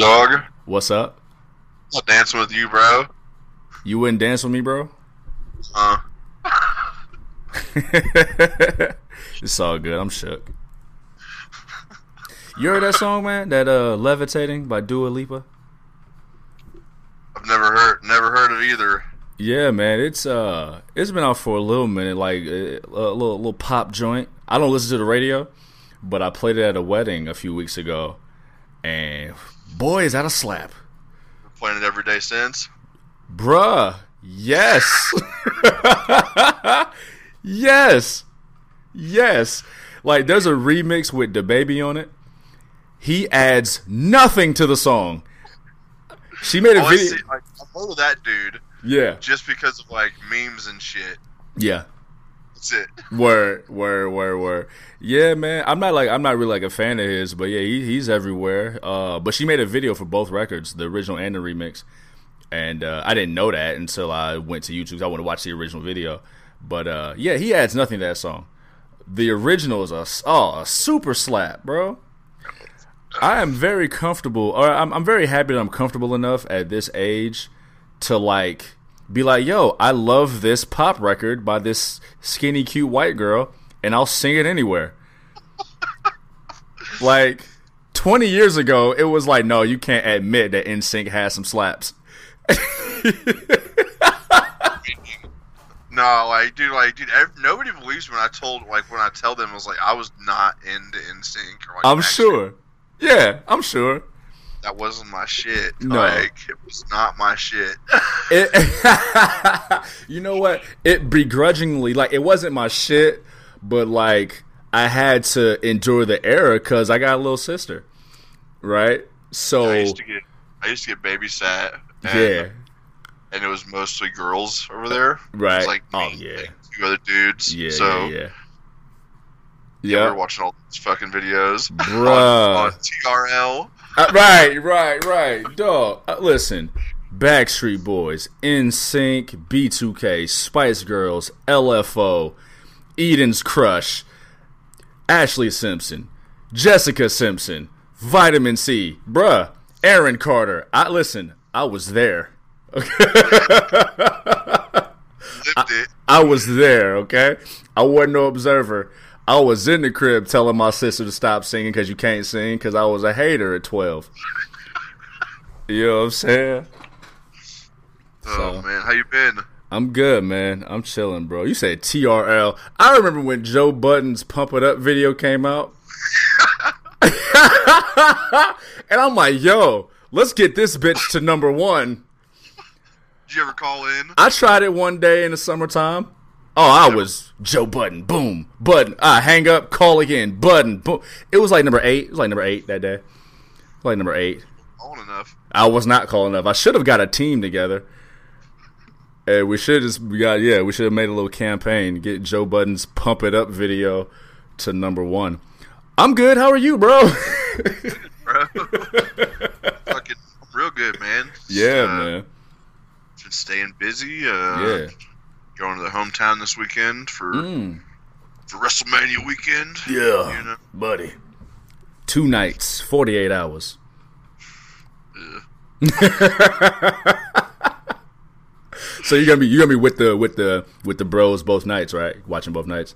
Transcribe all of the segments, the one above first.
Dog. What's up? I'm dancing with you, bro. You wouldn't dance with me, bro? Uh, it's all good. I'm shook. You heard that song, man? That uh, "Levitating" by Dua Lipa. I've never heard, never heard of either. Yeah, man, it's uh, it's been out for a little minute, like uh, a little little pop joint. I don't listen to the radio, but I played it at a wedding a few weeks ago, and boy, is that a slap, Been playing it every day since. bruh. Yes, yes, yes. Like, there's a remix with DaBaby on it. He adds nothing to the song. She made a Oh, I video. see, like, I follow that dude Yeah, just because of like memes and shit. yeah. It. Word, word, word, word. Yeah, man. I'm not like I'm not really like a fan of his, but yeah, he, he's everywhere. Uh, but she made a video for both records, the original and the remix, and uh, I didn't know that until I went to YouTube. I want to watch the original video. But uh, yeah, he adds nothing to that song. The original is a oh a super slap, bro. I am very comfortable, or I'm, I'm very happy that I'm comfortable enough at this age to like be like, yo, I love this pop record by this skinny, cute white girl, and I'll sing it anywhere. like 20 years ago, it was like, no, you can't admit that NSYNC has some slaps. No, like, dude, like, dude, ev- nobody believes when I told, like, when I tell them, I was like, I was not into NSYNC or like. I'm Backstreet. sure. Yeah, I'm sure. That wasn't my shit. No. like, it was not my shit. It, you know what? It begrudgingly, like, it wasn't my shit, but like, I had to endure the era because I got a little sister, right? So I used to get, I used to get babysat. And, yeah, and it was mostly girls over there. Right. like oh me yeah, and two other dudes. yeah, so yeah, yeah. yeah, we Yeah, were watching all these fucking videos Bruh. on, on TRL. Uh, right, right, right. Dog, uh, listen. Backstreet Boys, NSYNC, B2K, Spice Girls, LFO, Eden's Crush, Ashlee Simpson, Jessica Simpson, Vitamin C, bruh, Aaron Carter. I listen. I was there. It. I was there. Okay, I wasn't no observer. I was in the crib telling my sister to stop singing because you can't sing because I was a hater at twelve. You know what I'm saying? Oh So- man, how you been? I'm good, man. I'm chilling, bro. You said TRL. I remember when Joe Budden's Pump It Up video came out. and I'm like, yo, let's get this bitch to number one. Did you ever call in? I tried it one day in the summertime. Oh, I was Joe Budden, boom, Budden. I hang up, call again, Budden, boom. It was like number eight. It was like number eight that day. Like number eight. Calling enough. I was not calling up. I should have got a team together. And we should just we got yeah, we should have made a little campaign get Joe Budden's pump it up video to number one. I'm good. How are you, bro? bro. Fucking real good, man. yeah, Uh, man. Been staying busy. Uh, Yeah. Going to the hometown this weekend for Mm. for WrestleMania weekend. Yeah, You know. buddy. Two nights, forty eight hours. Ugh. So you're gonna be you're gonna be with the with the with the bros both nights, right? Watching both nights.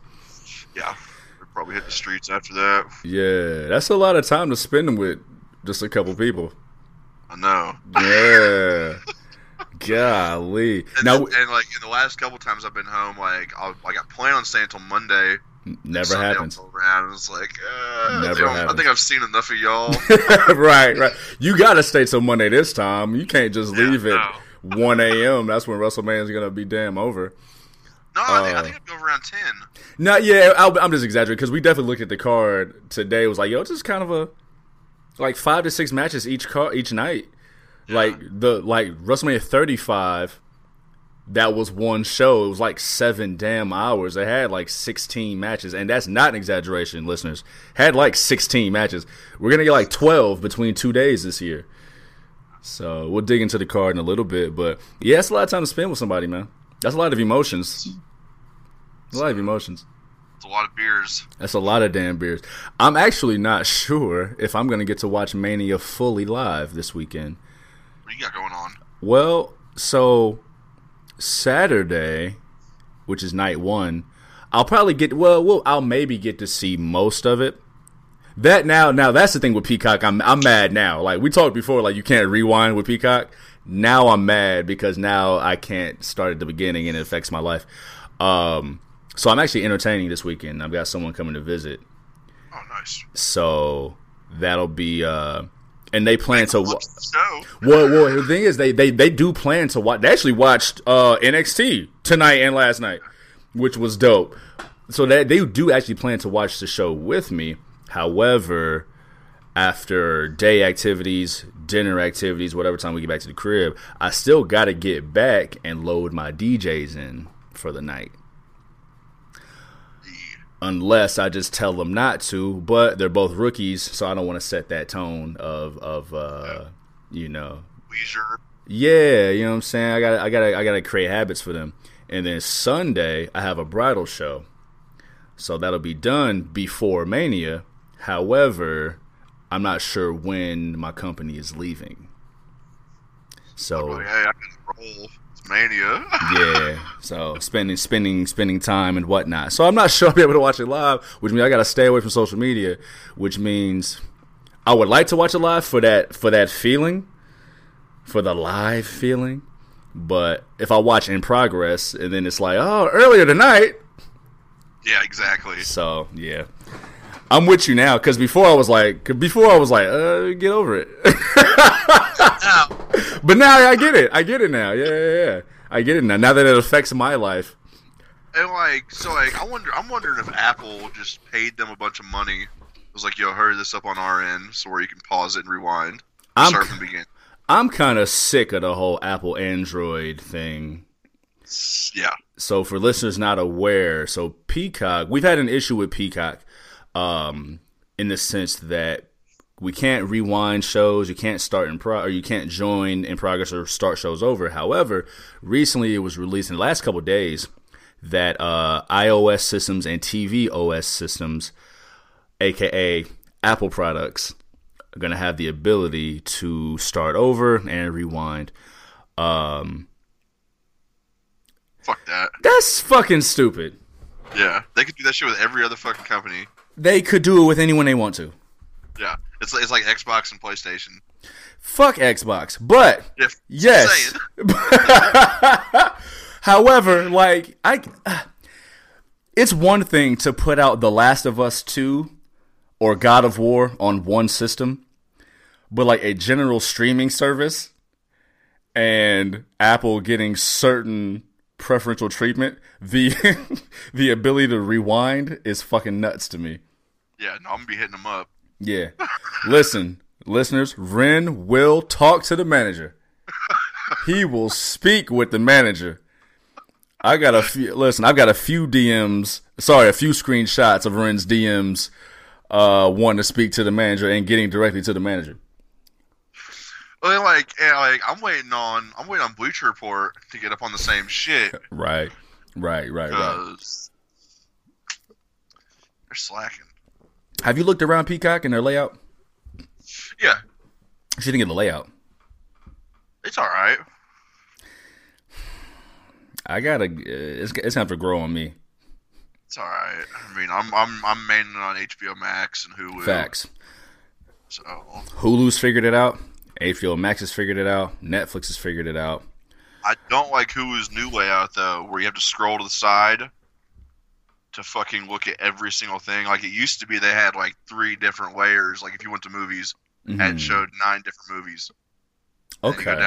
Yeah. We'll probably hit the streets after that. Yeah, that's a lot of time to spend with just a couple people. I know. Yeah. Golly. And, Now, and like in the last couple times I've been home, like I'll like I plan on staying until Monday. never Sunday happens. Around it's like, uh, Never I, I think I've seen enough of y'all. right, right. You gotta stay till Monday this time. You can't just Yeah, leave no. at one a.m. That's when WrestleMania's gonna be damn over. No, I think, I Uh, think I'd go around ten. No, yeah, I'll, I'm just exaggerating because we definitely looked at the card today. It was like, yo, it's just kind of a like five to six matches each car each night. Like the like WrestleMania 35, that was one show. It was like seven damn hours. They had like 16 matches, and that's not an exaggeration, listeners. Had like 16 matches. We're gonna get like 12 between two days this year. So we'll dig into the card in a little bit, but yeah, it's a lot of time to spend with somebody, man. That's a lot of emotions. A lot of emotions. It's a lot of beers. That's a lot of damn beers. I'm actually not sure if I'm going to get to watch Mania fully live this weekend. What you got going on? Well, so Saturday, which is night one, I'll probably get well, well, I'll maybe get to see most of it. That now, now that's the thing with Peacock. I'm I'm mad now. Like we talked before, like you can't rewind with Peacock. Now I'm mad because now I can't start at the beginning and it affects my life. Um, so I'm actually entertaining this weekend. I've got someone coming to visit. Oh, nice. So that'll be uh and they plan to Watch the show. well, well, the thing is, they, they, they do plan to watch. They actually watched uh, NXT tonight and last night, which was dope. So that they do actually plan to watch the show with me. However, after day activities, dinner activities, whatever time we get back to the crib, I still got to get back and load my DJs in for the night. Unless I just tell them not to, but they're both rookies, so I don't want to set that tone of of uh, you know Leisure. yeah, you know what I'm saying. I got I got I got to create habits for them. And then Sunday I have a bridal show, so that'll be done before Mania. However, I'm not sure when my company is leaving. So hey, I can roll. Mania. yeah, so spending spending spending time and whatnot. So I'm not sure I'll be able to watch it live, which means I got to stay away from social media. Which means I would like to watch it live for that for that feeling, for the live feeling. But if I watch in progress and then it's like, oh, earlier tonight, yeah, exactly. so yeah, I'm with you now because before I was like, before I was like, uh, get over it. but now I get it. I get it now. Yeah, yeah, yeah. I get it now. Now that it affects my life. and like, so like, I wonder. I'm wondering if Apple just paid them a bunch of money. It was like, yo, hurry this up on our end, so where you can pause it and rewind. I'm Start from the beginning. I'm kind of sick of the whole Apple Android thing. Yeah. So for listeners not aware, so Peacock, we've had an issue with Peacock, um, in the sense that we can't rewind shows, you can't start in pro, or you can't join in progress or start shows over. However, recently it was released in the last couple days that uh, iOS systems and TV OS systems, aka Apple products, are going to have the ability to start over and rewind. Um, Fuck that. that's fucking stupid. Yeah, they could do that shit with every other fucking company. They could do it with anyone they want to. Yeah, it's like, it's like Xbox and PlayStation. Fuck Xbox. But Yeah, yes. However, like I uh, it's one thing to put out The Last of Us 2 or God of War on one system, but like a general streaming service and Apple getting certain preferential treatment, the the ability to rewind is fucking nuts to me. Yeah, no, I'm gonna be hitting them up. Yeah. Listen, listeners, Ren will talk to the manager. He will speak with the manager. I got a few listen, I've got a few DMs, sorry, a few screenshots of Ren's DMs uh wanting to speak to the manager and getting directly to the manager. Well, like, and like, I'm waiting on, I'm waiting on Bleacher Report to get up on the same shit Right. Right, right, right. they're slacking. Have you looked around Peacock and their layout? Yeah, What you think of the layout? it's all right. I gotta. Uh, it's it's gonna have to grow on me. It's all right. I mean, I'm I'm I'm mainly on HBO Max and Hulu. Facts. So Hulu's figured it out. HBO Max has figured it out. Netflix has figured it out. I don't like Hulu's new layout though, where you have to scroll to the side to fucking look at every single thing. Like it used to be, they had like three different layers. Like if you went to movies, and Mhm. it showed nine different movies. and Okay.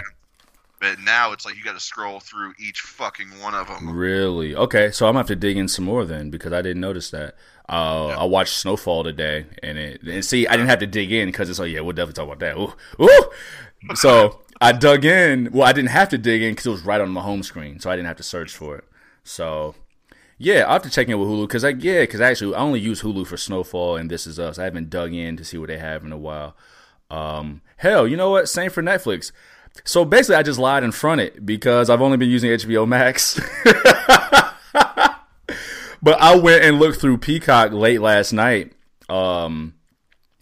But now it's like you got to scroll through each fucking one of them. Really? Okay, so I'm gonna have to dig in some more then because I didn't notice that. Uh, I watched Snowfall today, and it and see I didn't have to dig in because it's like yeah we'll definitely talk about that. Ooh, ooh. So I dug in. Well, I didn't have to dig in because it was right on my home screen, so I didn't have to search for it. So yeah, I have to check in with Hulu because I yeah because actually I only use Hulu for Snowfall and This Is Us. I haven't dug in to see what they have in a while. Um, hell, you know what? Same for Netflix. So basically, I just lied and it because I've only been using HBO Max. but I went and looked through Peacock late last night. Um,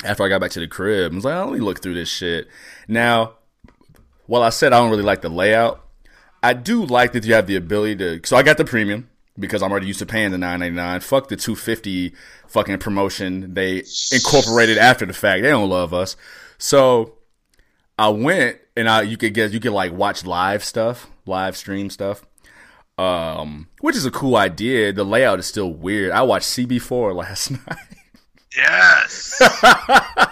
after I got back to the crib, I was like, let me look through this shit. Now, while I said I don't really like the layout, I do like that you have the ability to. So I got the premium because I'm already used to paying the 9.99. Fuck the 250 fucking promotion they incorporated after the fact. They don't love us. So I went and I you could get you could like watch live stuff, live stream stuff. Um, which is a cool idea. The layout is still weird. I watched CB4 last night. Yes. I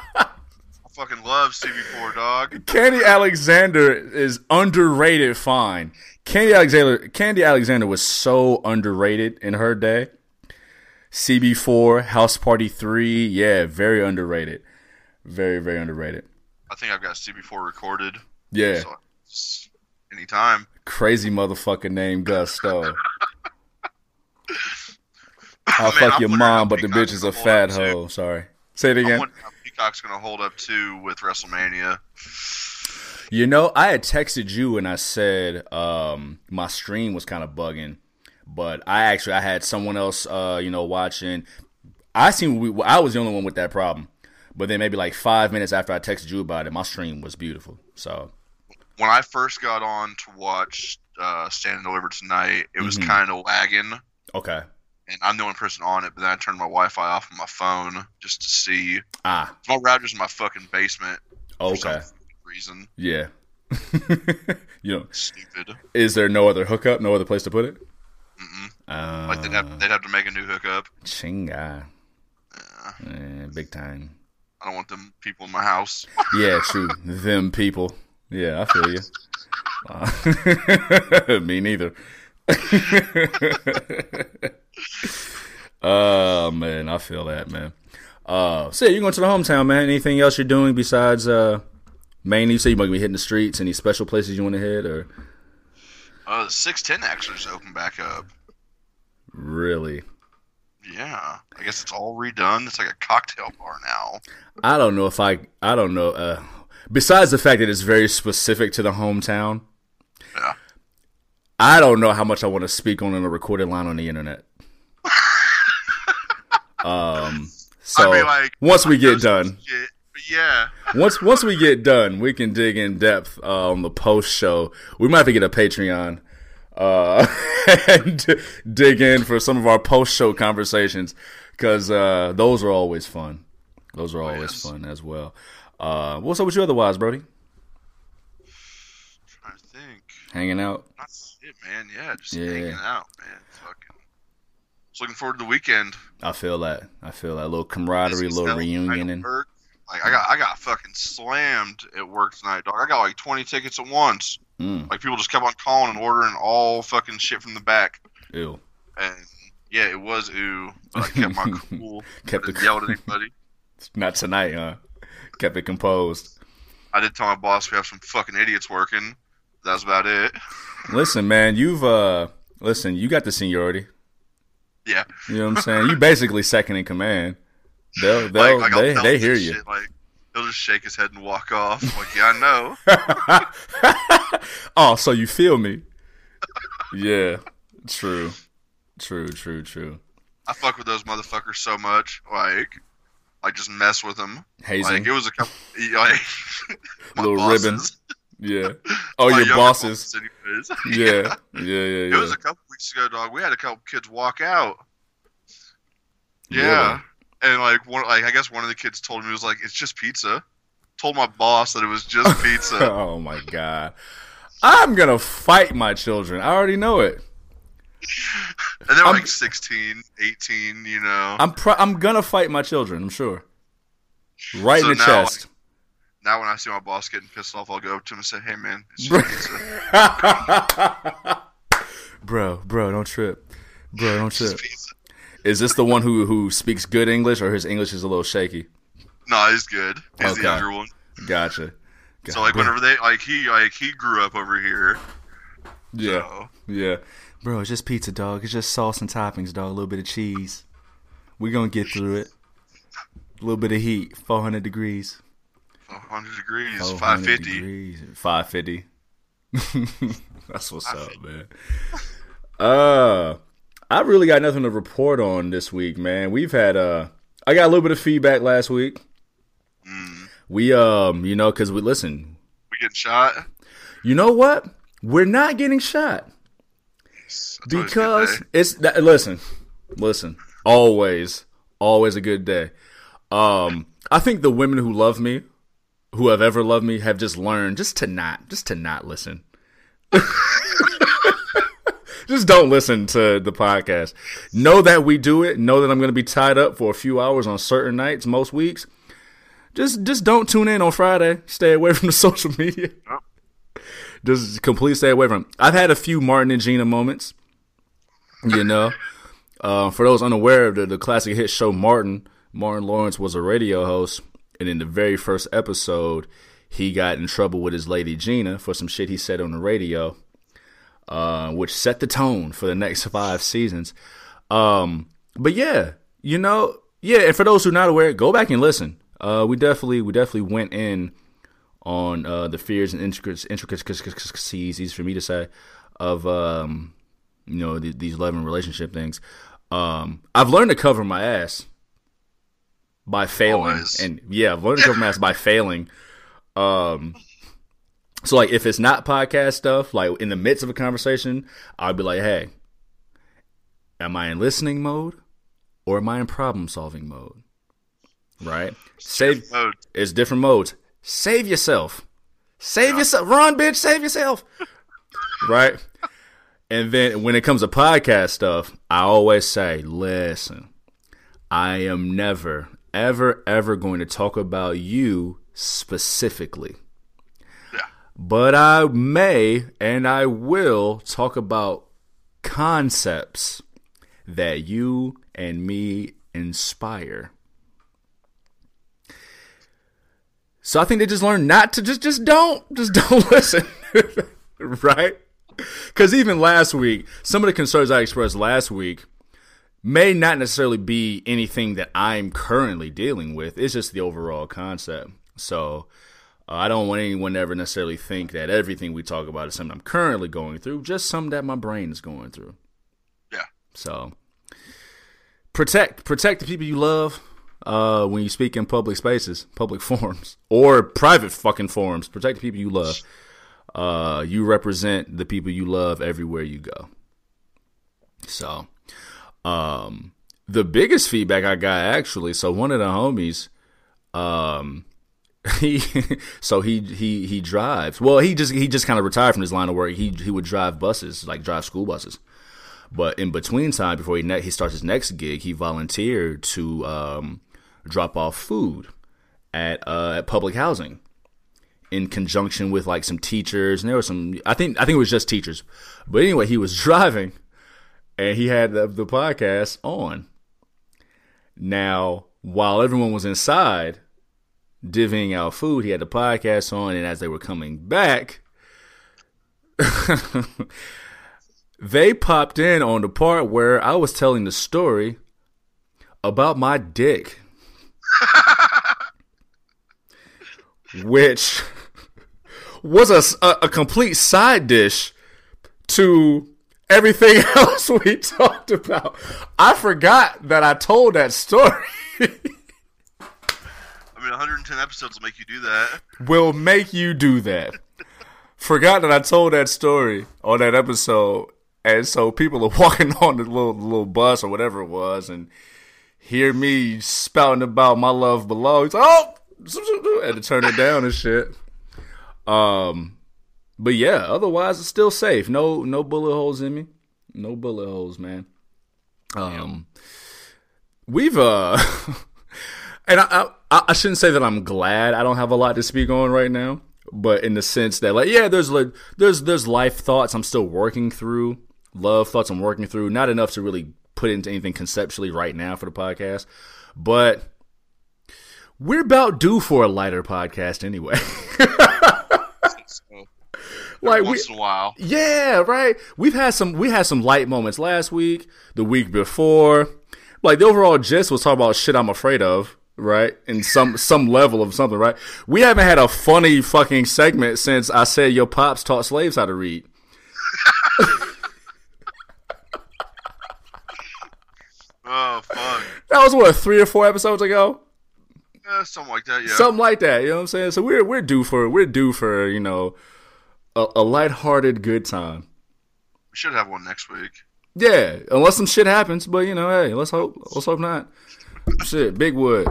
fucking love CB4 dog. Khandi Alexander is underrated fine. Khandi Alexander Khandi Alexander was so underrated in her day. CB4, House Party 3, yeah, very underrated. Very, very underrated. I think I've got CB4 recorded. Yeah. So anytime. Crazy motherfucker named Gusto. Oh, I'll Man, fuck I'm your mom, but the bitch is a fat hoe. Sorry. Say it again. Peacock's gonna hold up too with WrestleMania. You know, I had texted you and I said um, my stream was kind of bugging, but I actually I had someone else, uh, you know, watching. I seen we, I was the only one with that problem, but then maybe like five minutes after I texted you about it, my stream was beautiful. So When I first got on to watch uh, Stand and Deliver tonight, it was Mhm. kind of lagging, okay, and I'm the only person on it. But then I turned my Wi-Fi off on my phone just to see. ah, My router's in my fucking basement okay, reason. yeah. you know, Stupid. is there no other hookup, no other place to put it? Uh, Like they'd have they'd have to make a new hookup. Chinga, Yeah. Eh, big time. I don't want them people in my house. Yeah, true. Them people. Yeah, I feel you. Uh, me neither. Oh man, I feel that man. Uh, so yeah, you're going to the hometown, man. Anything else you're doing besides uh, mainly? You say you might be hitting the streets. Any special places you want to hit, or Uh, the six ten actually just opened back up. really? Yeah, I guess it's all redone. It's like a cocktail bar now. I don't know if I. I don't know. Uh, besides the fact that it's very specific to the hometown, Yeah. I don't know how much I want to speak on in a recorded line on the internet. um. So I mean, like once we get done, yeah, once once we get done, we can dig in depth uh, on the post show. We might have to get a Patreon uh, and dig in for some of our post show conversations because uh, those are always fun. Those are always yes. fun as well. Uh, what's up with you otherwise, Brody? trying to think. Hanging out. Not shit, man. Yeah, just Yeah. hanging out, man. Fucking. Just looking forward to the weekend. I feel that. I feel that little camaraderie, Busy little reunion, and work. Like I got, I got fucking slammed at work tonight, dog. I got like twenty tickets at once. mm, Like people just kept on calling and ordering all fucking shit from the back. ew. And yeah, it was ooh. But I kept my cool. Kept the- yell at anybody. Not tonight, huh? Kept it composed. I did tell my boss we have some fucking idiots working. That's about it. Listen, man, you've uh, listen, you got the seniority. Yeah. You know what I'm saying? You basically second in command. They'll, they'll, like, like, they, they hear you. Shit, like he'll just shake his head and walk off. I'm like, yeah, I know. oh, so you feel me? Yeah, true, true, true, true. I fuck with those motherfuckers so much. Like, I just mess with them. Hazing, Like it was a couple. Like Little bosses. ribbon. yeah. Oh, your younger bosses. anyways. Yeah, yeah, yeah, It was a couple weeks ago, dog. We had a couple kids walk out. Yeah. And like one, like I guess one of the kids told me it was like it's just pizza. Told my boss that it was just pizza. oh my god. I'm gonna fight my children. I already know it. And they're I'm- like 16, 18, you know. I'm pro- I'm gonna fight my children. I'm sure. Right So in the now, chest. now when I see my boss getting pissed off, I'll go up to him and say, "Hey, man, it's just pizza. bro, bro, don't trip. Bro, don't It's just trip. pizza." Is this the one who who speaks good English or his English is a little shaky? No, he's good. He's Okay. the younger one. Gotcha. So like whenever they like he like he grew up over here. Yeah. So, Yeah. Bro, it's just pizza, dog. It's just sauce and toppings, dog. A little bit of cheese. We're going to get through it. A little bit of heat. 400 degrees. 100 degrees, Five fifty. Five fifty. That's what's up, man. Uh, I really got nothing to report on this week, man. We've had uh, I got a little bit of feedback last week. Mm. We um, you know, because we listen. We getting shot You know what? We're not getting shot That's always a good because it's that. Listen, listen. Always, always a good day. Um, I think the women who love me, who have ever loved me, have just learned just to not, just to not listen. just don't listen to the podcast. Know that we do it. Know that I'm going to be tied up for a few hours on certain nights, most weeks. Just, just don't tune in on Friday. Stay away from the social media. Just completely stay away from. I've had a few Martin and Gina moments. You know, uh, for those unaware of the, the classic hit show Martin, Martin Lawrence was a radio host, and in the very first episode, he got in trouble with his lady Gina for some shit he said on the radio, uh, which set the tone for the next five seasons. Um, but yeah, you know, yeah, and for those who are not aware, go back and listen. Uh, we definitely, we definitely went in on uh, the fears and intricacies, intricacies, easy for me to say, of um, you know th- these love and relationship things. Um, I've learned to cover my ass by failing, Always. and yeah, I've learned to cover my ass by failing. Um, so like if it's not podcast stuff, like in the midst of a conversation, I'll be like, hey, am I in listening mode or am I in problem solving mode? Right? Save Mode. it's different modes. Save yourself. Save yourself. Run, bitch. Save yourself. right? And then when it comes to podcast stuff, I always say, listen, I am never, ever, ever going to talk about you specifically. But I may and I will talk about concepts that you and me inspire. So I think they just learned not to just just don't just don't listen, right? Because even last week, some of the concerns I expressed last week may not necessarily be anything that I'm currently dealing with. It's just the overall concept. So uh, I don't want anyone to ever necessarily think that everything we talk about is something I'm currently going through. Just something that my brain is going through. Yeah. So protect protect the people you love uh, when you speak in public spaces, public forums, or private fucking forums. Protect the people you love. Uh, you represent the people you love everywhere you go. So, um, the biggest feedback I got actually, so one of the homies, um, he so he he he drives. Well, he just he just kind of retired from his line of work. He he would drive buses, like drive school buses. But in between time, before he ne- he starts his next gig, he volunteered to um, drop off food at uh, at public housing in conjunction with like some teachers, and there were some. I think I think it was just teachers. But anyway, he was driving, and he had the, the podcast on. Now, while everyone was inside divvying out food, he had the podcast on, and as they were coming back. they popped in on the part where I was telling the story about my dick. Which was a, a, a complete side dish to everything else we talked about. I forgot that I told that story. Mean, 110 episodes will make you do that. will make you do that. Forgot that I told that story on that episode, and so people are walking on the little little bus or whatever it was, and hear me spouting about my love below. He's like, oh, had to turn it down and shit. Um, but yeah, otherwise it's still safe. No, no bullet holes in me. No bullet holes, man. Um, we've uh, and I, I I shouldn't say that I'm glad I don't have a lot to speak on right now, but in the sense that like yeah, there's like there's there's life thoughts I'm still working through, love thoughts I'm working through. Not enough to really put into anything conceptually right now for the podcast, but we're about due for a lighter podcast anyway. Like we, once in a while. yeah, right. We've had some we had some light moments last week, the week before. Like the overall gist was talking about shit I'm afraid of, right? In some some level of something, right? We haven't had a funny fucking segment since I said your pops taught slaves how to read. Oh fuck! That was what three or four episodes ago. Yeah, something like that. Yeah. Something like that. You know what I'm saying? So we're we're due for we're due for you know a, a lighthearted good time. we should have one next week. Yeah, unless some shit happens, but you know, hey, let's hope let's hope not. Shit, big wood,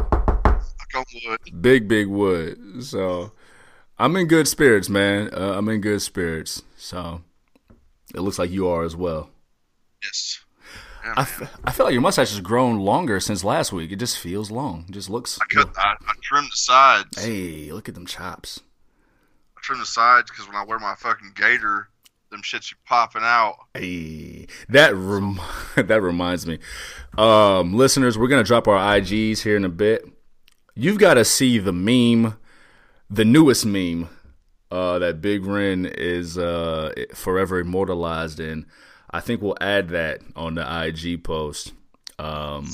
wood. big big wood. So I'm in good spirits, man. Uh, I'm in good spirits. So it looks like you are as well. Yes. Yeah, I, f- I feel like your mustache has grown longer since last week. It just feels long. It just looks. I cut. I, I trimmed the sides. Hey, look at them chops. I trimmed the sides because when I wear my fucking gator, them shits be popping out. Hey, that rem- that reminds me, um, listeners, we're gonna drop our IGs here in a bit. You've got to see the meme, the newest meme, uh, that Big Ren is uh forever immortalized in. I think we'll add that on the IG post. Um,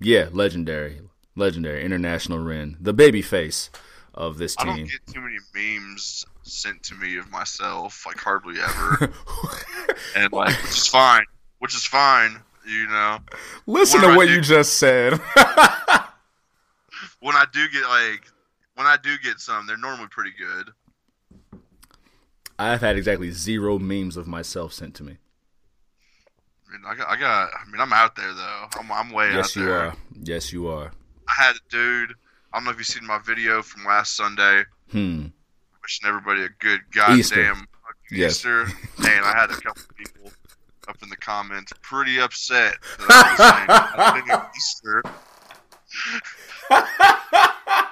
yeah, legendary, legendary international Ren, the baby face of this I don't team. get too many memes sent to me of myself, like hardly ever, and like which is fine. Which is fine, you know. Listen What to I what do? you just said. When I do get like, when I do get some, they're normally pretty good. I've had exactly zero memes of myself sent to me. I mean, I got, I got. I mean, I'm out there though. I'm, I'm way Yes, out you are. Yes, you are. I had a dude. I don't know if you've seen my video from last Sunday, Hmm. Wishing everybody a good goddamn Easter. fucking Yes. Easter. Man, I had a couple people up in the comments pretty upset that I was saying Easter.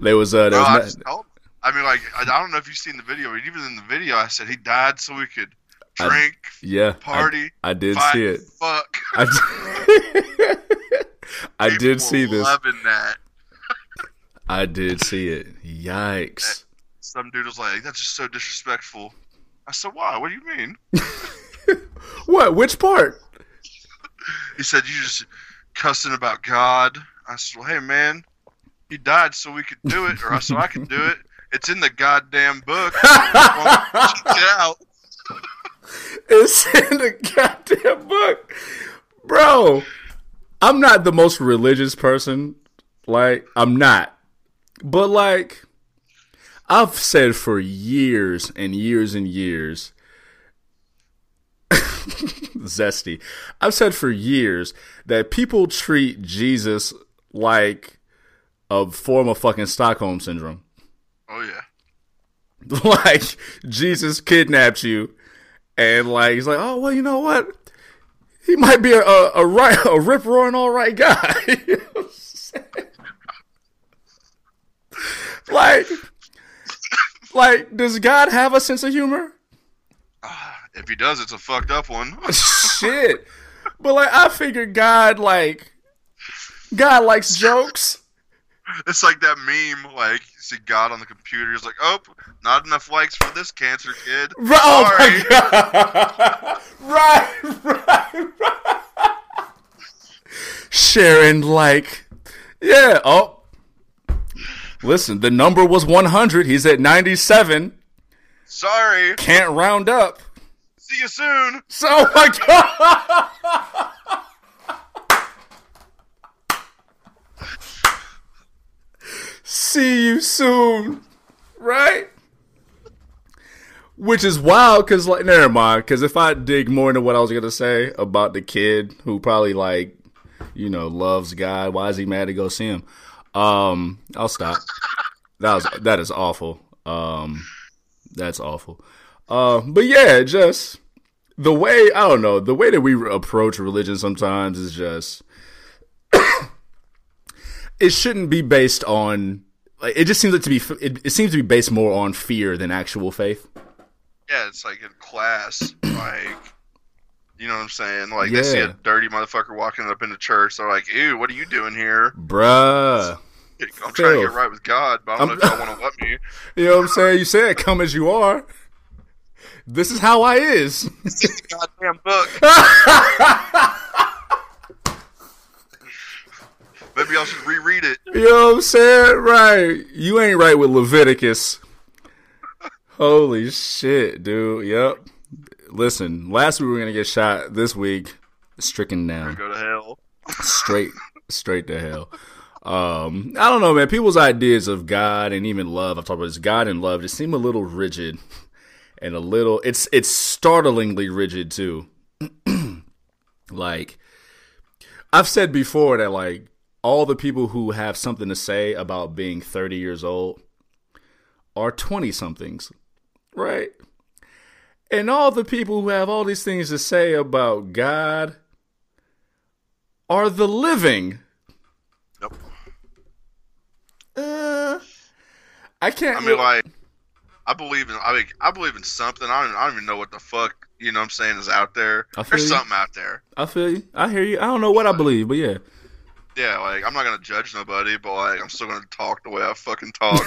There was uh, there No, was I, I mean, like, I, I don't know if you've seen the video, but even in the video, I said he died so we could I- drink, yeah, party, I, did fight, see it. fuck. I did, I did see this. Loving that. I did see it. Yikes! Some dude was like, "That's just so disrespectful." I said, "Why? What do you mean?" What? Which part? He said, "You just cussing about God." I said, "Well, hey man, he died so we could do it, or so I could do it. It's in the goddamn book. Check it out." It's in the goddamn book, bro. I'm not the most religious person. Like, I'm not. But like, I've said for years and years and years. Zesty. I've said for years that people treat Jesus like a form of fucking Stockholm syndrome. Oh yeah. like Jesus kidnapped you, and like he's like, oh well, you know what? He might be a a, a right a rip roaring all right guy. You know what I'm saying? Like, like, does God have a sense of humor? If he does, it's a fucked up one. Shit, but like I figure God like God likes jokes. it's like that meme, like you see God on the computer. He's like, "Oh, not enough likes for this cancer kid." Right, oh Sorry. my god! right, right, right. Sharing like, yeah. Oh, listen, the number was one hundred. He's at ninety-seven. Sorry. Can't round up. See you soon. So, oh my god! See you soon, right? Which is wild, cause like, never mind. Cause if I dig more into what I was gonna say about the kid who probably like, you know, loves God, why is he mad to go see him? Um, I'll stop. That was that is awful. Um, that's awful. Uh, but yeah, just the way I don't know the way that we approach religion sometimes is just it shouldn't be based on like it just seems like to be it, it seems to be based more on fear than actual faith. Yeah, it's like in class, like you know what I'm saying. Like they see a dirty motherfucker walking up into church, they're like, "Ew, what are you doing here?" Bruh. I'm trying to get right with God, but I don't I'm- know if y'all want to let me. You know what I'm saying? You said come as you are. This is how I is. The goddamn book. Maybe y'all should reread it. You know what I'm saying? Right. You ain't right with Leviticus. Holy shit, dude. Yep. Listen, last week we were gonna get shot. This week, stricken down, Go to hell. straight straight to hell. Um, I don't know, man. People's ideas of God and even love, I've talked about this, God and love, just seem a little rigid and a little. It's it's startlingly rigid too. like I've said before that like all the people who have something to say about being 30 years old are 20 somethings, right? And all the people who have all these things to say about God are the living. Nope. Uh, I can't. I mean, like, I believe in. I mean, I believe in something. I don't. I don't even know what the fuck you know. what I'm saying is out there. I feel There's you. something out there. I feel you. I hear you. I don't know what I believe, but yeah. Yeah, like I'm not gonna judge nobody, but like I'm still gonna talk the way I fucking talk.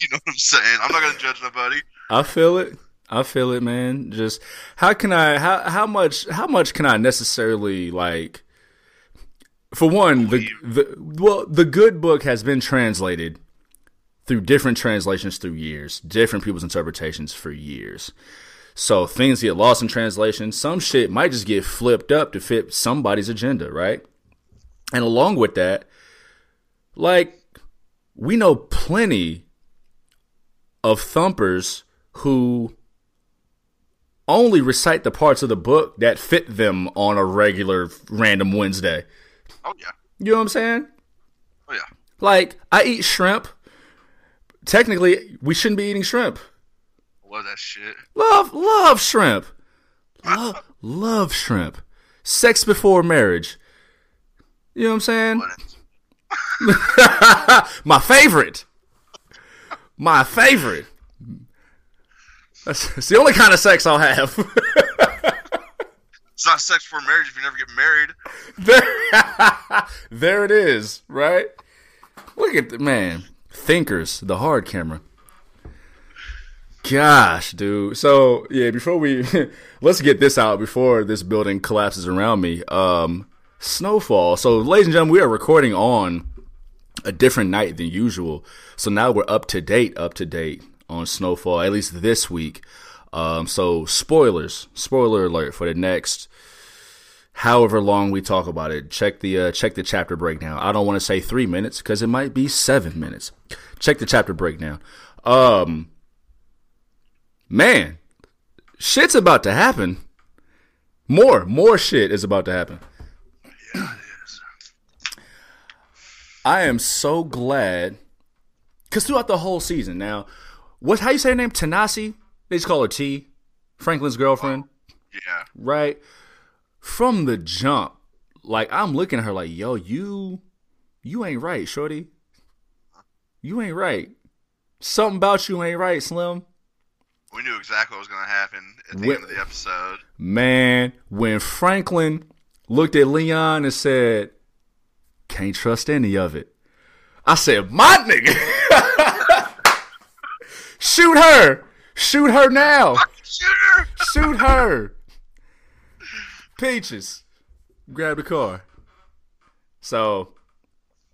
You know what I'm saying? I'm not gonna judge nobody. Feel it. I feel it, man. Just how can I? How how much? How much can I necessarily like? For one, the the well, the good book has been translated through different translations through years, different people's interpretations for years. So things get lost in translation. Some shit might just get flipped up to fit somebody's agenda, right? And along with that, like we know plenty of thumpers who only recite the parts of the book that fit them on a regular random Wednesday. Oh yeah. You know what I'm saying? Oh yeah. Like I eat shrimp. Technically, we shouldn't be eating shrimp. What that shit? Love, love shrimp. Love, love shrimp. Sex before marriage. You know what I'm saying? What My favorite. My favorite. That's, that's the only kind of sex I'll have. It's not sex before marriage if you never get married. there, there it is, right? Look at the man. Thinkers, the hard camera. Gosh, dude. So yeah, before we let's get this out before this building collapses around me. Um, snowfall. So, ladies and gentlemen, we are recording on a different night than usual. So now we're up to date, up to date on snowfall. At least this week. Um, so spoilers, spoiler alert for the next however long we talk about it. Check the uh, check the chapter breakdown. I don't want to say three minutes because it might be seven minutes. Check the chapter breakdown. Um, man, shit's about to happen. More, more shit is about to happen. I am so glad because throughout the whole season, now, what? How you say her name? Tanasi. They just call her T. Franklin's girlfriend. Yeah. right? From the jump, like I'm looking at her like, yo, you you ain't right, shorty. You ain't right. Something about you ain't right, Slim. We knew exactly what was gonna happen at the Wh- end of the episode. Man, when Franklin looked at Leon and said, Can't trust any of it. I said, My nigga. Shoot her. Shoot her now. Shooter! Shoot her. Peaches. Grab the car. So,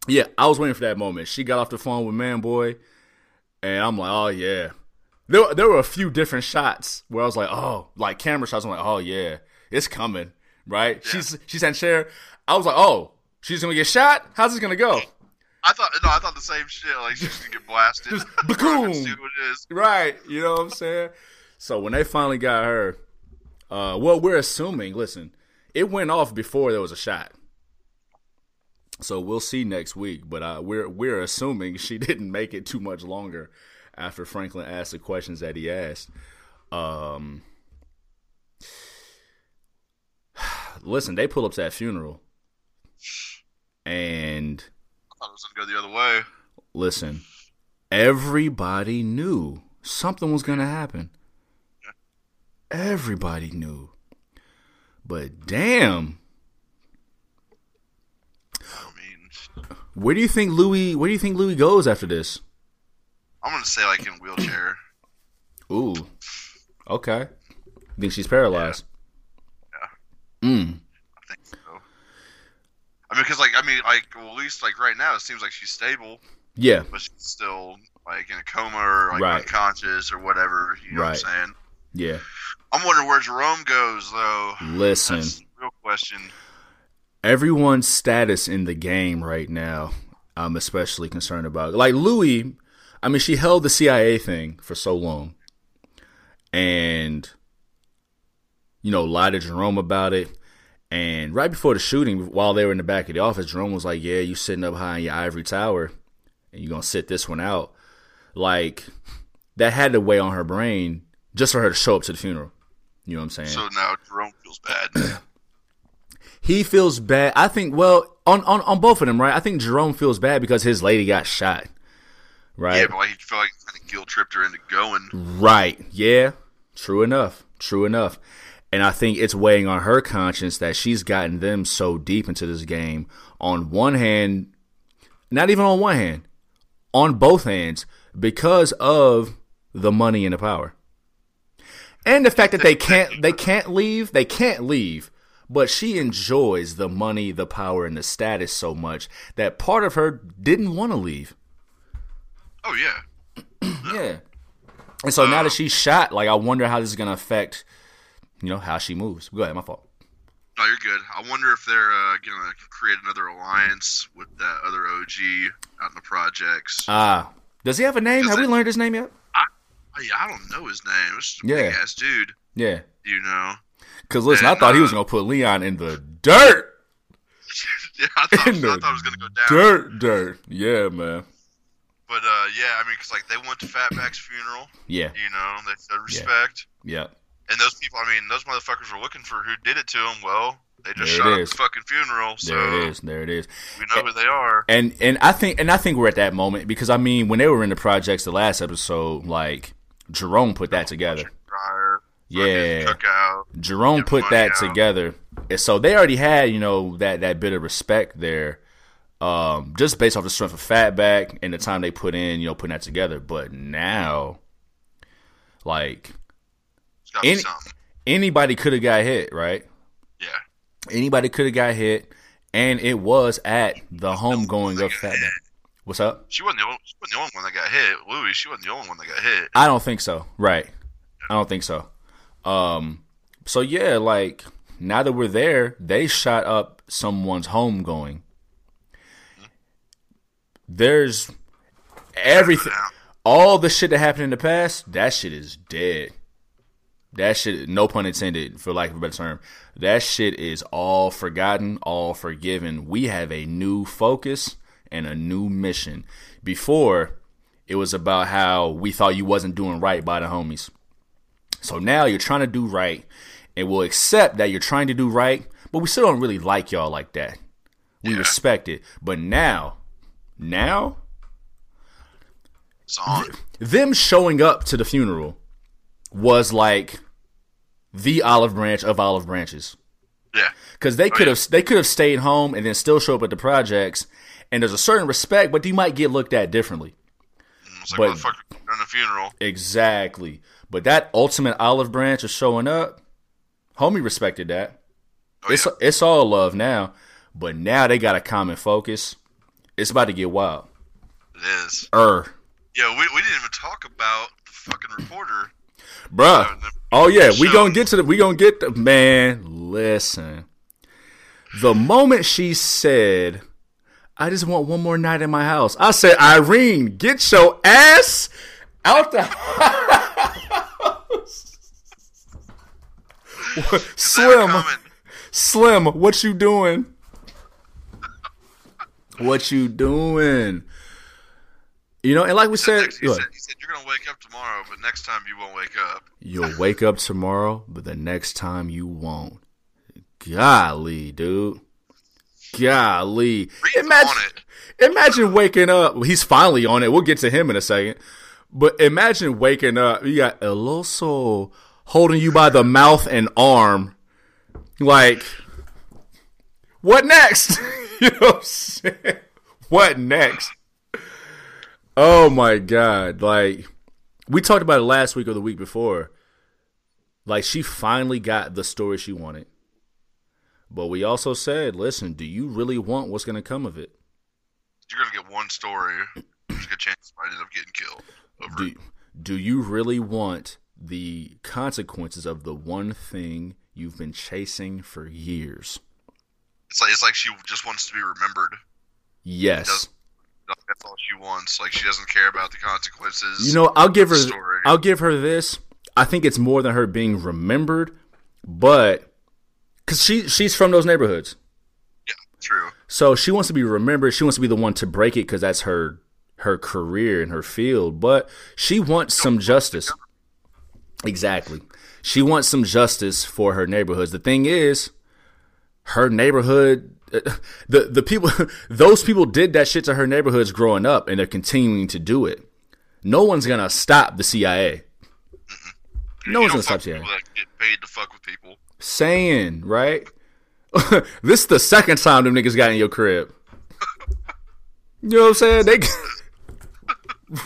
yeah, I was waiting for that moment. She got off the phone with Man Boy, and I'm like, oh, yeah. There, there were a few different shots where I was like, oh, like camera shots. I'm like, oh, yeah, it's coming, right? She's she's in chair. I was like, oh, she's to get shot? How's this to go? I thought no, I thought the same shit. Like she's gonna get blasted. Just boom. gonna see what it is. Right. You know what I'm saying? So when they finally got her, uh, well, we're assuming, listen, it went off before there was a shot. So we'll see next week, but uh, we're we're assuming she didn't make it too much longer after Franklin asked the questions that he asked. Um, listen, they pull up to that funeral, and thought it was gonna go the other way. listen, everybody knew something was going to happen. Everybody knew. But damn, I mean, where do you think Louie? Where do you think Louie goes after this? I'm gonna say like in wheelchair. Ooh, okay. You think she's paralyzed? Yeah. Mm. I think so. I mean, because like I mean, like well, at least like right now, it seems like she's stable, Yeah, but she's still like in a coma or like Right. unconscious or whatever. You know Right. what I'm saying? yeah. I'm wondering where Jerome goes though. Listen, real question. everyone's status in the game right now, I'm especially concerned about. Like Louie, I mean, she held the CIA thing for so long, and you know, lied to Jerome about it. And right before the shooting, while they were in the back of the office, Jerome was like, "Yeah, you sitting up high in your ivory tower, and you're gonna sit this one out." Like that had to weigh on her brain just for her to show up to the funeral. You know what I'm saying? So now Jerome feels bad. he feels bad. I think well on, on on both of them, right? I think Jerome feels bad because his lady got shot. Right. yeah, but like, he felt like kind of guilt tripped her into going. Right. Yeah. True enough. True enough. And I think it's weighing on her conscience that she's gotten them so deep into this game. On one hand, not even on one hand, on both hands, because of the money and the power. And the fact that they can't they can't leave, they can't leave. But she enjoys the money, the power, and the status so much that part of her didn't want to leave. Oh yeah. Yeah. And so now that uh, she's shot, like I wonder how this is gonna affect, you know, how she moves. Go ahead, my fault. No, you're good. I wonder if they're uh, gonna create another alliance with that other OG out in the projects. Ah, does he have a name? Have we learned his name yet? Yeah, I don't know his name. It's Yeah. big ass dude. Yeah. You know. Because listen, I And, thought he uh, was gonna put Leon in the dirt, yeah, I thought, in I thought it was gonna go down. dirt, dirt. Yeah, man. But uh, yeah, I mean, because like they went to Fatback's funeral. Yeah, You know, they said respect. yeah. And those people, I mean, those motherfuckers were looking for who did it to them. Well, they just There shot up the fucking funeral. So There it is. There it is. we know who they are. And and I think and I think we're at that moment because I mean when they were in the projects the last episode, like Jerome put that together. Dryer, Yeah. Jerome put that out. together, and so they already had you know that that bit of respect there, um, just based off the strength of Fatback and the time they put in, you know, putting that together. But now, like It's gotta be Any- anybody could have got hit, right? Yeah. Anybody could have got hit, and it was at the homegoing of Fatback. What's up? She wasn't the only, she wasn't the only one that got hit. Louie, she wasn't the only one that got hit. I don't think so. Right. I don't think so. Um so yeah, like now that we're there, they shot up someone's homegoing. There's everything all the shit that happened in the past, that shit is dead. That shit no pun intended for lack of a better term. That shit is all forgotten, all forgiven. We have a new focus and a new mission. Before it was about how we thought you wasn't doing right by the homies. So now you're trying to do right, and we'll accept that you're trying to do right, but we still don't really like y'all like that. We respect it. But now, now, them showing up to the funeral was like the olive branch of olive branches. Yeah. Because they could have they could have stayed home and then still show up at the projects, and there's a certain respect, but you might get looked at differently. It's like But- the funeral. Exactly. But that ultimate olive branch of showing up, homie respected that. Oh, it's yeah. it's all love now, but now they got a common focus. It's about to get wild. It is. Er, Yeah, we, we didn't even talk about the fucking reporter. Bruh. Uh, Oh yeah, we gonna get to the. We gonna get the man. Listen, the moment she said, "I just want one more night in my house," I said, "Irene, get your ass out the house." Slim. Slim, what you doing? What you doing? You know, and like we said, Next, he, look, said, he said, You're going to wake up tomorrow, but next time you won't wake up. you'll wake up tomorrow, but the next time you won't. Golly, dude. Golly. Reed's Imagine, on it. imagine waking up. He's finally on it. We'll get to him in a second. But imagine waking up. You got El Oso holding you by the mouth and arm. Like, what next? you know what? What next? Oh my God. Like, we talked about it last week or the week before. Like, she finally got the story she wanted. But we also said, listen, do you really want what's going to come of it? You're going to get one story. There's a good chance somebody ends up getting killed over Do, it. do you really want the consequences of the one thing you've been chasing for years. It's like it's like she just wants to be remembered. Yes. That's all she wants. Like she doesn't care about the consequences. You know, I'll give her Story. I'll give her this. I think it's more than her being remembered, but cuz she she's from those neighborhoods. yeah, true. So she wants to be remembered. She wants to be the one to break it cuz that's her her career and her field, but she wants some justice. Exactly. She wants some justice for her neighborhoods. The thing is, her neighborhood the the people those people did that shit to her neighborhoods growing up and they're continuing to do it. No one's going to stop the CIA. No one's going to stop CIA. that get paid to fuck with people. Saying, right? this is the second time them niggas got in your crib. You know what I'm saying? They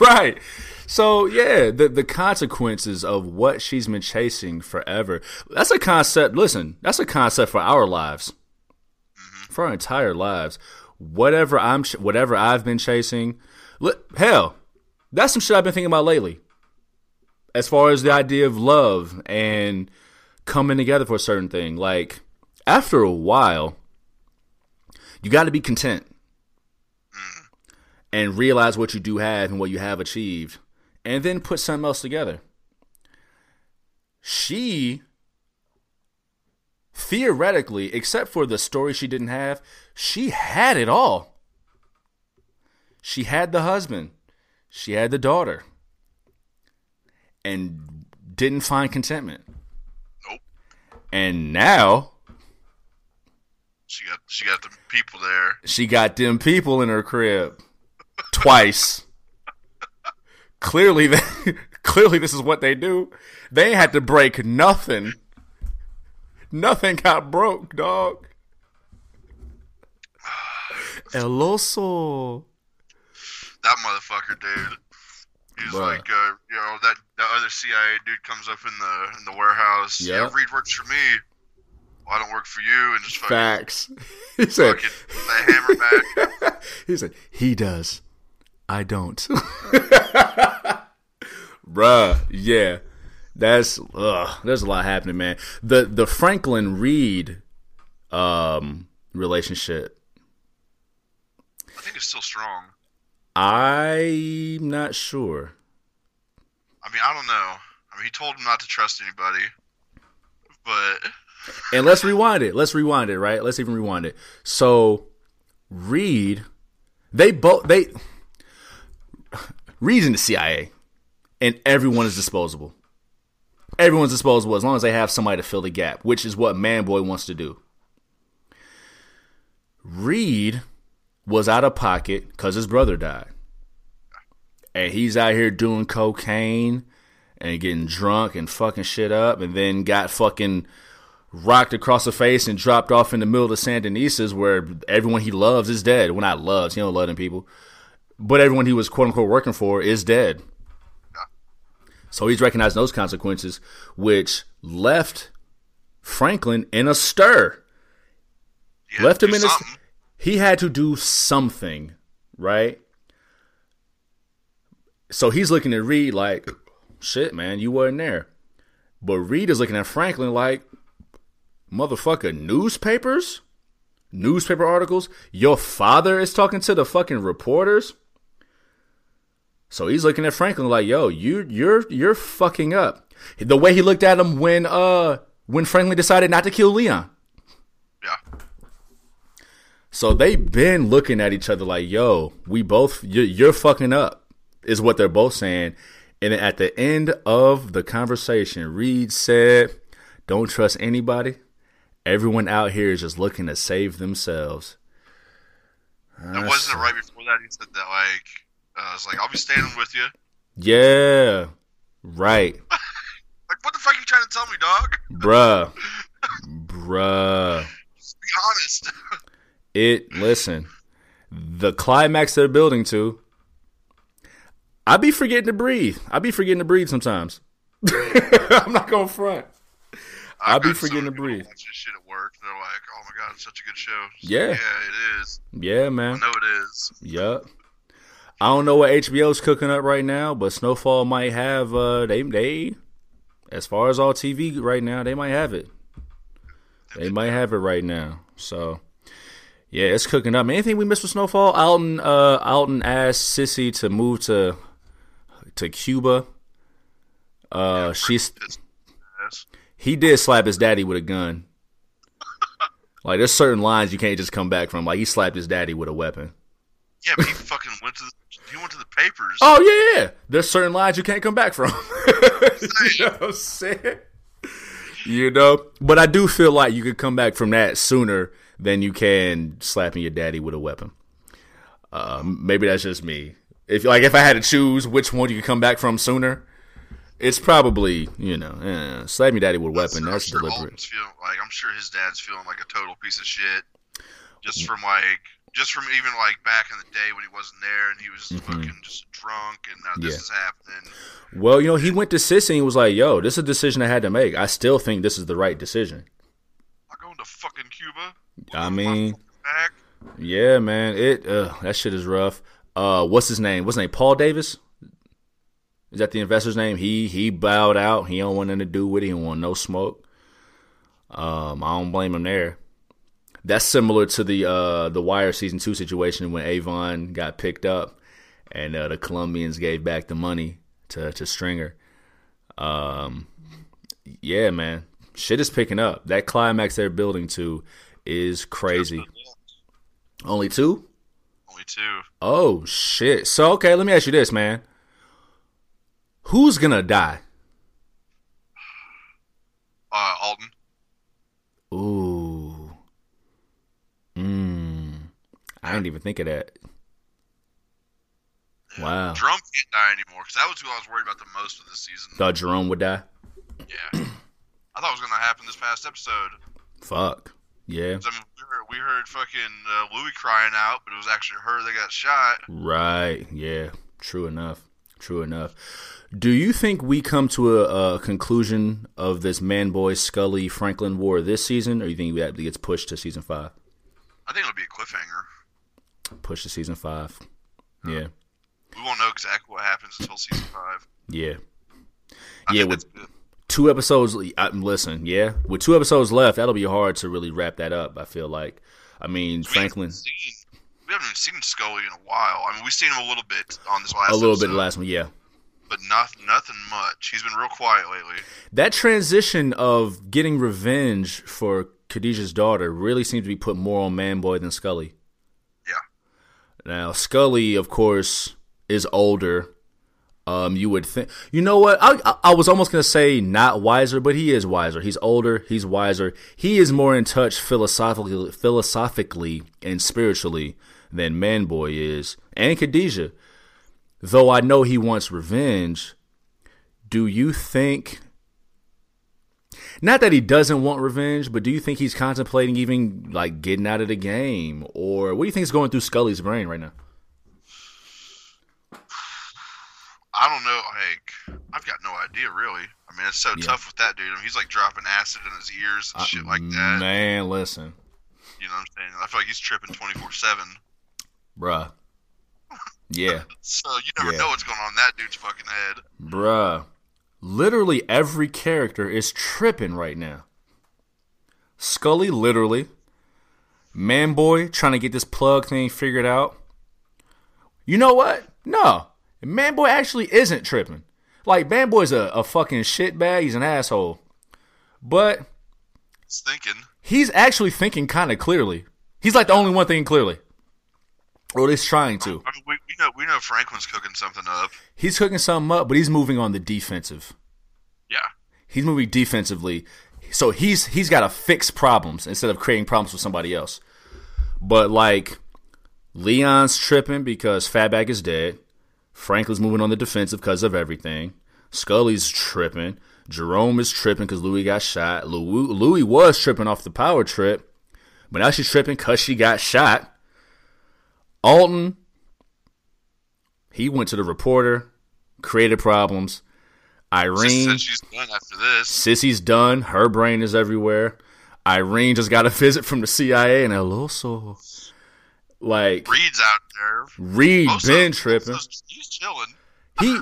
Right. So yeah, the the consequences of what she's been chasing forever. That's a concept. Listen, that's a concept for our lives, for our entire lives. Whatever I'm, whatever I've been chasing. Hell, that's some shit I've been thinking about lately. As far as the idea of love and coming together for a certain thing, like after a while, you got to be content and realize what you do have and what you have achieved, and then put something else together. She, theoretically, except for the story she didn't have, she had it all. She had the husband, she had the daughter, and didn't find contentment. Nope. And now She got she got the people there. she got them people in her crib twice. clearly, they, clearly this is what they do. They had to break nothing. Nothing got broke, dog. El oso. That motherfucker, dude. He's Bruh. like, uh, you know, that that other CIA dude comes up in the in the warehouse. Yeah. Yeah, Reed works for me. Well, I don't work for you, and just fucking, Facts. He said. fucking hammer back. He said he does. I don't. Bruh, yeah. That's ugh, there's a lot happening, man. The the Franklin Reed um relationship. I think it's still strong. I'm not sure. I mean, I don't know. I mean, he told him not to trust anybody, but And let's rewind it. Let's rewind it, right? Let's even rewind it. So Reed, they both they Reed's in the CIA, and everyone is disposable. Everyone's disposable as long as they have somebody to fill the gap, which is what Manboy wants to do. Reed was out of pocket because his brother died. And he's out here doing cocaine and getting drunk and fucking shit up, and then got fucking rocked across the face and dropped off in the middle of San Denises where everyone he loves is dead. Well, not loves, he don't love them people. But everyone he was quote unquote working for is dead. So he's recognizing those consequences, which left Franklin in a stir. Left him in a. He had to do something, right? So he's looking at Reed like, shit, man, you weren't there. But Reed is looking at Franklin like, motherfucker, newspapers? Newspaper articles? Your father is talking to the fucking reporters? So he's looking at Franklin like, yo, you you're you're fucking up. The way he looked at him when uh when Franklin decided not to kill Leon. Yeah. So they've been looking at each other like, "Yo, we both you're, you're fucking up," is what they're both saying. And at the end of the conversation, Reed said, "Don't trust anybody. Everyone out here is just looking to save themselves." And wasn't it right before that he said that like uh, I was like, I'll be standing with you. Yeah, right, Like, what the fuck are you trying to tell me, dog? bruh, bruh. Just be honest. It listen, the climax they're building to. I be forgetting to breathe. I be forgetting to breathe sometimes. I'm not gonna front. I'll I've be forgetting to breathe. Watch this shit at work. They're like, oh my god, it's such a good show. Yeah. like, yeah, it is. Yeah, I man. know it is. Yup. I don't know what HBO's cooking up right now, but Snowfall might have uh they they as far as all TV right now, they might have it. They might have it right now. So yeah, it's cooking up. Anything we missed with Snowfall? Alton uh Alton asked Cissy to move to to Cuba. Uh she's he did slap his daddy with a gun. like there's certain lines you can't just come back from. Like he slapped his daddy with a weapon. Yeah, but he fucking went to the, he went to the papers. Oh yeah, yeah. There's certain lines you can't come back from. you know what I'm saying? You know, but I do feel like you could come back from that sooner than you can slapping your daddy with a weapon. Um, maybe that's just me. If like if I had to choose which one you could come back from sooner, it's probably you know eh, slapping your daddy with a weapon. I'm That's sure deliberate. Feeling like I'm sure his dad's feeling like a total piece of shit, just from like just from even like back in the day when he wasn't there and he was fucking just drunk and now this Mm-hmm. Yeah. is happening. Well, you know, he went to Cissy and he was like, "Yo, this is a decision I had to make. I still think this is the right decision." I'm going to fucking Cuba. I mean. Yeah, man. It uh, that shit is rough. Uh, what's his name? What's his name? Paul Davis. Is that the investor's name? He he bowed out. He don't want nothing to do with it. He don't want no smoke. Um, I don't blame him there. That's similar to the uh the Wire season two situation when Avon got picked up, and uh, the Colombians gave back the money to to Stringer. Um, yeah, man, shit is picking up. That climax they're building to is crazy. Only two? Only two. Oh shit. So okay, let me ask you this, man. Who's gonna die? Uh, Alton. Ooh. Mmm. I didn't even think of that. Wow. Drum can't die anymore because that was who I was worried about the most of this season. Thought Jerome would die? Yeah. I thought it was going to happen this past episode. Fuck. Yeah. I mean, we heard, we heard fucking uh, Louie crying out, but it was actually her that got shot. Right. Yeah. True enough. True enough. Do you think we come to a, a conclusion of this man boy Scully Franklin war this season, or you think that gets pushed to season five? I think it'll be a cliffhanger. Push to season five. Yeah. We won't know exactly what happens until season five. Yeah. I Yeah, with two episodes. Uh, listen, yeah, with two episodes left, that'll be hard to really wrap that up. I feel like. I mean, Franklin, seen- we haven't even seen Scully in a while. I mean, we've seen him a little bit on this last a little episode, bit last one, yeah. but not, nothing much. He's been real quiet lately. That transition of getting revenge for Khadijah's daughter really seems to be put more on Manboy than Scully. Now, Scully, of course, is older. Um, you would think, you know what? I, I, I was almost gonna say not wiser, but he is wiser. He's older. He's wiser. He is more in touch philosophically, philosophically and spiritually than Manboy is, and Khadijah. Though I know he wants revenge. Do you think? Not that he doesn't want revenge, but do you think he's contemplating even like getting out of the game, or what do you think is going through Scully's brain right now? I don't know. Like, I've got no idea, really. I mean, it's so Yeah. tough with that dude. I mean, he's like dropping acid in his ears and shit like that. Uh, Man, listen, You know what I'm saying? I feel like he's tripping 24 seven. bruh. Yeah, So you never Yeah. know what's going on in that dude's fucking head. bruh. Literally every character is tripping right now. Scully, literally. Manboy trying to get this plug thing figured out. You know what? No. Manboy actually isn't tripping. Like, Manboy's a, a fucking shitbag. He's an asshole. But He's thinking. he's actually thinking kind of clearly. He's like the only one thinking clearly. Or at least trying to. I mean, we, know we know Franklin's cooking something up. He's cooking something up, but he's moving on the defensive. Yeah. He's moving defensively. So he's he's got to fix problems instead of creating problems for somebody else. But like Leon's tripping because Fatback is dead. Franklin's moving on the defensive because of everything. Scully's tripping. Jerome is tripping because Louie got shot. Louie, Louie was tripping off the power trip, but now she's tripping because she got shot. Alton, he went to the reporter, created problems. Irene, she's done after this. Cissy's done. Her brain is everywhere. Irene just got a visit from the CIA and El Oso. Like Reed's out there. Reed Oso- been tripping. He's chilling. He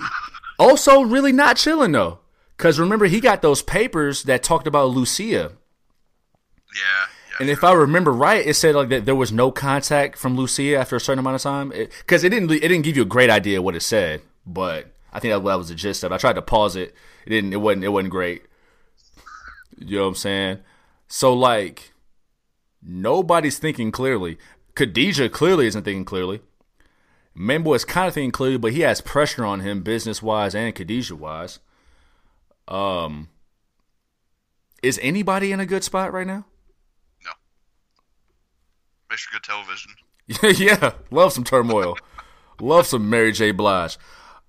also really not chilling though. Because remember, he got those papers that talked about Lucia. Yeah. And if I remember right, it said like that there was no contact from Lucia after a certain amount of time. Because it, it, didn't it didn't give you a great idea what it said, but I think that, that was the gist of it. I tried to pause it. It didn't. It wasn't. It wasn't great. You know what I'm saying? So like, nobody's thinking clearly. Khadijah clearly isn't thinking clearly. Manboy is kind of thinking clearly, but he has pressure on him business wise and Khadijah wise. Um, is anybody in a good spot right now? Makes for good television. yeah, love some turmoil. love some Mary J. Blige.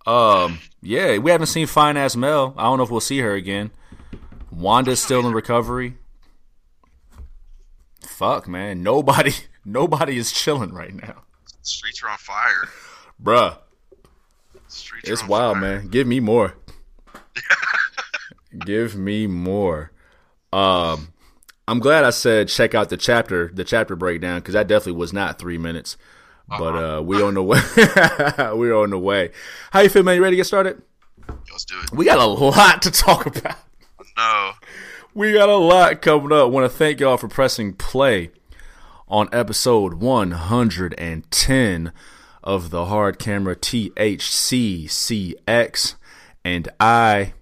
Um, yeah, we haven't seen fine ass Mel. I don't know if we'll see her again. Wanda's still in recovery. Fuck, man. Nobody, nobody is chilling right now. Streets are on fire, bruh. Streets it's wild, fire. man. Give me more. Give me more. Um, I'm glad I said check out the chapter, the chapter breakdown, because that definitely was not three minutes. But uh-huh. uh, we on the way. We're on the way. How you feel, man? You ready to get started? Let's do it. We got a lot to talk about. No. We got a lot coming up. Want to thank y'all for pressing play on episode 110 of the Hard Camera THCCX, and I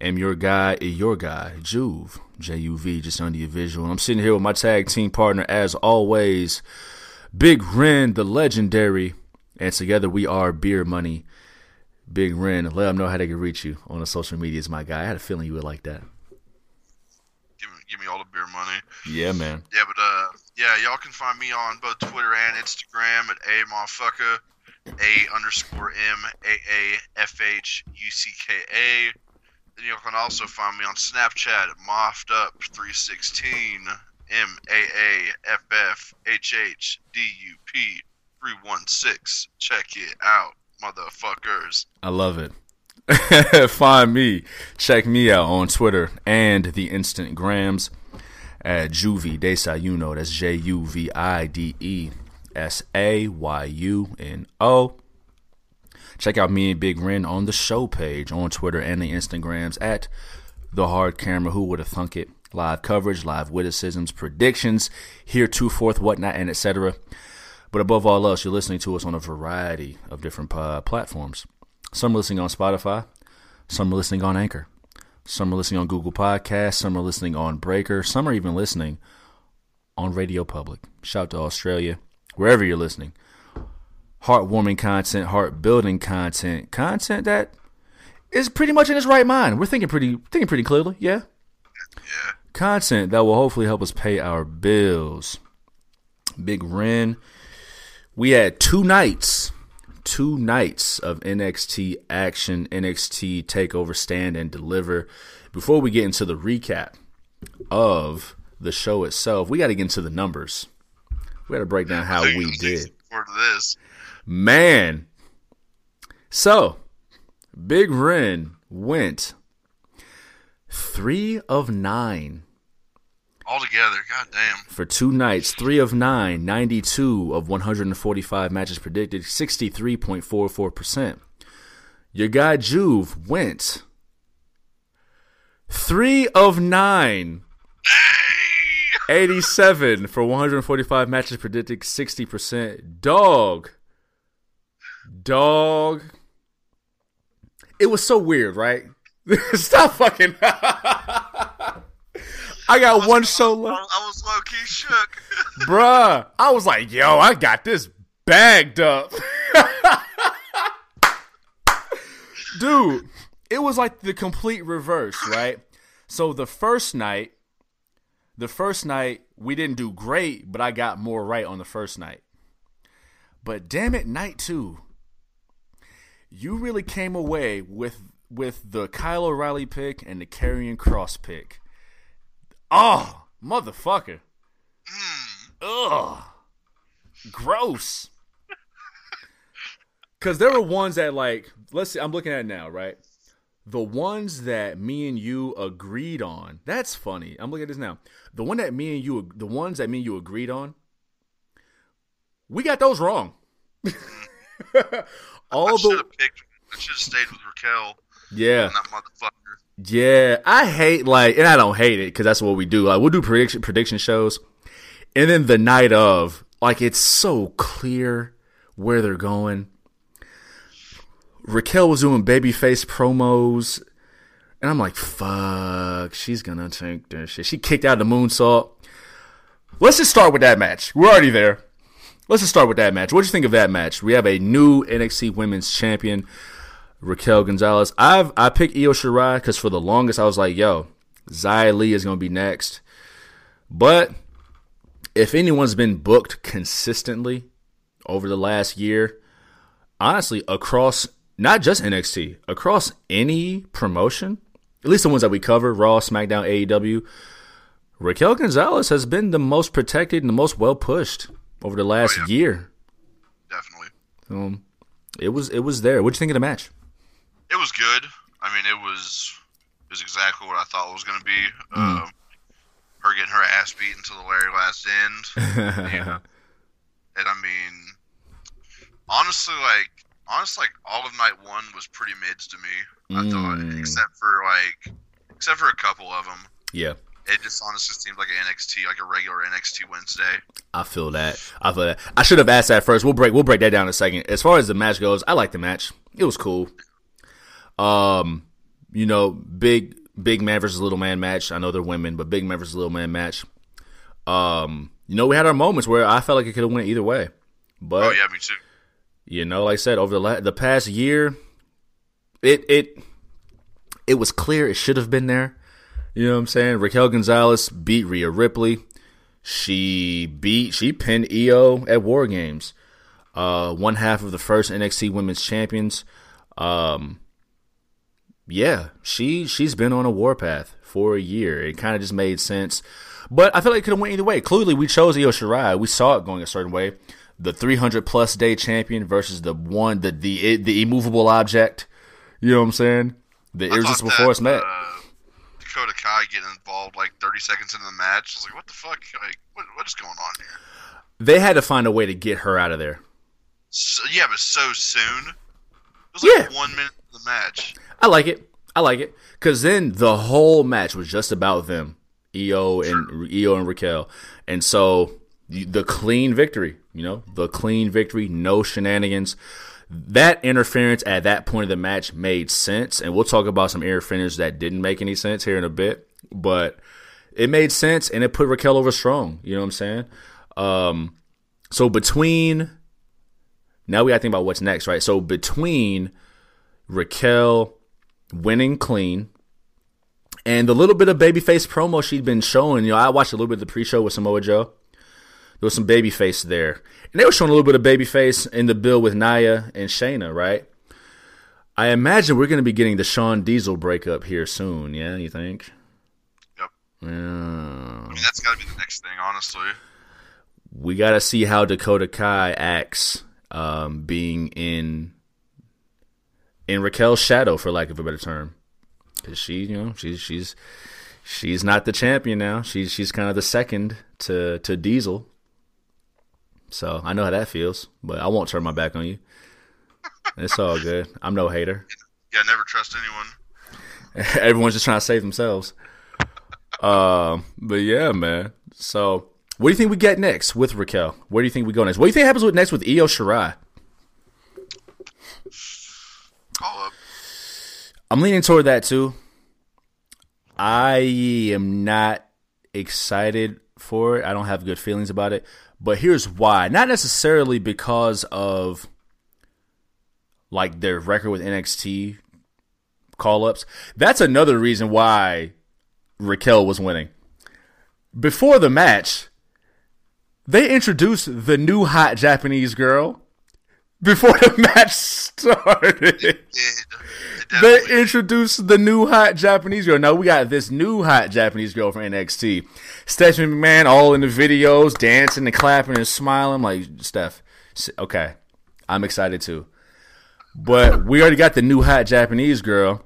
am your guy, your guy, Juv, J U V, just under your visual. I'm sitting here with my tag team partner, as always, Big Ren, the legendary, and together we are Beer Money. Big Ren, let them know how they can reach you on the social medias, my guy. I had a feeling you would like that. Give me, give me all the beer money. Yeah, man. Yeah, but uh, yeah, y'all can find me on both Twitter and Instagram at a motherfucker, a underscore m a a f h u c k a. You can also find me on Snapchat at moffed up three sixteen M A A F F H H D U P 316. Check it out, motherfuckers. I love it. Find me. Check me out on Twitter and the Instant Grams at Juvie Desayuno. That's J U V I D E S A Y U N O. Check out me and Big Ren on the show page on Twitter and the Instagrams at the Hard Camera. Who would have thunk it? live coverage, live witticisms, predictions, here heretofore, whatnot, and etc. But above all else, you're listening to us on a variety of different uh, platforms. Some are listening on Spotify, some are listening on Anchor, some are listening on Google Podcasts, some are listening on Breaker, some are even listening on Radio Public. Shout out to Australia, wherever you're listening. Heartwarming content, heart building content, content that is pretty much in its right mind. We're thinking pretty thinking pretty clearly, yeah. Yeah content that will hopefully help us pay our bills. Big Ren, we had two nights, two nights of NXT action, NXT takeover, stand and deliver. Before we get into the recap of the show itself, we got to get into the numbers. We got to break down how we did. This. Man, so Big Ren went three of nine Altogether, goddamn. For two nights, three of nine, 92 of 145 matches predicted, 63.44%. Your guy Juv went three of nine. 87 for 145 matches predicted, 60%. Dog. Dog. It was so weird, right? Stop fucking. I got I one show left. I was low key shook. Bruh, I was like, yo, I got this bagged up. Dude, it was like the complete reverse, right? So the first night, the first night, we didn't do great, but I got more right on the first night. But damn it, night two, you really came away with with the Kyle O'Reilly pick and the Karrion Kross pick. Oh, motherfucker. Hmm. Ugh. Gross. Cause there were ones that like let's see, I'm looking at it now, right? The ones that me and you agreed on. That's funny. I'm looking at this now. The one that me and you the ones that me and you agreed on, we got those wrong. Hmm. All I the picked, I should have stayed with Raquel. Yeah. That motherfucker. Yeah, I hate like, and I don't hate it because that's what we do. Like, we'll do prediction prediction shows, and then the night of, like, it's so clear where they're going. Raquel was doing babyface promos, and I'm like, fuck, she's gonna take this shit. She kicked out the moonsault. Let's just start with that match. We're already there. Let's just start with that match. What do you think of that match? We have a new NXT Women's Champion, Raquel Gonzalez. I've I picked Io Shirai because for the longest I was like, yo, Xia Li is gonna be next. But if anyone's been booked consistently over the last year, honestly, across not just NXT, across any promotion, at least the ones that we cover, Raw, SmackDown, AEW, Raquel Gonzalez has been the most protected and the most well pushed over the last Oh, yeah. year. Definitely. Um, it was it was there. What'd you think of the match? It was good. I mean, it was it was exactly what I thought it was going to be. Um, her getting her ass beat until the very last end, and I mean, honestly, like honestly, like all of night one was pretty mids to me. I thought, Mm. except for like, except for a couple of them, yeah, it just honestly seemed like an NXT, like a regular NXT Wednesday. I feel that. I feel that. I should have asked that first. We'll break we'll break that down in a second. As far as the match goes, I like the match. It was cool. Um, you know, big big man versus little man match. I know they're women, but big man versus little man match. Um, you know, we had our moments where I felt like it could have went either way. But Oh yeah, me too. you know, like I said, over the la- the past year, it it it was clear it should have been there. You know what I'm saying? Raquel Gonzalez beat Rhea Ripley. She beat she pinned Io at War Games. Uh, one half of the first NXT Women's Champions. Um, yeah, she she's been on a warpath for a year. It kind of just made sense, but I feel like it could have went either way. Clearly, we chose Io Shirai. We saw it going a certain way. The 300 plus day champion versus the one the the the immovable object. You know what I'm saying? The irresistible force met. Dakota Kai getting involved like 30 seconds into the match. I was like, what the fuck? Like, what, what is going on here? They had to find a way to get her out of there. So, yeah, but so soon. It was like Yeah. one minute of the match. I like it. I like it because then the whole match was just about them, Io and Io and Raquel, and so the clean victory. You know, the clean victory, no shenanigans. That interference at that point of the match made sense, and we'll talk about some interference that didn't make any sense here in a bit, but it made sense and it put Raquel over strong. You know what I'm saying? Um, so between now we got to think about what's next, right? So between Raquel winning clean and the little bit of babyface promo she'd been showing, you know, I watched a little bit of the pre-show with Samoa Joe. There was some babyface there, and they were showing a little bit of babyface in the bill with Nia and Shayna, right? I imagine we're going to be getting the Sean Diesel breakup here soon. Yeah, you think? Yep. Yeah. I mean, that's got to be the next thing, honestly. we got to see how Dakota Kai acts um, being in in Raquel's shadow, for lack of a better term, because she, you know, she's she's she's not the champion now. She's she's kind of the second to to Diesel. So I know how that feels, but I won't turn my back on you. It's all good. I'm no hater. Yeah, never trust anyone. Everyone's just trying to save themselves. Um, but yeah, man. So, what do you think we get next with Raquel? Where do you think we go next? What do you think happens with next with Io Shirai? Call up. I'm leaning toward that too. I am not excited for it. I don't have good feelings about it. But here's why. Not necessarily because of like their record with NXT call ups. That's another reason why Raquel was winning. Before the match, they introduced the new hot Japanese girl before the match started. It They definitely- introduced the new hot Japanese girl. Now we got this new hot Japanese girl from NXT. Stephanie McMahon all in the videos, dancing and clapping and smiling. Like Steph, okay, I'm excited too. But we already got the new hot Japanese girl.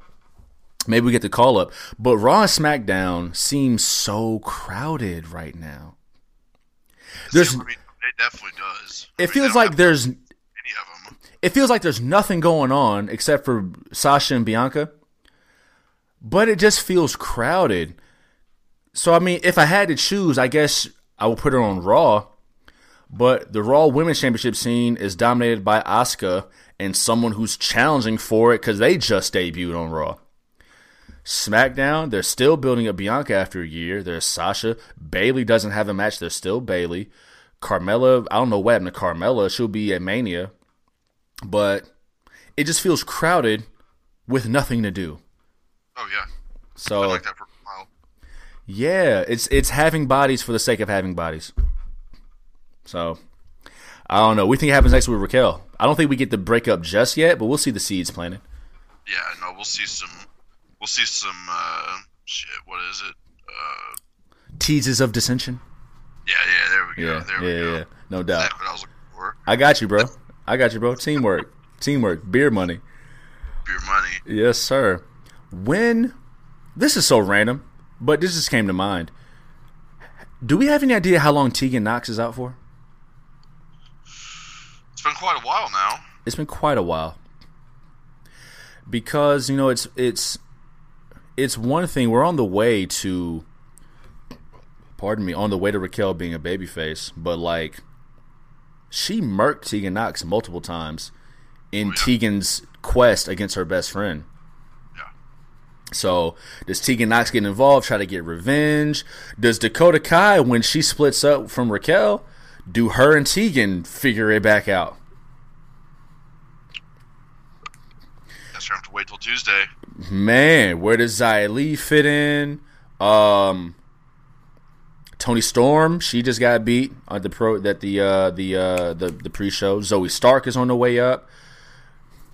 Maybe we get the call up. But Raw and SmackDown seems so crowded right now. There's, it definitely does. I it mean, feels like there's any of them. It feels like there's nothing going on except for Sasha and Bianca. but it just feels crowded. So I mean, if I had to choose, I guess I would put her on Raw. But the Raw Women's Championship scene is dominated by Asuka and someone who's challenging for it because they just debuted on Raw. SmackDown, they're still building up Bianca after a year. There's Sasha. Bayley doesn't have a match. There's still Bayley. Carmella, I don't know what happened to Carmella. She'll be at Mania. But it just feels crowded with nothing to do. Oh yeah, So I like that for a while. yeah, it's it's having bodies for the sake of having bodies. So I don't know. We think it happens next with Raquel. I don't think we get the breakup just yet, but we'll see the seeds planted. Yeah, no, we'll see some. We'll see some. uh Shit, what is it? Uh, Teases of dissension. yeah, yeah. There we go. Yeah, there we yeah, go. yeah. No doubt. That's what I was looking for. I got you, bro. I got you, bro. Teamwork. Teamwork. Beer money. Beer money. Yes, sir. When this is so random, but this just came to mind. Do we have any idea how long Tegan Nox is out for? It's been quite a while now. It's been quite a while. Because, you know, it's it's it's one thing we're on the way to pardon me, on the way to Raquel being a babyface, but like she murked Tegan Nox multiple times in Oh, yeah. Tegan's quest against her best friend. Yeah. So does Tegan Nox get involved, try to get revenge? Does Dakota Kai, when she splits up from Raquel, do her and Tegan figure it back out? Guess we have to wait till Tuesday. Man, where does Xia Li fit in? Um, Toni Storm, she just got beat at the pro that the uh, the uh, the the pre-show. Zoey Stark is on the way up.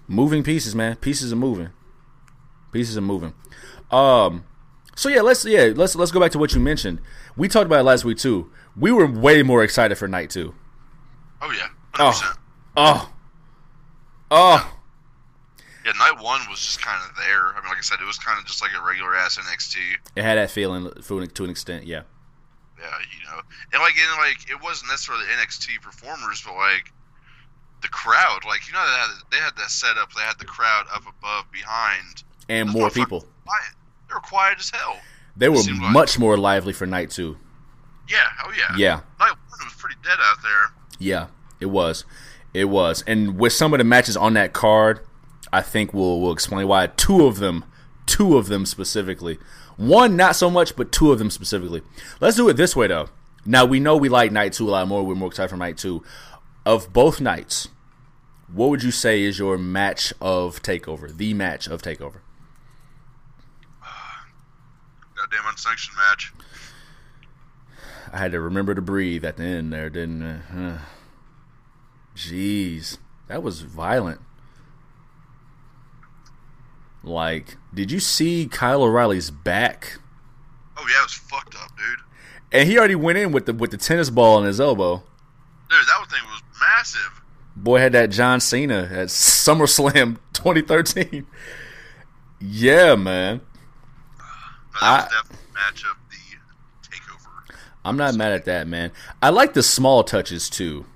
Moving pieces, man. Pieces are moving. Pieces are moving. Um, so yeah, let's yeah let's let's go back to what you mentioned. We talked about it last week too. We were way more excited for night two. Oh yeah, hundred percent. Oh, oh, Yeah, night one was just kind of there. I mean, like I said, it was kind of just like a regular ass NXT. it had that feeling to an extent. Yeah, Yeah, you know, and like, and like, it wasn't necessarily NXT performers, but like the crowd. Like, you know, they had they had that setup. They had the crowd up above, behind. and Those more people. Quiet. They were quiet as hell. They were Seemed like- much more lively for night two. Yeah. Oh yeah. Yeah, Night one was pretty dead out there. yeah, it was, it was. And with some of the matches on that card, I think we'll we'll explain why. Two of them, two of them specifically. One not so much, but two of them specifically. Let's do it this way though. Now we know we like night two a lot more. We're more excited for night two. Of both nights, what would you say is your match of Takeover? The match of Takeover. Goddamn unsanctioned match. I had to remember to breathe at the end there, didn't I? Uh, Jeez, that was violent. Like, did you see Kyle O'Reilly's back? Oh yeah, it was fucked up, dude. And he already went in with the with the tennis ball in his elbow. Dude, that thing was massive. Boy had that John Cena at SummerSlam 2013. yeah, man. No, that I- was definitely a match of the takeover. I'm not mad at that, man. I like the small touches too.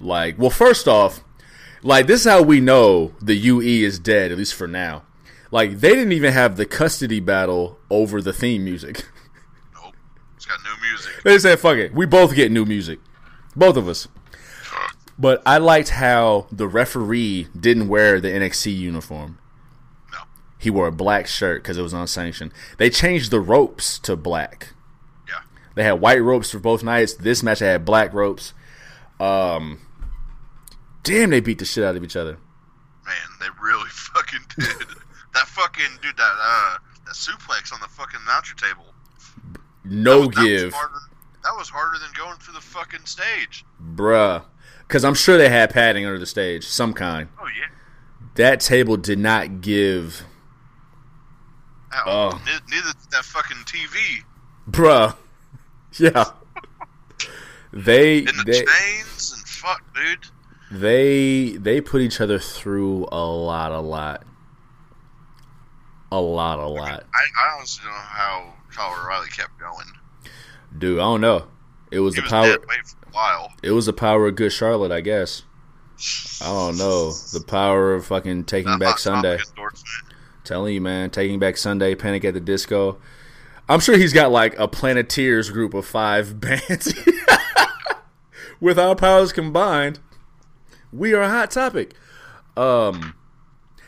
Like, well, first off, like this is how we know the UE is dead, at least for now. Like, they didn't even have the custody battle over the theme music. Nope. It's got new music. they said, "Fuck it, we both get new music, both of us." But I liked how the referee didn't wear the NXT uniform. No. He wore a black shirt because it was unsanctioned. They changed the ropes to black. Yeah. They had white ropes for both nights. This match had black ropes. Um, damn, they beat the shit out of each other. Man, they really fucking did. That fucking dude, that uh, that suplex on the fucking announcer table. No That was- that was give, harder- That was harder than going through the fucking stage. bruh. Because I'm sure they had padding under the stage, some kind. Oh yeah. That table did not give, Oh. Ne- neither did that fucking TV. bruh. Yeah. They In the they chains and fuck, dude. they they put each other through a lot, a lot, a lot, a lot. I, I honestly don't know how Kyle O'Reilly kept going. Dude, I don't know. It was He the was power. dead for a while. It was the power of good Charlotte, I guess. I don't know. The power of fucking taking Not back Sunday. Telling you, man, Taking Back Sunday, Panic at the Disco. I'm sure he's got like a Planeteers group of five bands. With our powers combined, we are a hot topic. Um,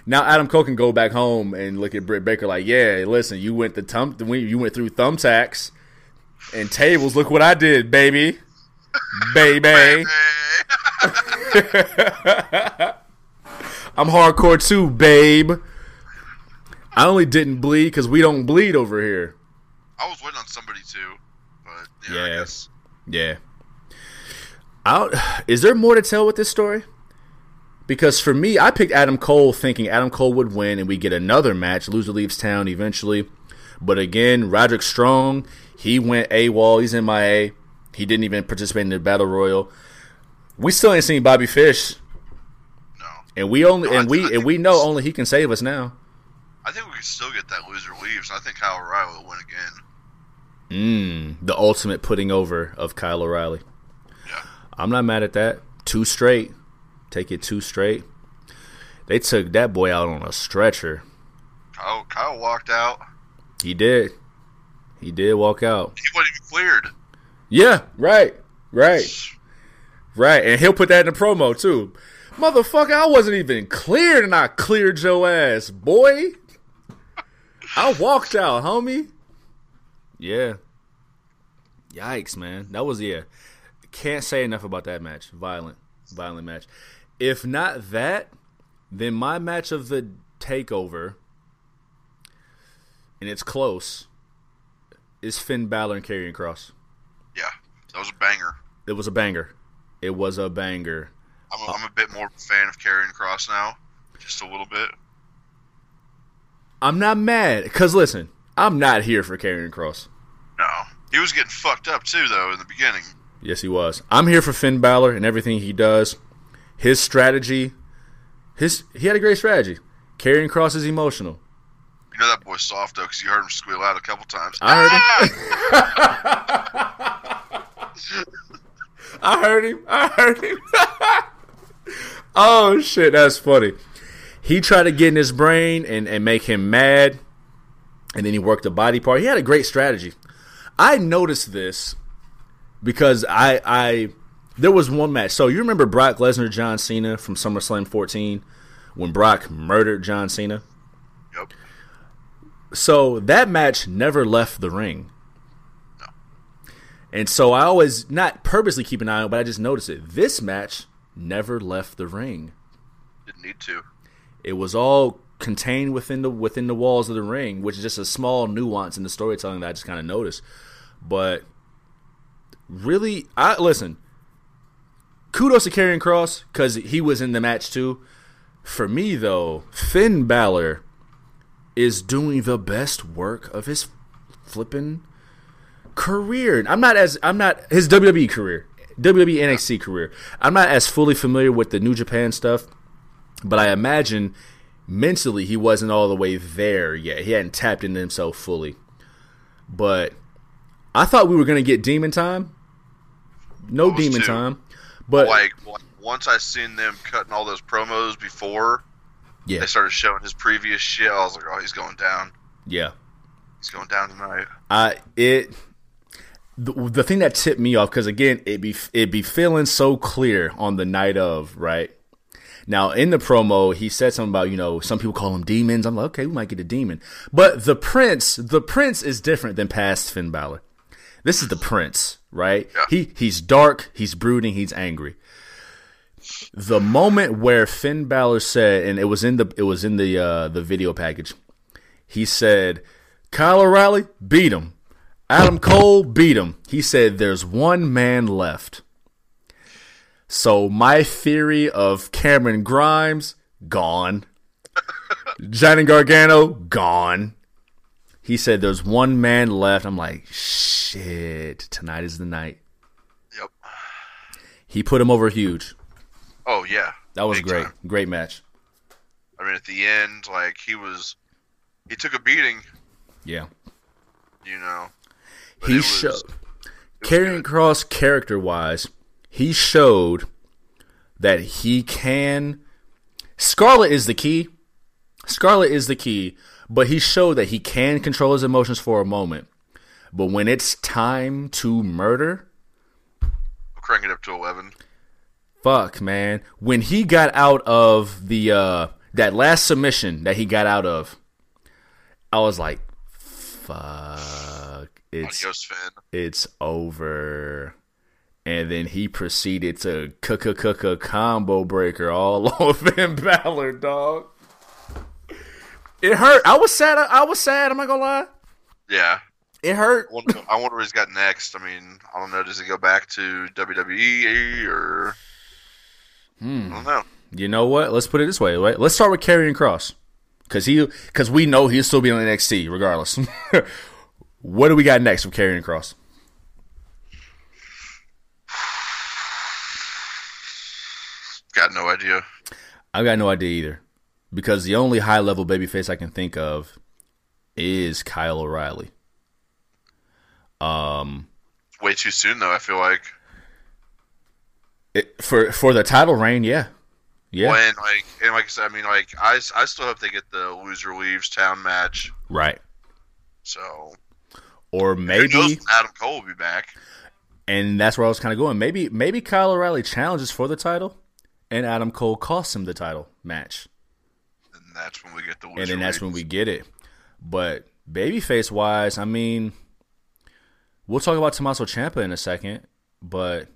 now Adam Cole can go back home and look at Britt Baker like, yeah, listen, you went the thumb, you went through thumbtacks and tables. Look what I did, baby, baby. I'm hardcore too, babe. I only didn't bleed because we don't bleed over here. I was waiting on somebody too, but yeah, yeah. yeah. Out. Is there more to tell with this story? Because for me, I picked Adam Cole thinking Adam Cole would win and we get another match. Loser leaves town eventually. But again, Roderick Strong, he went AWOL. He's MIA. He didn't even participate in the Battle Royal. We still ain't seen Bobby Fish. No. And we only no, and we and we know only he can save us now. I think we can still get that loser leaves. I think Kyle O'Reilly will win again. Mmm. The ultimate putting over of Kyle O'Reilly. Yeah. I'm not mad at that. Two straight. Take it two straight. They took that boy out on a stretcher. Kyle, Kyle walked out. He did. He did walk out. He wasn't even cleared. Yeah, right, right, right. And he'll put that in the promo too. Motherfucker, I wasn't even cleared and I cleared your ass, boy. I walked out, homie. Yeah. Yikes, man. That was yeah. Can't say enough about that match. Violent, violent match. If not that, then my match of the takeover, and it's close, is Finn Balor and Karrion Kross. Yeah, that was a banger. It was a banger. It was a banger. I'm a, uh, I'm a bit more fan of Karrion Kross now, just a little bit. I'm not mad because listen, I'm not here for Karrion Kross. No, he was getting fucked up too, though, in the beginning. Yes, he was. I'm here for Finn Balor and everything he does his strategy, his he had a great strategy. Karrion Kross is emotional. You know that boy's soft though, because you heard him squeal out a couple times. I heard him. Ah! I heard him. I heard him. oh shit, that's funny. He tried to get in his brain and, and make him mad, and then he worked the body part. He had a great strategy. I noticed this because I I there was one match. So you remember Brock Lesnar, John Cena from SummerSlam 14 when Brock murdered John Cena? Yep. So that match never left the ring. No. And so I always not purposely keep an eye on it, but I just noticed it. This match never left the ring. Didn't need to. It was all contained within the within the walls of the ring, which is just a small nuance in the storytelling that I just kind of noticed. But really, I listen kudos to Karrion Kross because he was in the match too. For me though, Finn Balor is doing the best work of his flipping career. I'm not as I'm not his WWE career, WWE NXT career. I'm not as fully familiar with the New Japan stuff, but I imagine mentally he wasn't all the way there yet. He hadn't tapped into himself fully. But I thought we were going to get Demon Time. No Demon. Time. But like, like once I seen them cutting all those promos before, yeah, they started showing his previous shit. I was like, oh, he's going down. Yeah, he's going down tonight. Uh, it. The, the thing that tipped me off because again it be it be feeling so clear on the night of right now in the promo he said something about you know some people call them demons I'm like okay we might get a demon but the prince the prince is different than past Finn Balor this is the prince, right? Yeah. He he's dark, he's brooding, he's angry. The moment where Finn Balor said, and it was in the it was in the uh, the video package, he said, "Kyle O'Reilly beat him, Adam Cole beat him." He said, "There's one man left." So my theory of Cameron Grimes gone, Johnny Gargano gone. He said there's one man left. I'm like, shit, tonight is the night. Yep. He put him over huge. Oh yeah. That was great. Time. Great match. I mean at the end, like he was he took a beating. Yeah. You know. He showed Karrion Kross character wise, he showed that he can Scarlett is the key. Scarlett is the key, but he showed that he can control his emotions for a moment. But when it's time to murder, crank it up to eleven. fuck, man. When he got out of the uh that last submission that he got out of, I was like, fuck. It's Adios, it's over. And then he proceeded to cook a cook a combo breaker all over Finn Balor, dog. It hurt. I was sad. I was sad. I'm not gonna lie. Yeah. It hurt. I wonder, I wonder what he's got next. I mean, I don't know. Does he go back to WWE or hmm. I don't know. You know what? Let's put it this way. Right? Let's start with Karrion Kross, because he, because we know he'll still be on NXT regardless. what do we got next from Karrion Kross? Got no idea. I've got no idea either, because the only high level babyface I can think of is Kyle O'Reilly. Um, Way too soon though. I feel like. it, for for the title reign, yeah, yeah, When like and like I said, I mean like I, I still hope they get the loser leaves town match. right. So Or maybe, Adam Cole will be back. and that's where I was kind of going. Maybe maybe Kyle O'Reilly challenges for the title, and Adam Cole costs him the title match. That's when we get the and then that's when we get it. But babyface wise, I mean, we'll talk about Tommaso Ciampa in a second. But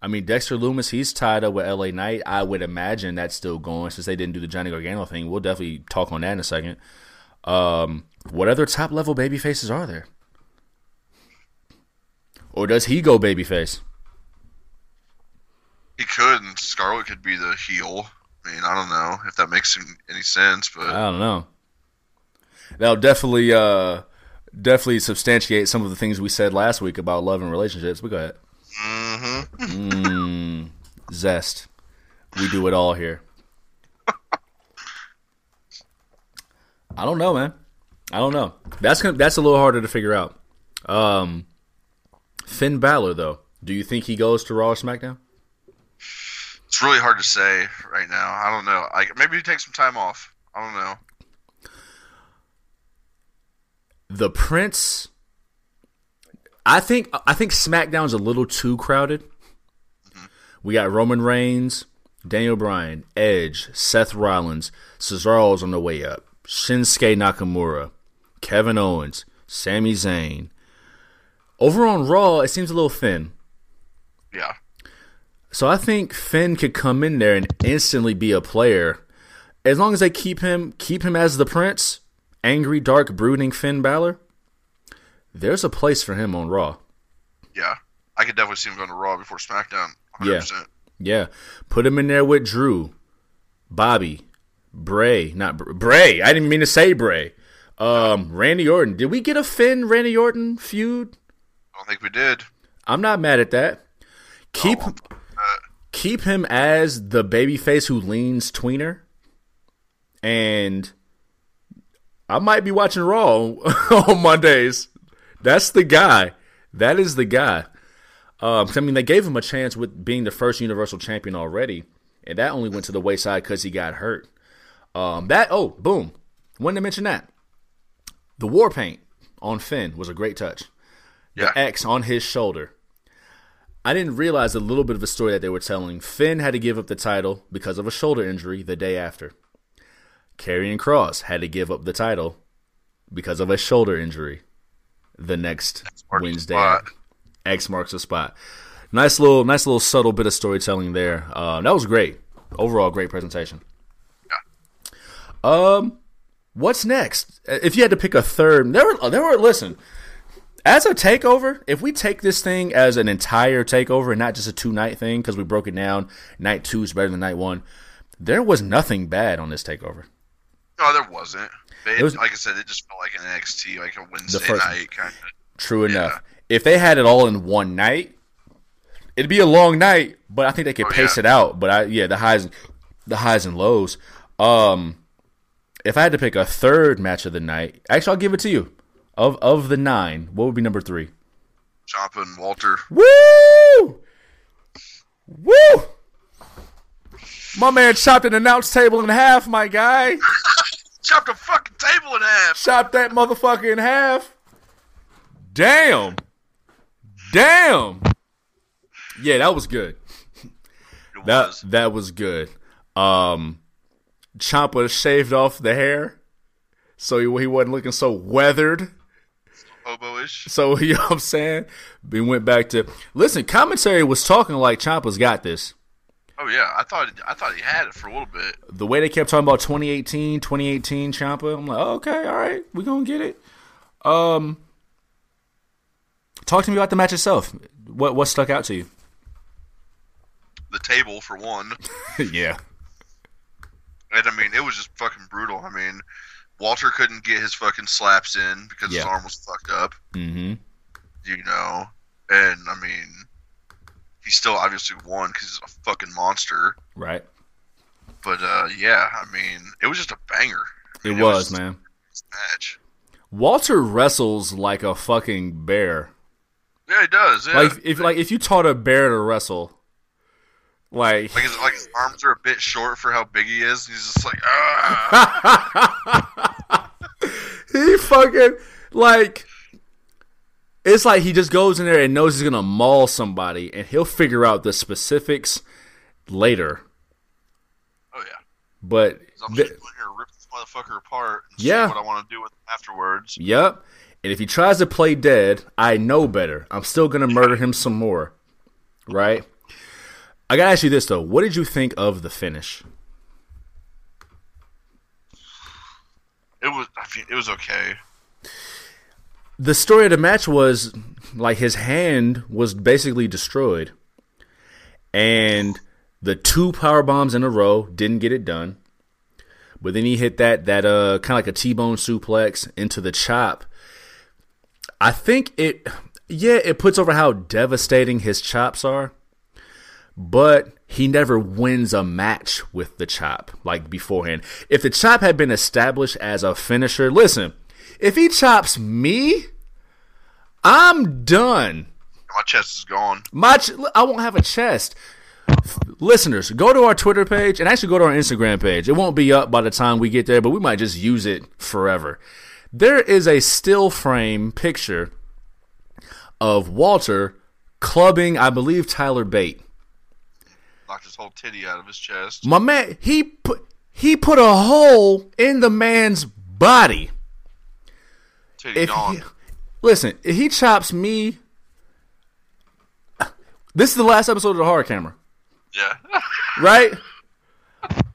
I mean, Dexter Lumis, he's tied up with LA Knight. I would imagine that's still going since they didn't do the Johnny Gargano thing. We'll definitely talk on that in a second. Um, what other top level babyfaces are there? Or does he go babyface? He could, and Scarlett could be the heel. I mean, I don't know if that makes any sense, but I don't know. That'll definitely uh definitely substantiate some of the things we said last week about love and relationships. But go ahead. Mm-hmm. Mm, zest. We do it all here. I don't know, man. I don't know. That's gonna, that's a little harder to figure out. Um, Finn Balor, though, do you think he goes to Raw or SmackDown? It's really hard to say right now. I don't know. Like maybe he takes some time off. I don't know. The Prince. I think I think SmackDown's a little too crowded. Mm-hmm. We got Roman Reigns, Daniel Bryan, Edge, Seth Rollins, Cesaro's on the way up, Shinsuke Nakamura, Kevin Owens, Sami Zayn. Over on Raw, it seems a little thin. Yeah. So I think Finn could come in there and instantly be a player, as long as they keep him keep him as the Prince, angry, dark, brooding Finn Balor. There's a place for him on Raw. Yeah. I could definitely see him going to Raw before SmackDown. 100%. Yeah, put him in there with Drew, Bobby, Bray, not Br- Bray. I didn't mean to say Bray. Um, Randy Orton. Did we get a Finn Randy Orton feud? I don't think we did. I'm not mad at that. Keep Oh, keep him as the babyface who leans tweener, and I might be watching Raw on Mondays. That's the guy. That is the guy. Um, I mean, they gave him a chance with being the first Universal Champion already, and that only went to the wayside because he got hurt. Um, that oh, boom. Wanted to mention that the war paint on Finn was a great touch. Yeah. The X on his shoulder. I didn't realize a little bit of a story that they were telling. Finn had to give up the title because of a shoulder injury the day after. Karrion Kross had to give up the title because of a shoulder injury the next the Wednesday. X marks the spot. Nice little, nice little subtle bit of storytelling there. Uh, that was great. Overall, great presentation. Um, what's next? If you had to pick a third, there were, there were. Listen, as a takeover, if we take this thing as an entire takeover and not just a two night thing, because we broke it down, night two is better than night one. There was nothing bad on this takeover. No, there wasn't. It, was- like I said, it just felt like an NXT, like a Wednesday first- night kind of. True enough. If they had it all in one night, it'd be a long night. But I think they could Oh, pace yeah. it out. But I, yeah, the highs, the highs and lows. Um, if I had to pick a third match of the night, actually, I'll give it to you. Of of the nine, what would be number three? Ciampa and Walter. Woo! Woo! My man chopped an announce table in half, my guy. Chopped a fucking table in half. Chopped that motherfucker in half. Damn. Damn. Yeah, that was good. It That was. that was good. Um, Ciampa shaved off the hair, so he, he wasn't looking so weathered. Hobo-ish. So you know what I'm saying? We went back to listen. Commentary was talking like Ciampa's got this. Oh yeah, I thought I thought he had it for a little bit. The way they kept talking about 2018, 2018 Ciampa, I'm like, oh, okay, all right, we gonna get it. Um, talk to me about the match itself. What what stuck out to you? The table for one, yeah, and I mean it was just fucking brutal. I mean, Walter couldn't get his fucking slaps in because his arm was fucked up. mm-hmm. You know, and I mean, he still obviously won because he's a fucking monster. right. But uh, yeah, I mean, it was just a banger. I It mean, was, man. match. Walter wrestles like a fucking bear. Yeah, he does. Yeah. Like if like if you taught a bear to wrestle, like Like his, like his arms are a bit short for how big he is. He's just like, ah. he fucking like it's like he just goes in there and knows he's gonna maul somebody, and he'll figure out the specifics later. oh yeah. But I'm th- just going here to rip this motherfucker apart. And Yeah. See what I want to do with him afterwards. yep. And if he tries to play dead, I know better. I'm still gonna murder him some more. Right? I gotta ask you this though. What did you think of the finish? It was. It was okay. the story of the match was like his hand was basically destroyed, and the two power bombs in a row didn't get it done. But then he hit that that uh kind of like a T-bone suplex into the chop. I think it, yeah, it puts over how devastating his chops are. But he never wins a match with the chop like beforehand. If the chop had been established as a finisher, listen, if he chops me, I'm done. My chest is gone. My ch- I won't have a chest. Listeners, go to our Twitter page and actually go to our Instagram page. It won't be up by the time we get there, but we might just use it forever. There is a still frame picture of Walter clubbing, I believe, Tyler Bate. Knocked his whole titty out of his chest. My man, he put he put a hole in the man's body. Titty If gone. he, listen, if he chops me, this is the last episode of the Hard Camera. Yeah. right?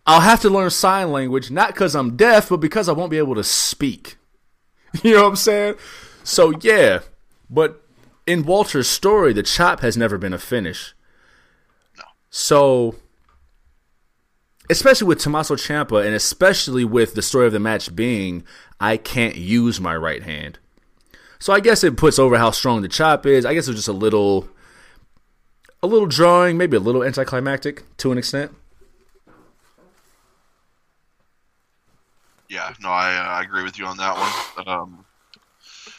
I'll have to learn sign language, not because I'm deaf, but because I won't be able to speak. You know what I'm saying? So, yeah. But in Walter's story, the chop has never been a finish. So, especially with Tommaso Ciampa, and especially with the story of the match being, I can't use my right hand. So I guess it puts over how strong the chop is. I guess it was just a little a little drawing, maybe a little anticlimactic to an extent. Yeah, no, I uh, I agree with you on that one. Um,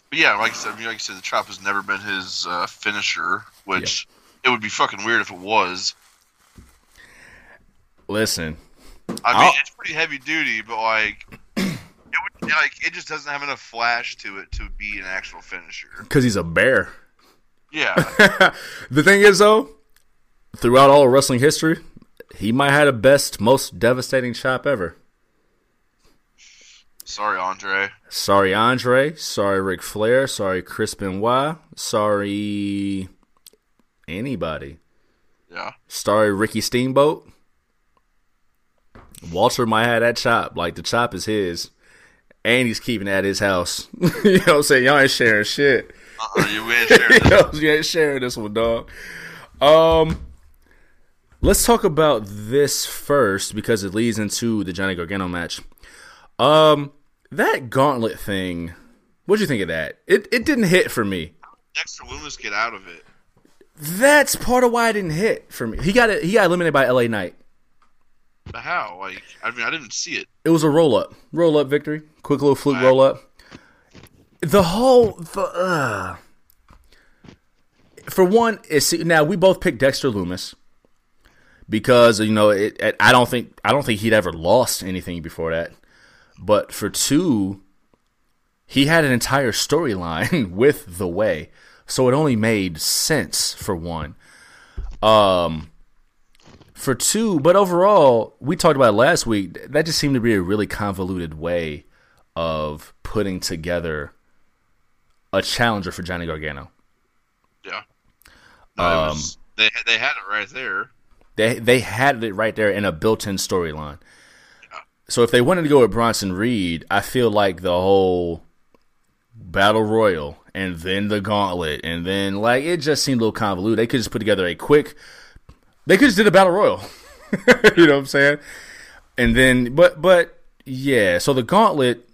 but yeah, like I said, I mean, like I said, the chop has never been his uh, finisher, which it would be fucking weird if it was. Listen, I mean, I'll- it's pretty heavy duty, but like, it would like it just doesn't have enough flash to it to be an actual finisher. because he's a bear. Yeah, the thing is, though, throughout all of wrestling history, he might have the best, most devastating chop ever. sorry, Andre. Sorry, Andre. Sorry, Ric Flair. Sorry, Chris Benoit. Sorry, anybody. Yeah, Sorry, Ricky Steamboat. Walter might have that chop. Like, the chop is his. And he's keeping it at his house. you know what I'm saying? Y'all ain't sharing shit. uh-uh, you ain't sharing you, this. know, you ain't sharing this one, dog. Um, let's talk about this first because it leads into the Johnny Gargano match. Um, that gauntlet thing. What'd you think of that? It it didn't hit for me. Dexter Lumis get out of it. That's part of why it didn't hit for me. He got it. He got eliminated by LA Knight. But how? Like, I mean, I didn't see it. It was a roll up, roll up victory, quick little fluke roll up. The whole the uh, for one is now we both picked Dexter Lumis because you know it, it, I don't think I don't think he'd ever lost anything before that. But for two, he had an entire storyline with the way, so it only made sense for one. Um, for two, but overall, we talked about last week. That just seemed to be a really convoluted way of putting together a challenger for Johnny Gargano. Yeah. No, um, was, they they had it right there. They they had it right there in a built-in storyline. Yeah. So if they wanted to go with Bronson Reed, I feel like the whole battle royal and then the gauntlet and then like it just seemed a little convoluted. They could just put together a quick. They could just did a battle royal. you know what I'm saying? And then, but but yeah. So the gauntlet,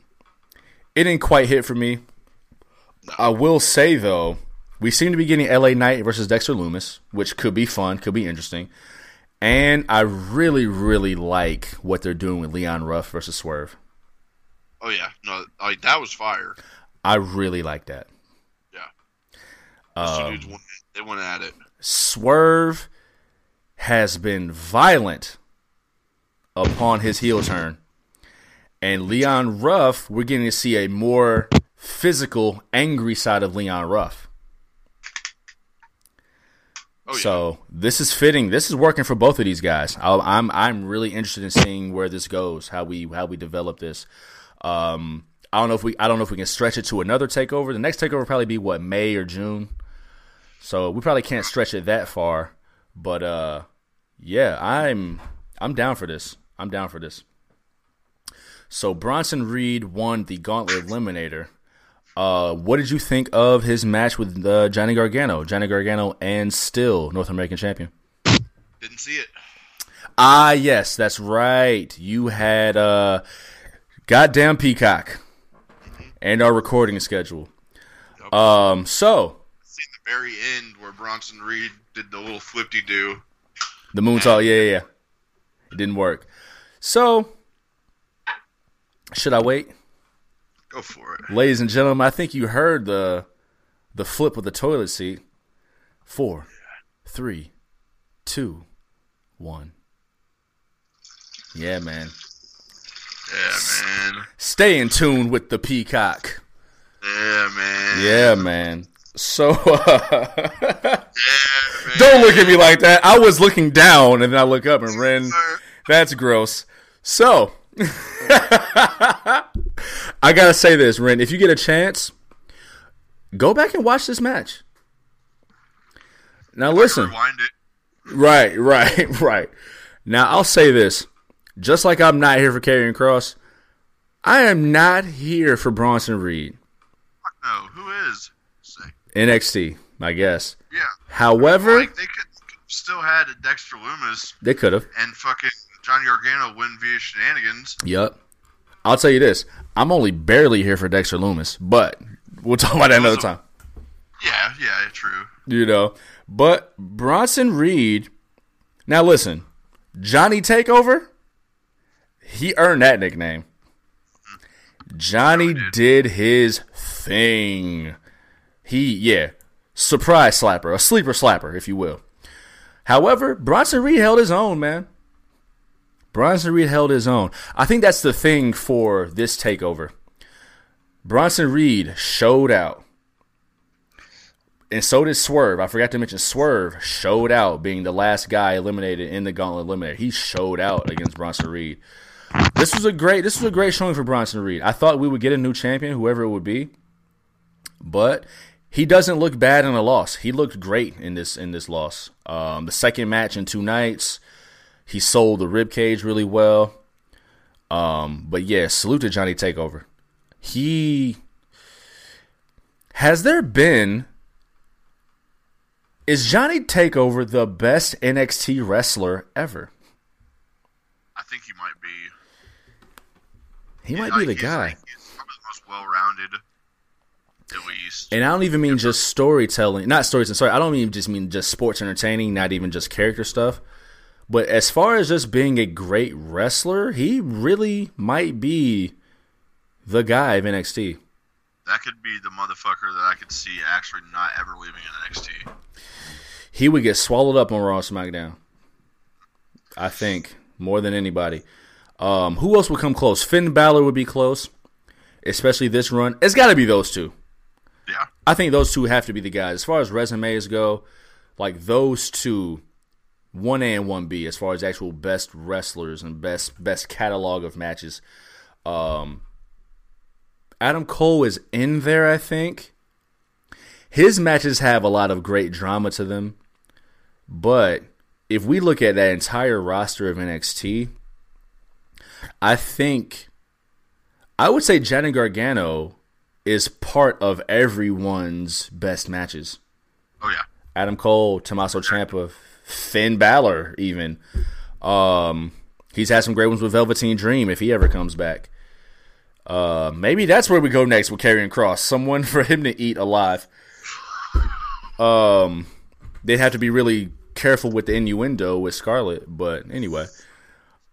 it didn't quite hit for me. I will say though, we seem to be getting LA Knight versus Dexter Lumis, which could be fun, could be interesting. And I really, really like what they're doing with Leon Ruff versus Swerve. Oh yeah, no, like that was fire. I really like that. Yeah, um, dudes went, they went at it. Swerve has been violent upon his heel turn, and Leon Ruff, we're getting to see a more physical, angry side of Leon Ruff. Oh, yeah. So this is fitting. This is working for both of these guys. i am I'm, I'm really interested in seeing where this goes, how we how we develop this. Um, I don't know if we I don't know if we can stretch it to another takeover. The next takeover will probably be what May or June. So we probably can't stretch it that far. But uh, yeah, I'm I'm down for this. I'm down for this. So Bronson Reed won the Gauntlet Eliminator. Uh, what did you think of his match with uh, Johnny Gargano? Johnny Gargano and still North American champion. Didn't see it. Ah, yes, that's right. You had uh, goddamn Peacock and our recording schedule. Um, so very end where Bronson Reed did the little flippy do. The moonsault, yeah, yeah, yeah. It didn't work. So, should I wait? Go for it. Ladies and gentlemen, I think you heard the the flip of the toilet seat. Four, three, two, one. Yeah, man. Yeah, man. Stay in tune with the peacock. Yeah, man. Yeah, man. So, uh, yeah, don't look at me like that. I was looking down and then I look up and Ren. That's gross. So, I gotta say this, Ren. If you get a chance, go back and watch this match. Now listen. Right, right, right. Now I'll say this. Just like I'm not here for Karrion Kross, I am not here for Bronson Reed. No, who is? NXT, I guess. Yeah. However, like they could still had Dexter Lumis. They could have. And fucking Johnny Gargano win via shenanigans. Yep. I'll tell you this: I'm only barely here for Dexter Lumis, but we'll talk about that another time. Yeah, yeah, true. You know, but Bronson Reed. Now listen, Johnny Takeover. He earned that nickname. Mm-hmm. Johnny did his thing. He, yeah, surprise slapper, a sleeper slapper, if you will. However, Bronson Reed held his own, man. Bronson Reed held his own. I think that's the thing for this takeover. Bronson Reed showed out. And so did Swerve. I forgot to mention Swerve showed out being the last guy eliminated in the gauntlet eliminator. He showed out against Bronson Reed. This was a great this was a great showing for Bronson Reed. I thought we would get a new champion, whoever it would be. But he doesn't look bad in a loss. He looked great in this in this loss. Um, the second match in two nights, he sold the rib cage really well. Um, but yeah, salute to Johnny Takeover. He has there been is Johnny Takeover the best NXT wrestler ever? I think he might be. He might be the guy. he's probably the most well-rounded. And I don't even mean just storytelling, not storytelling. Sorry, I don't even just mean just sports entertaining, not even just character stuff. But as far as just being a great wrestler, he really might be the guy of NXT. That could be the motherfucker that I could see actually not ever leaving NXT. He would get swallowed up on Raw SmackDown. I think more than anybody. Um, who else would come close? Finn Balor would be close, especially this run. It's got to be those two. I think those two have to be the guys. As far as resumes go, like those two, one A and one B, as far as actual best wrestlers and best best catalog of matches. Um, Adam Cole is in there, I think. His matches have a lot of great drama to them, but if we look at that entire roster of NXT, I think I would say Johnny Gargano is part of everyone's best matches. Oh yeah. Adam Cole, Tommaso Ciampa, Finn Balor, even. Um, he's had some great ones with Velveteen Dream if he ever comes back. Uh, maybe that's where we go next with Karrion Kross. Someone for him to eat alive. Um, they'd have to be really careful with the innuendo with Scarlett, but anyway.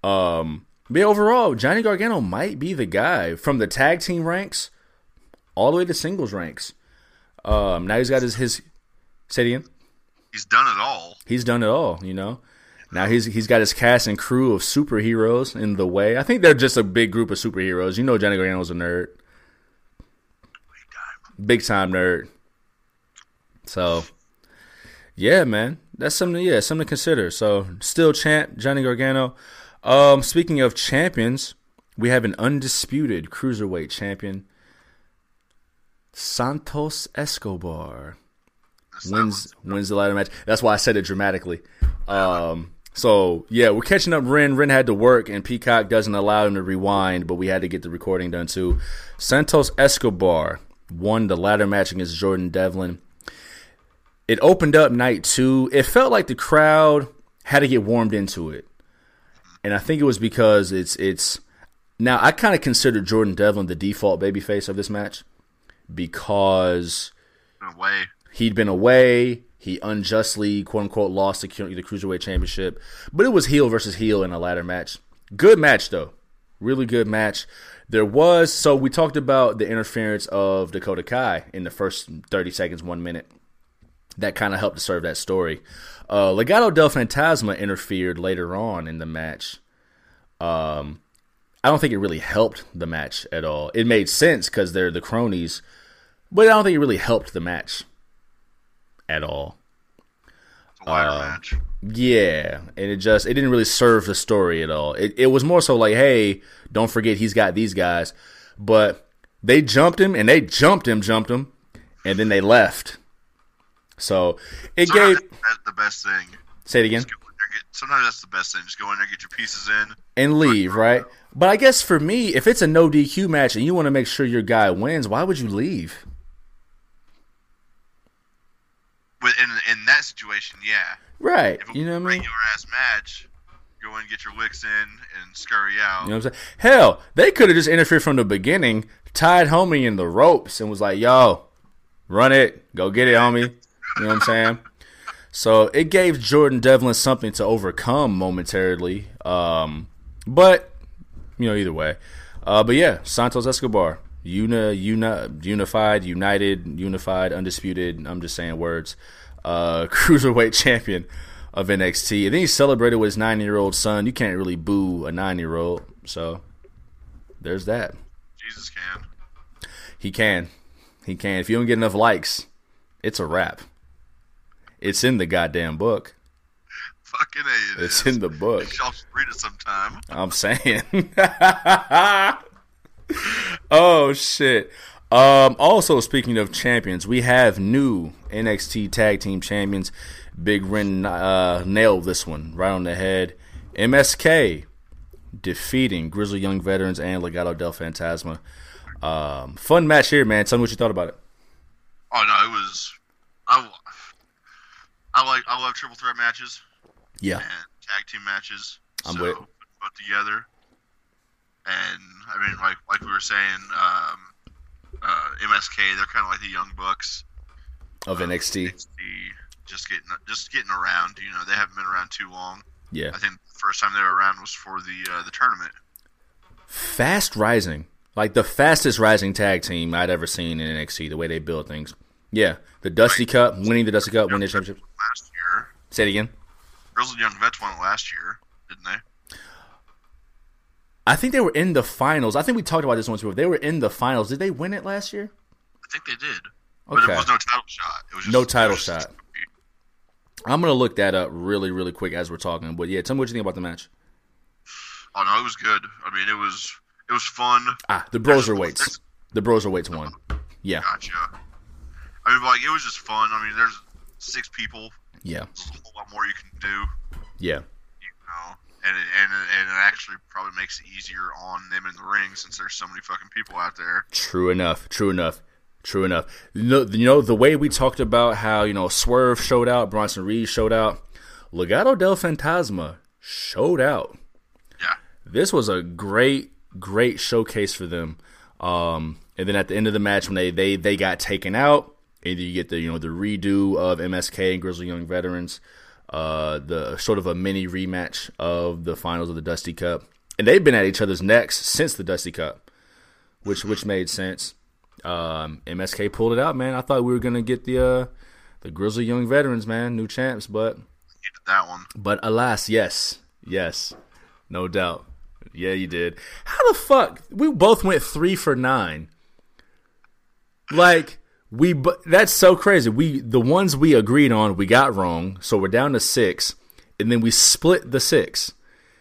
Um, but overall, Johnny Gargano might be the guy from the tag team ranks all the way to singles ranks. Um, now he's got his his. Say it. He's done it all. He's done it all. You know. Now he's he's got his cast and crew of superheroes in the way. I think they're just a big group of superheroes. You know, Johnny Gargano's a nerd, big time nerd. So, yeah, man, that's something. Yeah, something to consider. So, still champ Johnny Gargano. Um, speaking of champions, we have an undisputed cruiserweight champion, Santos Escobar. Wins wins the ladder match. That's why I said it dramatically. Um, so yeah, we're catching up. Ren Ren had to work, and Peacock doesn't allow him to rewind, but we had to get the recording done too. Santos Escobar won the ladder match against Jordan Devlin. It opened up night two. It felt like the crowd had to get warmed into it, and I think it was because it's it's now I kind of consider Jordan Devlin the default babyface of this match because In a way. he'd been away. He unjustly, quote unquote, lost the, the cruiserweight championship, but it was heel versus heel in a ladder match. Good match though, really good match. There was so we talked about the interference of Dakota Kai in the first thirty seconds, one minute. That kind of helped to serve that story. Uh, Legado del Fantasma interfered later on in the match. Um, I don't think it really helped the match at all. It made sense because they're the cronies, but I don't think it really helped the match at all. Ladder Uh, match. Yeah, and it just it didn't really serve the story at all. It it was more so like, hey, don't forget he's got these guys, but they jumped him and they jumped him, jumped him, and then they left. So it Sometimes gave. that's the best thing. Say it again. Just go in there, get, sometimes that's the best thing. Just go in there, get your pieces in. and leave, right? But I guess for me, if it's a no DQ match and you want to make sure your guy wins, why would you leave? But in in that situation, yeah. Right. You know what I mean? regular ass match, go in, get your wicks in, and scurry out. You know what I'm saying? Hell, they could have just interfered from the beginning, tied homie in the ropes, and was like, yo, run it, go get it, homie. You know what I'm saying? So it gave Jordan Devlin something to overcome momentarily. Um, but, you know, either way. Uh, but yeah, Santos Escobar, uni, uni, unified, united, unified, undisputed. I'm just saying words. Uh, cruiserweight champion of NXT. And then he celebrated with his nine year old son. You can't really boo a nine year old. So there's that. Jesus can. He can. He can. If you don't get enough likes, it's a wrap. It's in the goddamn book. Fucking A. it It's is. in the book. Y'all should read it sometime. I'm saying. oh shit. Um, also speaking of champions, we have new NXT Tag Team Champions. Big Ren uh, nailed this one right on the head. MSK defeating Grizzled Young Veterans and Legado del Fantasma. Um, fun match here, man. Tell me what you thought about it. Oh no, it was. I, I like. I love triple threat matches Yeah, and tag team matches. I'm so, with- Put together, and I mean, like like we were saying, um, uh, MSK. They're kind of like the young bucks. of NXT. NXT, just getting just getting around. You know, they haven't been around too long. Yeah, I think the first time they were around was for the uh, the tournament. fast rising, like the fastest rising tag team I'd ever seen in NXT. The way they build things. Yeah, the Dusty Cup, winning the Dusty Cup, winning the championship. last year. Say it again. Grizzled Young Vets won it last year. didn't they? I think they were in the finals. I think we talked about this once before. They were in the finals. Did they win it last year? I think they did. Okay. But it was no title shot. It was just, No title was just- shot. I'm gonna look that up really, really quick as we're talking. But yeah, tell me what you think about the match. Oh no, it was good. I mean, it was it was fun. Ah, the Broserweights. The Broserweights won. Yeah, Gotcha. I mean, like it was just fun. I mean, there's six people. yeah, There's a whole lot more you can do. yeah. You know, and it, and it, and it actually probably makes it easier on them in the ring since there's so many fucking people out there. True enough. True enough. True enough. You know, you know the way we talked about how you know Swerve showed out, Bronson Reed showed out, Legado del Fantasma showed out. Yeah. This was a great, great showcase for them. Um, and then at the end of the match, when they they they got taken out, and you get the you know the redo of MSK and Grizzled Young Veterans, uh, the sort of a mini rematch of the finals of the Dusty Cup, and they've been at each other's necks since the Dusty Cup, which which made sense. Um, MSK pulled it out, man. I thought we were gonna get the uh, the Grizzled Young Veterans, man, new champs, but that one. but alas, yes, yes, no doubt. Yeah, you did. How the fuck? We both went three for nine. Like we, but that's so crazy. We the ones we agreed on, we got wrong, so we're down to six, and then we split the six.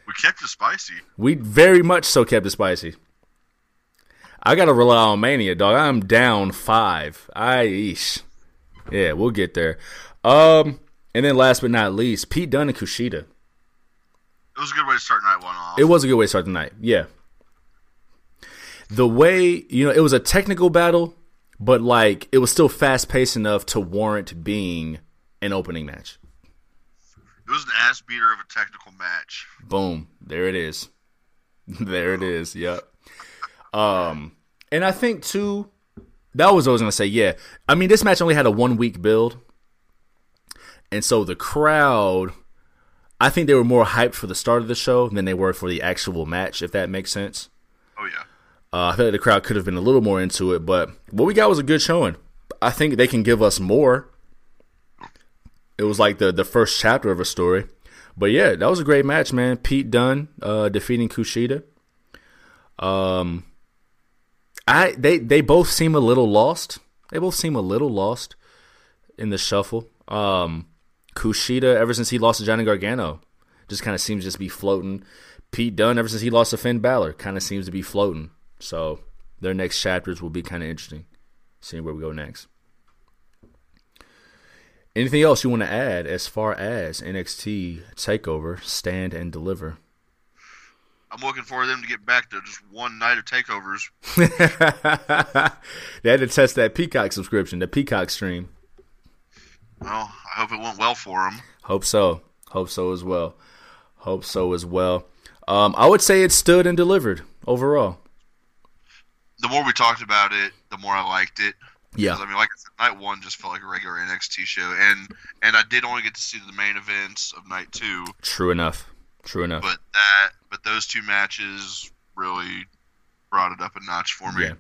We kept it spicy. We very much so kept it spicy. I gotta rely on Mania, dog. I'm down five. I eesh. Yeah, we'll get there. Um, and then last but not least, Pete Dunne and Kushida. It was a good way to start night one off. It was a good way to start the night. Yeah. The way, you know, it was a technical battle, but like it was still fast paced enough to warrant being an opening match. It was an ass beater of a technical match. Boom. There it is. there it is. Yep. Um and I think too that was what I was gonna say, yeah. I mean this match only had a one week build. And so the crowd I think they were more hyped for the start of the show than they were for the actual match, if that makes sense. Oh yeah. Uh, I feel like the crowd could have been a little more into it, but what we got was a good showing. I think they can give us more. It was like the the first chapter of a story, but yeah, that was a great match, man. Pete Dunne uh, defeating Kushida. Um, I they they both seem a little lost. They both seem a little lost in the shuffle. Um, Kushida, ever since he lost to Johnny Gargano, just kind of seems to just be floating. Pete Dunne, ever since he lost to Finn Balor, kind of seems to be floating. So their next chapters will be kind of interesting, seeing where we go next. Anything else you want to add as far as NXT Takeover Stand and Deliver? I'm looking for them to get back to just one night of takeovers. they had to test that Peacock subscription, the Peacock stream. Well, I hope it went well for them. Hope so. Hope so as well. Hope so as well. Um, I would say it stood and delivered overall. The more we talked about it, the more I liked it. Yeah. I mean, like I said, night one just felt like a regular NXT show, and and I did only get to see the main events of night two, True enough. True enough. but that but those two matches really brought it up a notch for me. Yeah.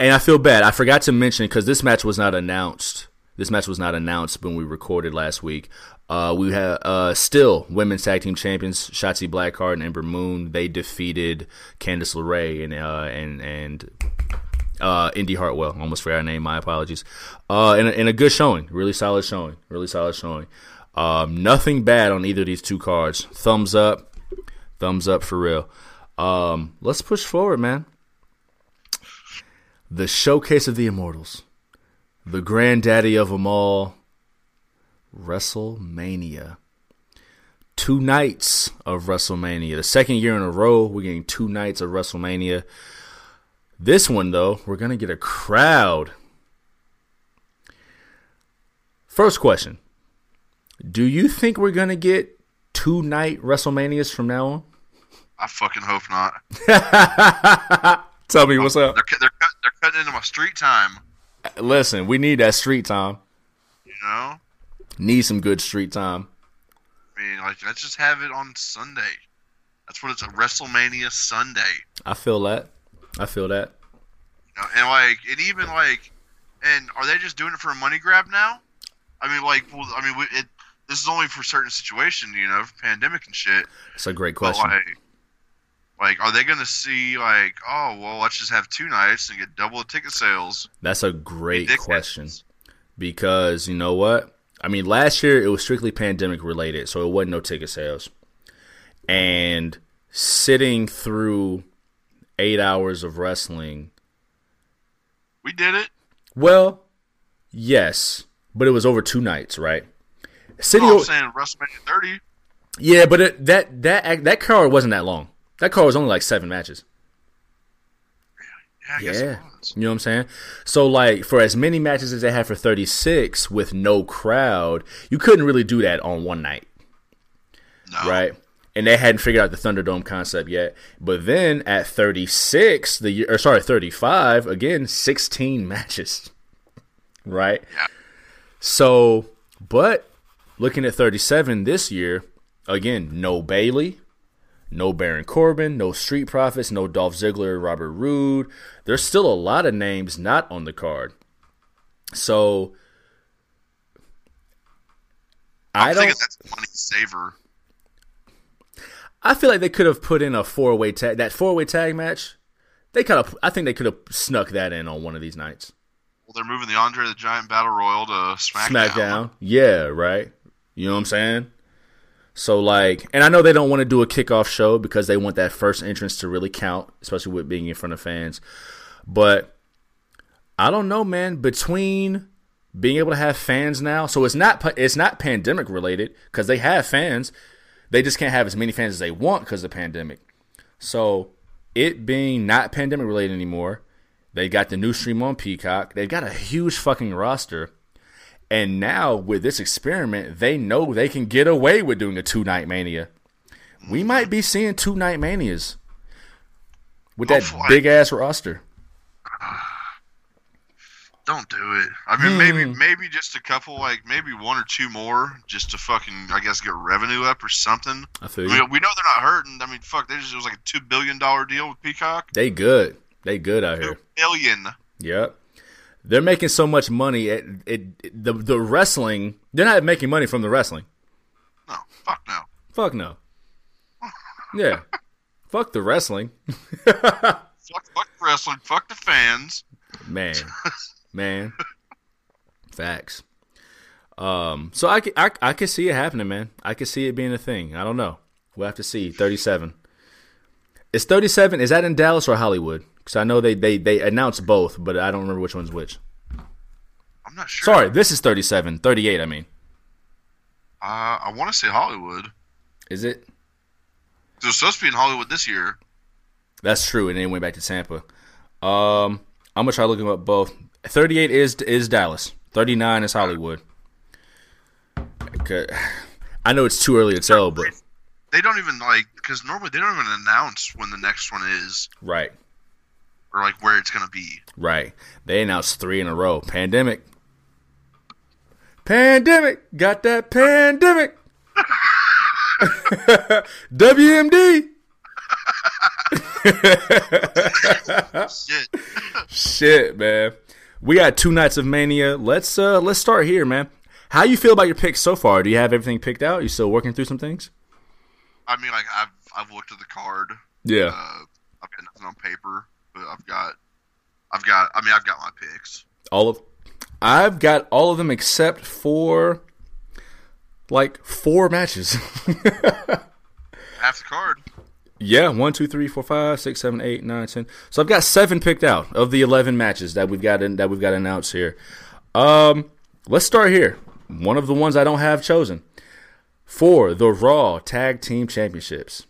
And I feel bad. I forgot to mention because this match was not announced. This match was not announced when we recorded last week. Uh, we have uh, still women's tag team champions Shotzi Blackheart and Ember Moon. They defeated Candice LeRae and uh, and and uh, Indy Hartwell. Almost forgot her name. My apologies. Uh, and, and a good showing. Really solid showing. Really solid showing. Um, nothing bad on either of these two cards. Thumbs up. Thumbs up for real. Um, let's push forward, man the showcase of the immortals, the granddaddy of them all, WrestleMania. Two nights of WrestleMania. The second year in a row, we're getting two nights of WrestleMania. This one, though, we're going to get a crowd. First question Do you think we're going to get two night WrestleManias from now on? I fucking hope not. Tell me what's up. They're they're they're cutting into my street time. Listen, we need that street time. You know, Need some good street time. I mean, like let's just have it on Sunday. That's what it's a WrestleMania Sunday. I feel that. I feel that. You know, and like, and even like, and are they just doing it for a money grab now? I mean, like, well, I mean, it this is only for certain situation, you know, pandemic and shit. It's a great question. like, like, are they going to see like, oh, well, let's just have two nights and get double the ticket sales? That's a great question because you know what? I mean, last year it was strictly pandemic related, so it wasn't no ticket sales. And sitting through eight hours of wrestling, We did it. well, yes, but it was over two nights, right? No, o- I'm saying WrestleMania 30. yeah, but it, that that that card wasn't that long. That card was only like seven matches. Yeah, I guess Yeah. You know what I'm saying? So like for as many matches as they had for 36 with no crowd, you couldn't really do that on one night, No. right? And they hadn't figured out the Thunderdome concept yet. But then at 36, the year or sorry, 35, again, 16 matches. Right? Yeah. So, but looking at 37 this year, again, no Bayley, no Baron Corbin, no Street Profits, no Dolph Ziggler, Robert Roode. There's still a lot of names not on the card. So I don't thinking that's money saver. I feel like they could have put in a four-way tag that four-way tag match. They kind of I think they could have snuck that in on one of these nights. Well, they're moving the Andre the Giant Battle Royal to SmackDown. SmackDown. Yeah, right. You know what I'm saying? So like, and I know they don't want to do a kickoff show because they want that first entrance to really count, especially with being in front of fans. But I don't know, man. Between being able to have fans now, so it's not it's not pandemic related because they have fans. They just can't have as many fans as they want because of the pandemic. So it being not pandemic related anymore, they got the new stream on Peacock. They've got a huge fucking roster. And now with this experiment, they know they can get away with doing a two night mania. We might be seeing two night manias with that Hopefully. big ass roster. Don't do it. I mean, maybe Hmm. maybe just a couple, like maybe one or two more, just to fucking, I guess, get revenue up or something. I feel I mean, we know they're not hurting. I mean, fuck, they just it was like a two billion dollar deal with Peacock. They good. They good out here. Two billion. Yep. They're making so much money. It, it, the the wrestling. They're not making money from the wrestling. No, fuck no. Fuck no. Yeah. Fuck the wrestling. Fuck, fuck wrestling. Fuck the fans. Man, man, facts. Um, so I, I, I can see it happening, man. I can see it being a thing. I don't know. We'll have to see. Thirty-seven. Is thirty-seven? Is that in Dallas or Hollywood? Because I know they, they they announced both, but I don't remember which one's which. I'm not sure. Sorry, this is 37. 38, I mean. Uh, I want to say Hollywood. Is it? It was supposed to be in Hollywood this year. That's true, and then it went back to Tampa. Um, I'm gonna try looking up both. 38 is is Dallas. 39 is Hollywood. Okay. I know it's too early to tell, but They don't even like because normally they don't even announce when the next one is right, or like where it's gonna be. right. They announced three in a row. Pandemic. Pandemic. Got that pandemic. WMD. Shit. Shit, man. We got two nights of mania. Let's uh let's start here, man. How you feel about your picks so far? Do you have everything picked out? You still working through some things? I mean, like I've I've looked at the card. Yeah. Uh, I've got nothing on paper, but I've got I've got. I mean, I've got my picks. All of I've got all of them except for like four matches. Half the card. yeah, one, two, three, four, five, six, seven, eight, nine, ten. So I've got seven picked out of the eleven matches that we've got in, that we've got announced here. Um, let's start here. One of the ones I don't have chosen for the Raw Tag Team Championships.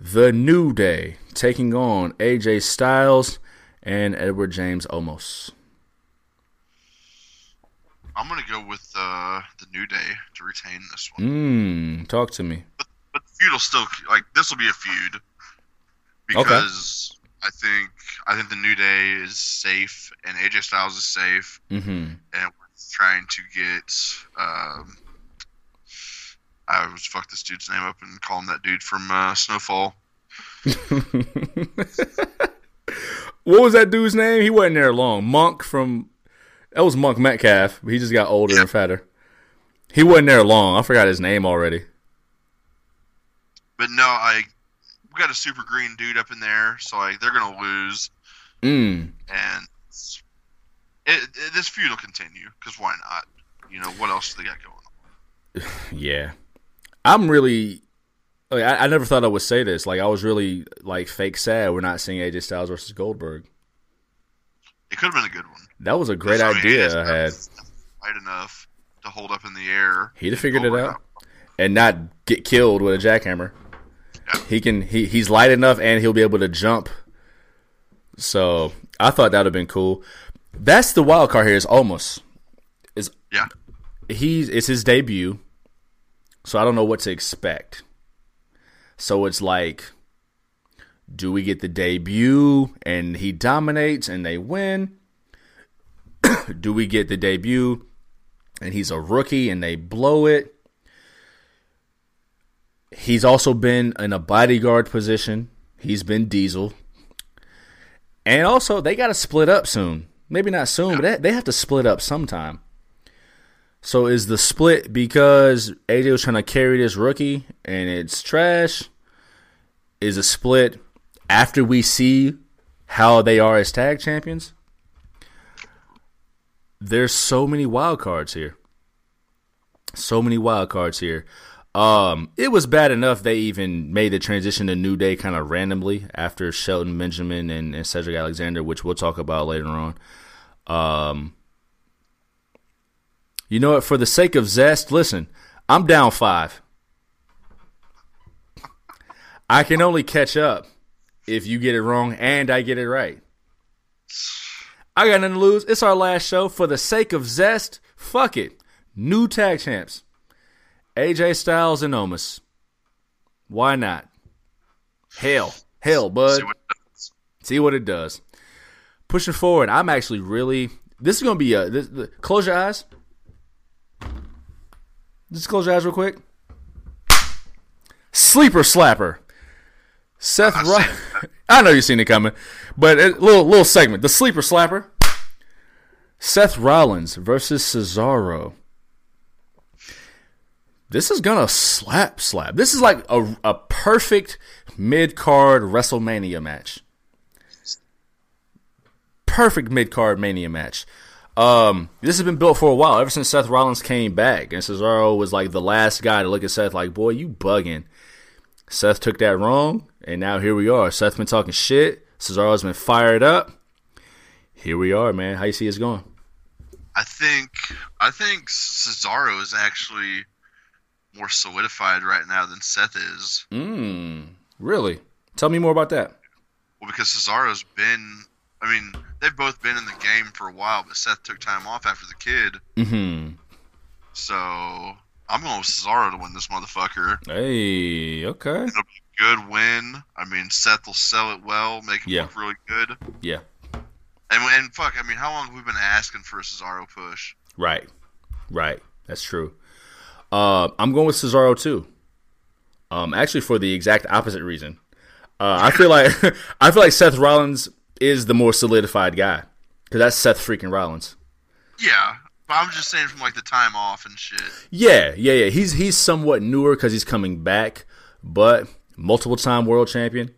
The New Day taking on AJ Styles and Edward James Omos. I'm gonna go with uh, the New Day to retain this one. Mmm, talk to me. But the feud will still like this will be a feud because I think I think the New Day is safe and AJ Styles is safe Mm-hmm. and we're trying to get. Um, I was fuck this dude's name up and call him that dude from uh, Snowfall. what was that dude's name? He wasn't there long. Monk from that was Monk Metcalf. He just got older and fatter. He wasn't there long. I forgot his name already. But no, I we got a super green dude up in there, so like they're gonna lose, Mm. and it, it, this feud will continue because why not? You know what else do they got going on? Yeah, I'm really. Like, I, I never thought I would say this. Like I was really like fake sad we're not seeing AJ Styles versus Goldberg. It could have been a good one. That was a great I mean, idea I had. Light enough to hold up in the air. He'd have figured it Goldberg out and not get killed with a jackhammer. Yeah. He can. He he's light enough and he'll be able to jump. So I thought that would have been cool. That's the wild card here. Is almost is Yeah, he's it's his debut, so I don't know what to expect. So it's like, do we get the debut and he dominates and they win? do we get the debut and he's a rookie and they blow it? He's also been in a bodyguard position. He's been Diesel. And also, they got to split up soon. Maybe not soon, but they- have to split up sometime. So is the split because AJ was trying to carry this rookie and it's trash? Is a split after we see how they are as tag champions? There's so many wild cards here. So many wild cards here. Um, it was bad enough they even made the transition to New Day kind of randomly after Shelton Benjamin and, and Cedric Alexander, which we'll talk about later on. Um, you know what? For the sake of zest, listen, I'm down five. I can only catch up if you get it wrong and I get it right. I got nothing to lose. It's our last show. For the sake of zest, fuck it. New tag champs. AJ Styles and Omos. Why not? Hell. Hell, bud. see what it does. See what it does. Pushing forward, I'm actually really. This is gonna be a. This, the, close your eyes. Just close your eyes real quick. Sleeper slapper. Seth I Rollins. I know you've seen it coming, but a little little segment. The sleeper slapper. Seth Rollins versus Cesaro. This is gonna slap slap. This is like a a perfect mid card WrestleMania match. Perfect mid card Mania match. Um, this has been built for a while, ever since Seth Rollins came back, and Cesaro was like the last guy to look at Seth like, "Boy, you bugging." Seth took that wrong, and now here we are. Seth's been talking shit. Cesaro's been fired up. Here we are, man. How you see us going? I think I think Cesaro is actually more solidified right now than Seth is. Mmm. Really? Tell me more about that. Well, because Cesaro's been, I mean, they've both been in the game for a while, but Seth took time off after the kid. Mm-hmm. So I'm going with Cesaro to win this motherfucker. Hey, okay. It'll be a good win. I mean, Seth will sell it well, make him Yeah. look really good. Yeah. And, and fuck, I mean, how long have we been asking for a Cesaro push? Right. Right. That's true. Uh, I'm going with Cesaro too. Um, actually, for the exact opposite reason. Uh, I feel like I feel like Seth Rollins is the more solidified guy because that's Seth freaking Rollins. Yeah, but I'm just saying from like the time off and shit. Yeah, yeah, yeah. He's he's somewhat newer because he's coming back, but multiple time world champion,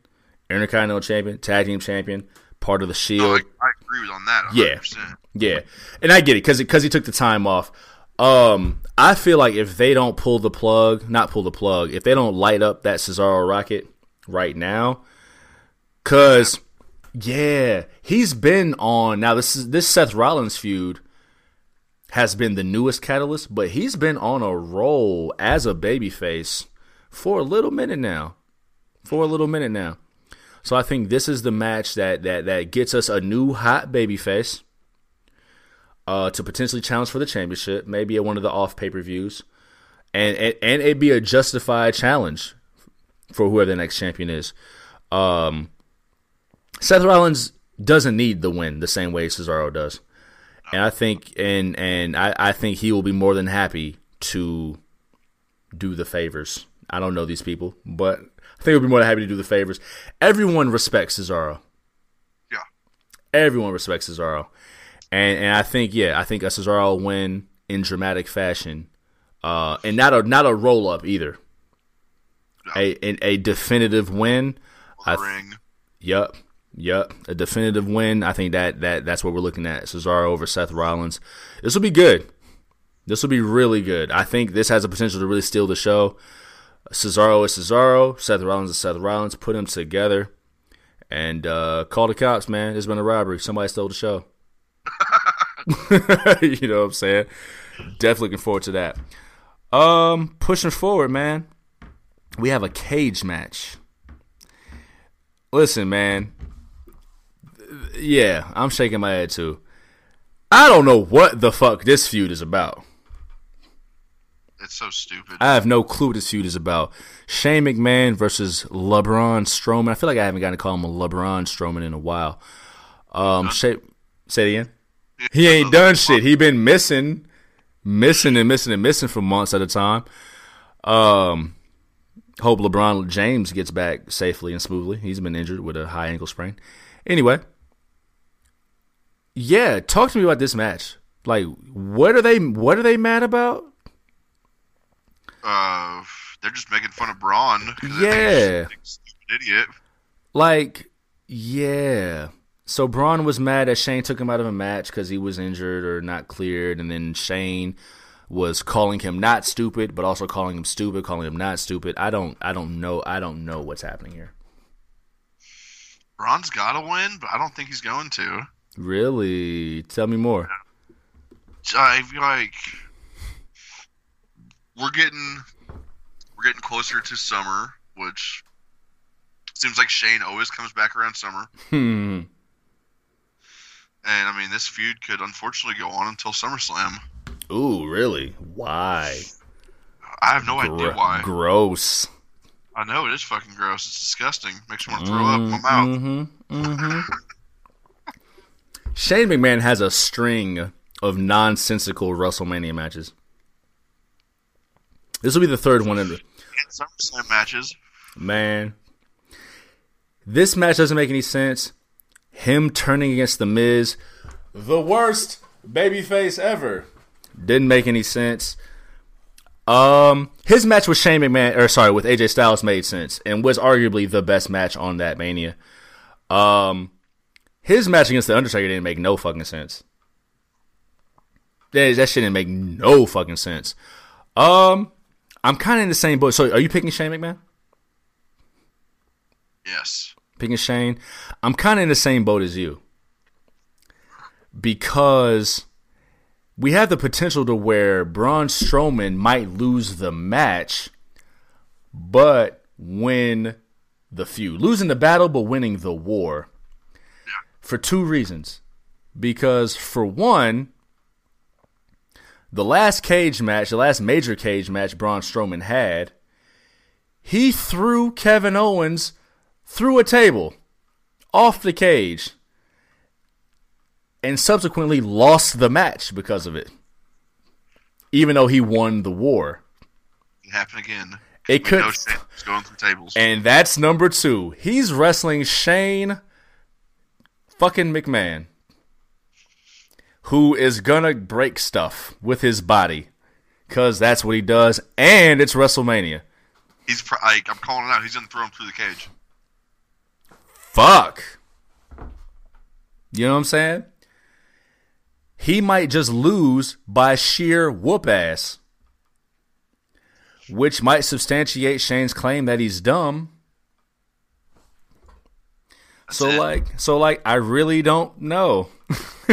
Intercontinental champion, tag team champion, part of the Shield. I, I agree with on that. 100%. Yeah. Yeah, and I get it because because he took the time off. Um, I feel like if they don't pull the plug, not pull the plug, if they don't light up that Cesaro rocket right now, because yeah, he's been on now. This is this Seth Rollins feud has been the newest catalyst, but he's been on a roll as a babyface for a little minute now. For a little minute now. So I think this is the match that that that gets us a new hot babyface uh, to potentially challenge for the championship, maybe at one of the off pay per views, and, and and it'd be a justified challenge for whoever the next champion is. Um, Seth Rollins doesn't need the win the same way Cesaro does, and I think and and I, I think he will be more than happy to do the favors. I don't know these people, but I think he'll be more than happy to do the favors. Everyone respects Cesaro. Yeah. Everyone respects Cesaro. And and I think yeah, I think a Cesaro win in dramatic fashion uh, and not a not a roll up either. No. A, a a definitive win. I th- ring. Yup. A definitive win. I think that, that that's what we're looking at. Cesaro over Seth Rollins. This will be good. This will be really good. I think this has the potential to really steal the show. Cesaro is Cesaro. Seth Rollins is Seth Rollins. Put them together. And uh, call the cops, man. There's been a robbery. Somebody stole the show. you know what I'm saying? Definitely looking forward to that. Um, pushing forward, man. We have a cage match. Listen, man. Yeah, I'm shaking my head too. I don't know what the fuck this feud is about. It's so stupid. I have no clue what this feud is about. Shane McMahon versus LeBron Strowman. I feel like I haven't gotten to call him a LeBron Strowman in a while. Um, Shay, say it again. He ain't done shit. He been missing, missing and missing and missing for months at a time. Um, hope LeBron James gets back safely and smoothly. He's been injured with a high ankle sprain. Anyway, yeah, talk to me about this match. Like, what are they? What are they mad about? Uh, they're just making fun of Braun. Yeah. they're just a Stupid idiot. Like, yeah. So Braun was mad that Shane took him out of a match because he was injured or not cleared, and then Shane was calling him not stupid, but also calling him stupid, calling him not stupid. I don't, I don't know, I don't know what's happening here. Braun's got to win, but I don't think he's going to. Really, tell me more. I feel like we're getting we're getting closer to summer, which seems like Shane always comes back around summer. Hmm. And I mean, this feud could unfortunately go on until SummerSlam. Ooh, really? Why? I have no idea why. Gross. I know it is fucking gross. It's disgusting. Makes me want to throw up in my mouth. Mm-hmm. Mm-hmm. Shane McMahon has a string of nonsensical WrestleMania matches. This will be the third one in the And SummerSlam matches. man. This match doesn't make any sense. Him turning against the Miz, the worst babyface ever, didn't make any sense. Um, his match with Shane McMahon, or sorry, with AJ Styles made sense and was arguably the best match on that Mania. Um, his match against the Undertaker didn't make no fucking sense. That, that shit didn't make no fucking sense. Um, I'm kind of in the same boat. So, are you picking Shane McMahon? Yes. picking Shane. I'm kind of in the same boat as you because we have the potential to where Braun Strowman might lose the match, but win the feud, losing the battle but winning the war for two reasons. Because for one, the last cage match, the last major cage match Braun Strowman had, he threw Kevin Owens through a table off the cage and subsequently lost the match because of it. Even though he won the war. It happened again. It could Shane's going through tables. and that's number 2. He's wrestling Shane fucking McMahon who is gonna break stuff with his body cuz that's what he does and it's WrestleMania. He's pr- like I'm calling it out. He's gonna throw him through the cage. fuck. You know what I'm saying? He might just lose by sheer whoop ass. Which might substantiate Shane's claim that he's dumb. So it. like so like I really don't know.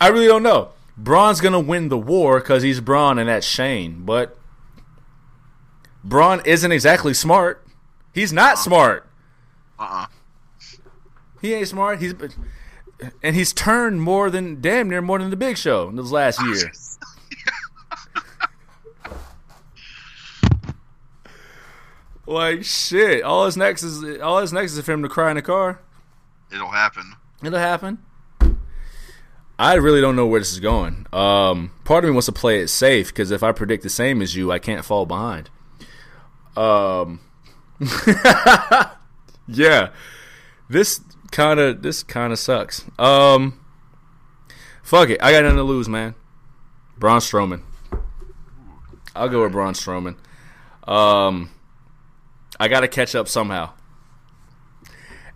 I really don't know. Braun's gonna win the war because he's Braun and that's Shane, but Braun isn't exactly smart. He's not smart. Uh uh He ain't smart. He's and he's turned more than damn near more than the Big Show in this last year. Like shit. All his next is all his next is for him to cry in the car. It'll happen. It'll happen. I really don't know where this is going. Um, part of me wants to play it safe because if I predict the same as you, I can't fall behind. Um, yeah, this kind of this kind of sucks. Um, fuck it, I got nothing to lose, man. Braun Strowman, I'll go with Braun Strowman. Um, I got to catch up somehow.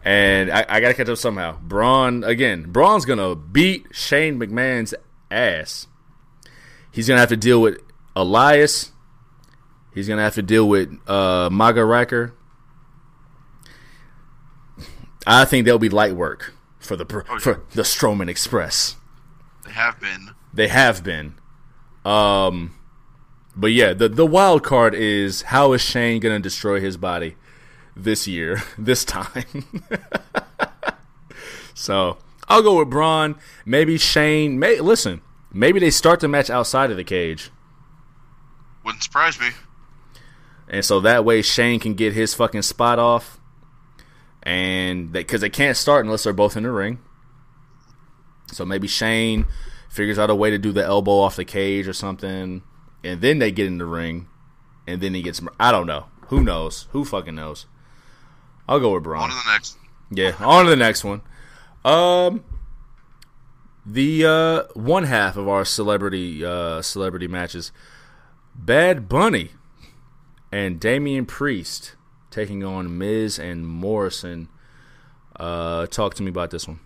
And I, I got to catch up somehow. Braun, again, Braun's going to beat Shane McMahon's ass. He's going to have to deal with Elias. He's going to have to deal with uh, Maga Ryker. I think they'll be light work for the Oh, for the Strowman Express. They have been. They have been. Um, but yeah, the the wild card is how is Shane gonna destroy his body this year, this time. so I'll go with Braun. Maybe Shane. May listen. Maybe they start the match outside of the cage, Wouldn't surprise me. and so that way Shane can get his fucking spot off, and because they, can't start unless they're both in the ring. So maybe Shane figures out a way to do the elbow off the cage or something, and then they get in the ring, and then he gets. I don't know. Who knows? Who fucking knows? I'll go with Braun. On to the next. Yeah, on to the next one. Um, the uh, one half of our celebrity uh, celebrity matches, Bad Bunny and Damian Priest taking on Miz and Morrison. Uh, talk to me about this one.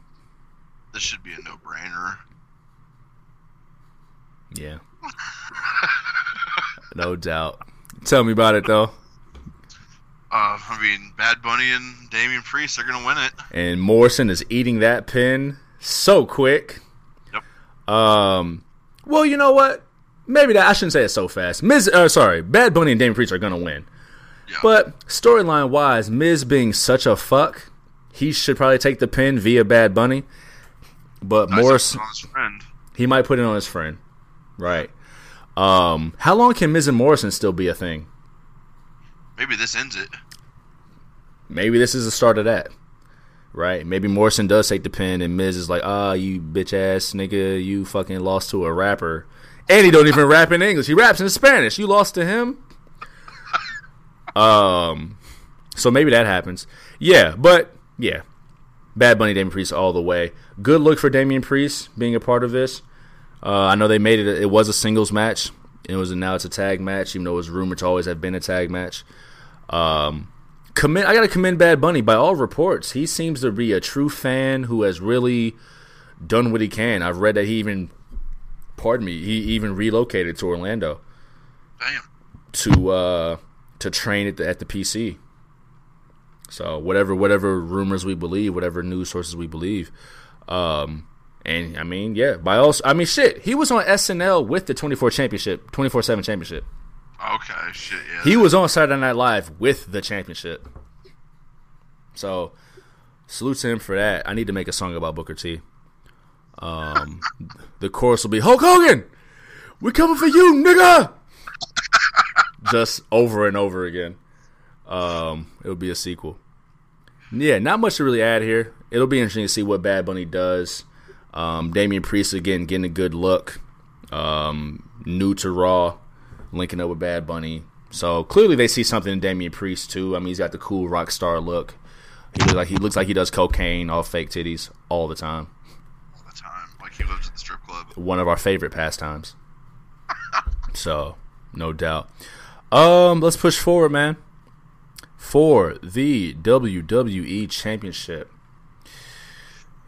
This should be a no-brainer. Yeah, no doubt. Tell me about it though. Uh, I mean, Bad Bunny and Damian Priest, they're gonna win it. and Morrison is eating that pin so quick. Yep. Um. Well, you know what? Maybe that I shouldn't say it so fast. Miz, uh, sorry, Bad Bunny and Damian Priest are gonna win. Yeah. But storyline wise, Miz being such a fuck, he should probably take the pin via Bad Bunny. But Nice Morrison, on his friend. he might put it on his friend. Right. Um. How long can Miz and Morrison still be a thing? Maybe this ends it. Maybe this is the start of that. Right? Maybe Morrison does take the pin and Miz is like, ah, you bitch ass nigga, you fucking lost to a rapper. And he don't even rap in English. He raps in Spanish. You lost to him? um so maybe that happens. Yeah, but yeah. Bad Bunny Damian Priest all the way. Good look for Damian Priest being a part of this. Uh, I know they made it. It was a singles match. It was now it's a tag match, even though it was rumored to always have been a tag match. Um, commend. I gotta commend Bad Bunny. By all reports, he seems to be a true fan who has really done what he can. I've read that he even, pardon me, he even relocated to Orlando Damn. to uh, to train at the at the PC. So whatever whatever rumors we believe, whatever news sources we believe, um, and I mean yeah, by all I mean shit, he was on SNL with the twenty four championship, twenty four seven championship. Okay. Shit. Yeah. He was on Saturday Night Live with the championship. So, salute to him for that. I need to make a song about Booker T. Um, the chorus will be Hulk Hogan, we coming for you, nigga. Just over and over again. Um, it'll be a sequel. Yeah, not much to really add here. It'll be interesting to see what Bad Bunny does. Um, Damian Priest again getting a good look. Um, new to Raw, linking up with Bad Bunny. So clearly they see something in Damian Priest too. I mean, he's got the cool rock star look. He looks like he looks like he does cocaine, all fake titties, all the time. all the time. Like he lives at the strip club. One of our favorite pastimes. so, no doubt. Um, let's push forward, man. For the WWE Championship.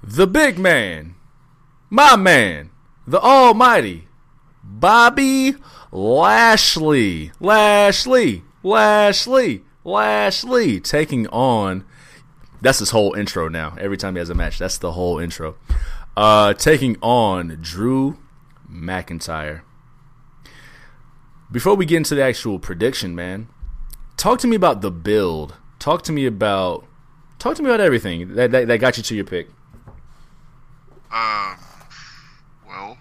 The big man, my man, the almighty, Bobby Lashley. Lashley. Lashley. Lashley taking on that's his whole intro now. Every time he has a match, that's the whole intro. Uh, taking on Drew McIntyre. Before we get into the actual prediction, man, talk to me about the build. Talk to me about talk to me about everything that that, that got you to your pick. Um. Well.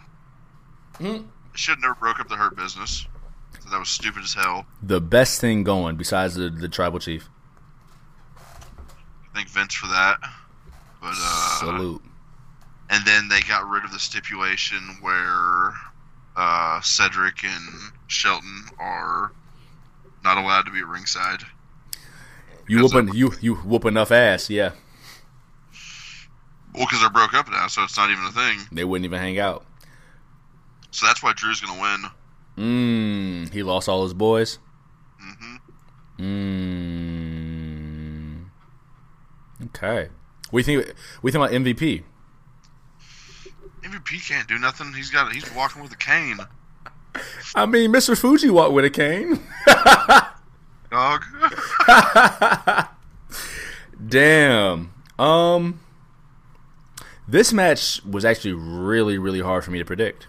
Hmm? Should have never broke up the hurt business. That was stupid as hell. The best thing going besides the, the tribal chief. Thank Vince for that. But uh. Salute. And then they got rid of the stipulation where uh, Cedric and Shelton are not allowed to be ringside. You of- you you whoop enough ass, yeah. Well, because they're broke up now, so it's not even a thing. They wouldn't even hang out. So that's why Drew's gonna win. Mm, he lost all his boys. hmm Mm. Okay. We think we think about MVP. MVP can't do nothing. He's got. He's walking with a cane, I mean, Mr. Fuji walked with a cane. dog. Damn. Um this match was actually really really hard for me to predict.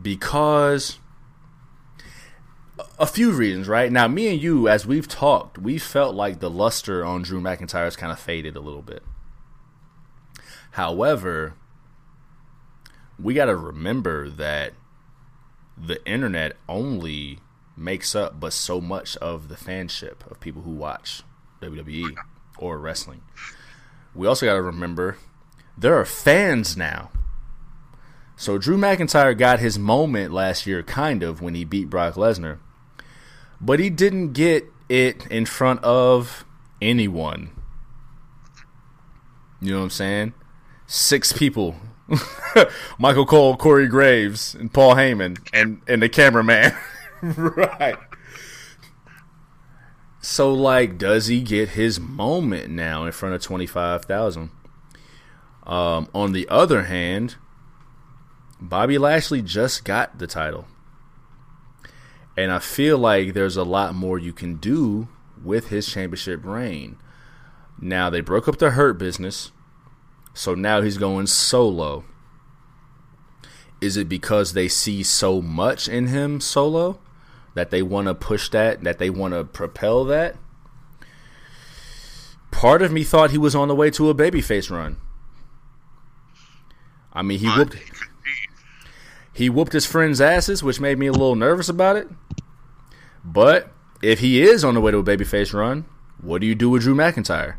Because a few reasons, right? Now, me and you as we've talked, we felt like the luster on Drew McIntyre's kind of faded a little bit. However, we got to remember that the internet only makes up but so much of the fanship of people who watch WWE or wrestling. We also got to remember there are fans now. So Drew McIntyre got his moment last year, kind of, when he beat Brock Lesnar. But he didn't get it in front of anyone. You know what I'm saying? Six people. Michael Cole, Corey Graves, and Paul Heyman, and, and the cameraman. right. So, like, does he get his moment now in front of 25,000? Um, on the other hand, Bobby Lashley just got the title. And I feel like there's a lot more you can do with his championship reign. Now, they broke up the Hurt business, so now he's going solo. Is it because they see so much in him solo that they want to push that, that they want to propel that? Part of me thought he was on the way to a babyface run. I mean, he whooped he whooped his friends' asses, which made me a little nervous about it. But if he is on the way to a babyface run, what do you do with Drew McIntyre?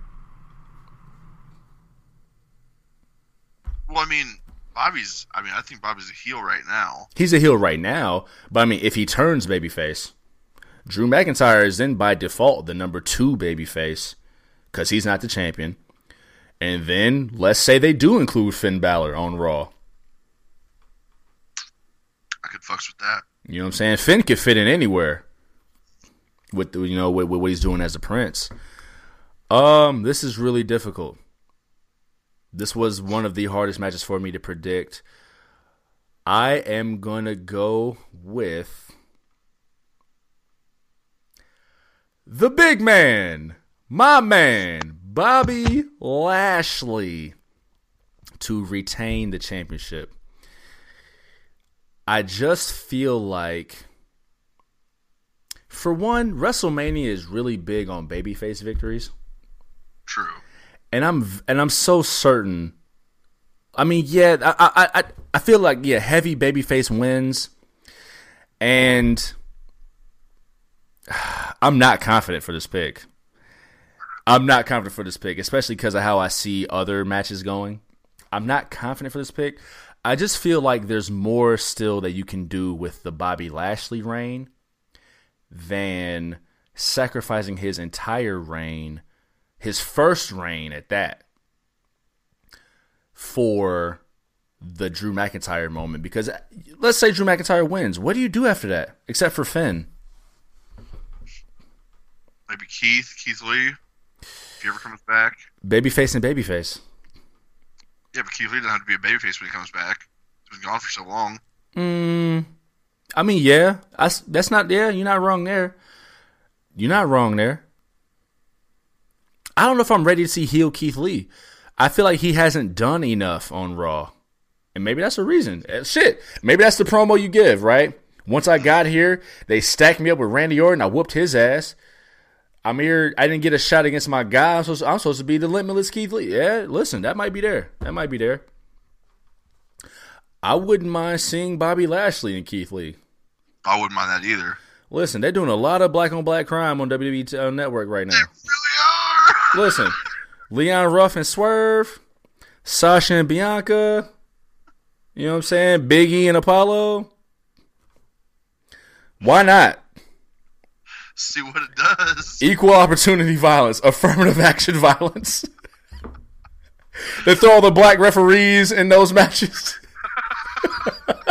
Well, I mean, Bobby's. I mean, I think Bobby's a heel right now. He's a heel right now, but I mean, if he turns babyface, Drew McIntyre is then by default the number two babyface because he's not the champion. And then let's say they do include Finn Balor on Raw. I could fucks with that. You know what I'm saying? Finn could fit in anywhere with the- you know with, with what he's doing as a prince. Um, this is really difficult. This was one of the hardest matches for me to predict. I am gonna go with the big man, my man, Bobby Lashley, to retain the championship. I just feel like, for one, WrestleMania is really big on babyface victories, True. And I'm and I'm so certain. I mean, yeah, I I I, I feel like yeah, heavy babyface wins, and I'm not confident for this pick. I'm not confident for this pick, especially because of how I see other matches going. I'm not confident for this pick. I just feel like there's more still that you can do with the Bobby Lashley reign than sacrificing his entire reign, his first reign at that, for the Drew McIntyre moment. Because let's say Drew McIntyre wins. What do you do after that? Except for Finn. Maybe Keith, Keith Lee, if he ever comes back. Babyface and babyface. Yeah, but Keith Lee doesn't have to be a babyface when he comes back. He's been gone for so long. Mm, I mean, yeah, I that's not yeah. You're not wrong there. You're not wrong there. I don't know if I'm ready to see heel Keith Lee. I feel like he hasn't done enough on Raw, and maybe that's the reason. Eh, Shit, maybe that's the promo you give, right? Once I got here, they stacked me up with Randy Orton. I whooped his ass. I'm here. I didn't get a shot against my guy. I'm supposed, I'm supposed to be the limitless Keith Lee. Yeah, listen, that might be there. That might be there. I wouldn't mind seeing Bobby Lashley and Keith Lee. I wouldn't mind that either. Listen, they're doing a lot of black on black crime on WWE t- uh, Network right now. They. Listen, Leon Ruff and Swerve, Sasha and Bianca, you know what I'm saying? Biggie and Apollo. Why not? See what it does. Equal opportunity violence, affirmative action violence. they throw all the black referees in those matches. I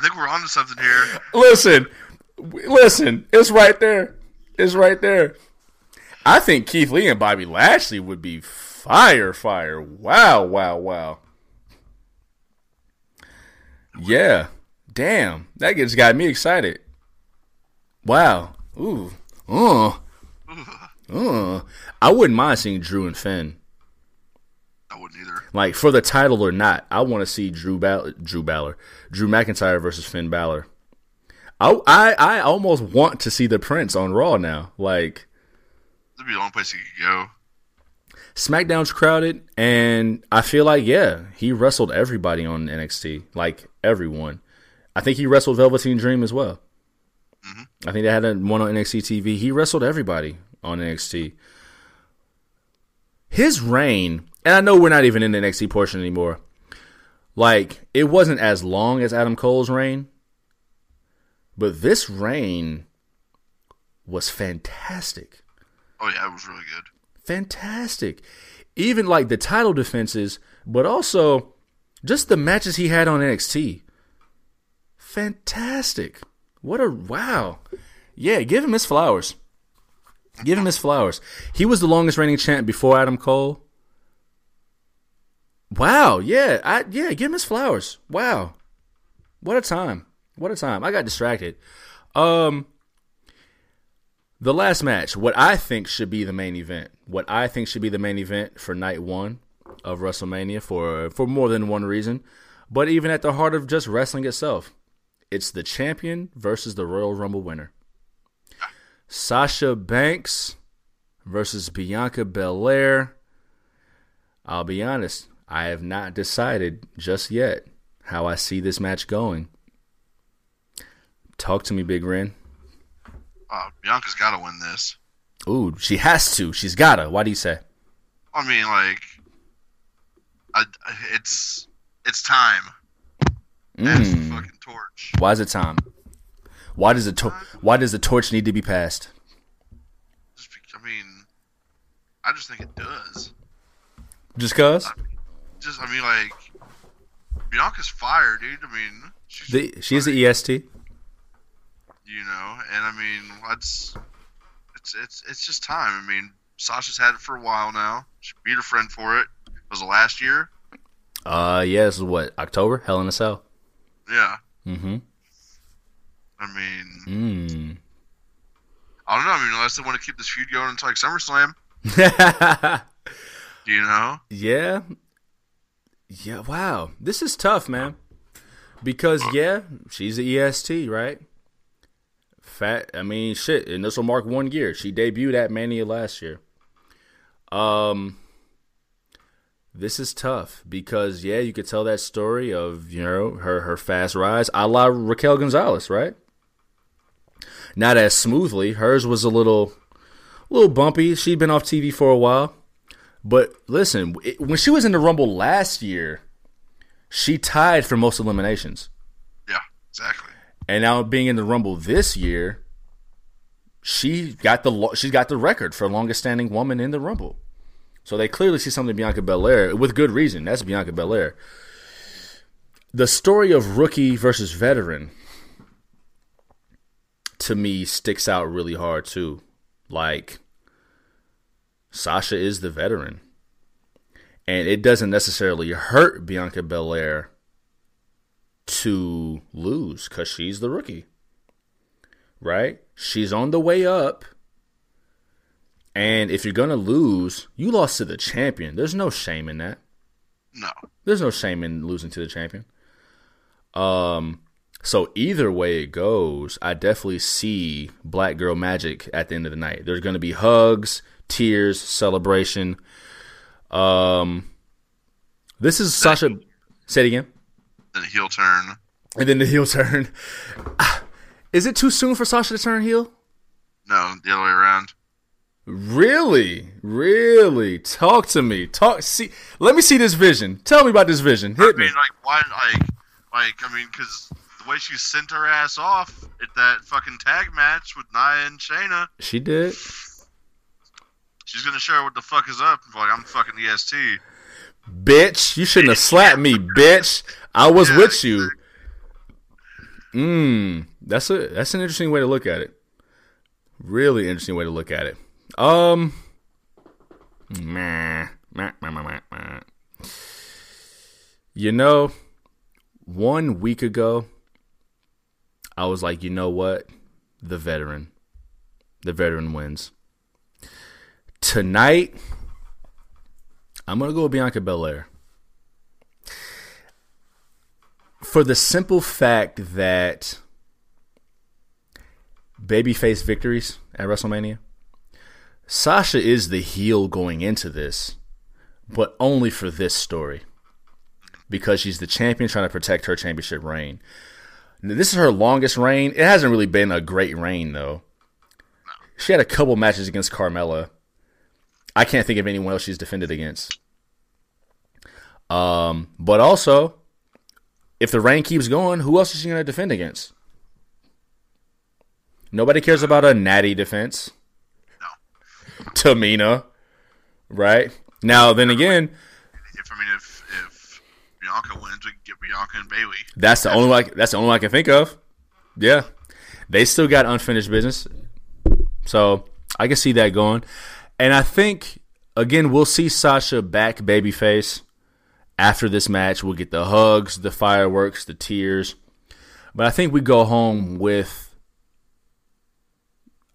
think we're onto something here. Listen, listen, it's right there. It's right there. I think Keith Lee and Bobby Lashley would be fire, fire. Wow, wow, wow. Yeah. Damn. That just got me excited. Wow. Ooh. Uh. Uh. I wouldn't mind seeing Drew and Finn. I wouldn't either. Like for the title or not, I want to see Drew Ball- Drew Balor, Drew McIntyre versus Finn Balor. I, I I almost want to see the Prince on Raw now. Like That'd be the only place he could go. SmackDown's crowded, and I feel like yeah, he wrestled everybody on NXT, like everyone. I think he wrestled Velveteen Dream as well. Mm-hmm. I think they had a, one on NXT TV. He wrestled everybody on NXT. His reign, and I know we're not even in the NXT portion anymore. Like it wasn't as long as Adam Cole's reign, but this reign was fantastic Oh yeah, it was really good. fantastic. Even like the title defenses, but also just the matches he had on NXT. Fantastic. What a wow. Yeah, give him his flowers. Give him his flowers. He was the longest reigning champ before Adam Cole. Wow, yeah, I yeah, give him his flowers. Wow. What a time. What a time. I got distracted. Um the last match, what I think should be the main event, what I think should be the main event for night one of WrestleMania for for more than one reason, but even at the heart of just wrestling itself, it's the champion versus the Royal Rumble winner. Sasha Banks versus Bianca Belair. I'll be honest, I have not decided just yet how I see this match going. Talk to me, Big Ren. Uh, Bianca's got to win this. Ooh, she has to. She's gotta. Why do you say? I mean, like, I, it's it's time. Mm. fucking torch. Why is it time? Why does the tor- Why does the torch need to be passed? Just, be- I mean, I just think it does. Just cause Just, I mean, like, Bianca's fire, dude. I mean, she's the, she's the EST. you know, and I mean, that's it's it's it's just time. I mean, Sasha's had it for a while now. She beat her friend for it. Was it last year? Uh, yeah, this is what October. Hell in a Cell. Yeah. Mm-hmm. I mean, Mm. I don't know. I mean, unless they want to keep this feud going until like SummerSlam, you know? yeah. Yeah. Wow. This is tough, man. Because yeah, she's the EST, right? Fat. I mean, shit. And this will mark one year. She debuted at Mania last year. Um. This is tough because yeah, you could tell that story of you know her her fast rise, a la Raquel Gonzalez, right? Not as smoothly. Hers was a little, little bumpy. She'd been off TV for a while, but listen, it, when she was in the Rumble last year, she tied for most eliminations, Yeah, exactly. And now being in the Rumble this year, she got the she's got the record for longest standing woman in the Rumble. So they clearly see something in Bianca Belair with good reason. That's Bianca Belair. The story of rookie versus veteran to me sticks out really hard too. Like Sasha is the veteran. And it doesn't necessarily hurt Bianca Belair to lose cuz she's the rookie. Right? She's on the way up. And if you're going to lose, you lost to the champion. There's no shame in that. No. There's no shame in losing to the champion. Um, so either way it goes, I definitely see Black Girl Magic at the end of the night. There's going to be hugs, tears, celebration. Um, this is Sasha. Say it again. Then a heel turn. And then the heel turn. Ah, is it too soon for Sasha to turn heel? No, the other way around. Really? Really? Talk to me. Talk. See. Let me see this vision. Tell me about this vision. I Hit me. like, why, like, like, I mean, because the way she sent her ass off at that fucking tag match with Nia and Shayna, She did. she's gonna show what the fuck is up. Like, I'm fucking EST. Bitch, you shouldn't have slapped me, bitch. I was Yeah, with you. Mm, that's a that's an interesting way to look at it. Really interesting way to look at it. Um, meh, meh, meh, meh, meh. you know, one week ago, I was like, you know what, the veteran, the veteran wins. Tonight, I'm gonna go with Bianca Belair for the simple fact that babyface victories at WrestleMania. Sasha is the heel going into this, but only for this story. Because she's the champion trying to protect her championship reign. This is her longest reign. It hasn't really been a great reign, though. She had a couple matches against Carmella. I can't think of anyone else she's defended against. Um, but also, if the reign keeps going, who else is she going to defend against? Nobody cares about a natty defense. No. Tamina, right? Now, then again, If I mean, if if Bianca wins, we can get Bianca and Bayley. that's the only one, that's the only one I can think of. Yeah, they still got unfinished business, so I can see that going. And I think again, we'll see Sasha back babyface after this match. We'll get the hugs, the fireworks, the tears. But I think we go home with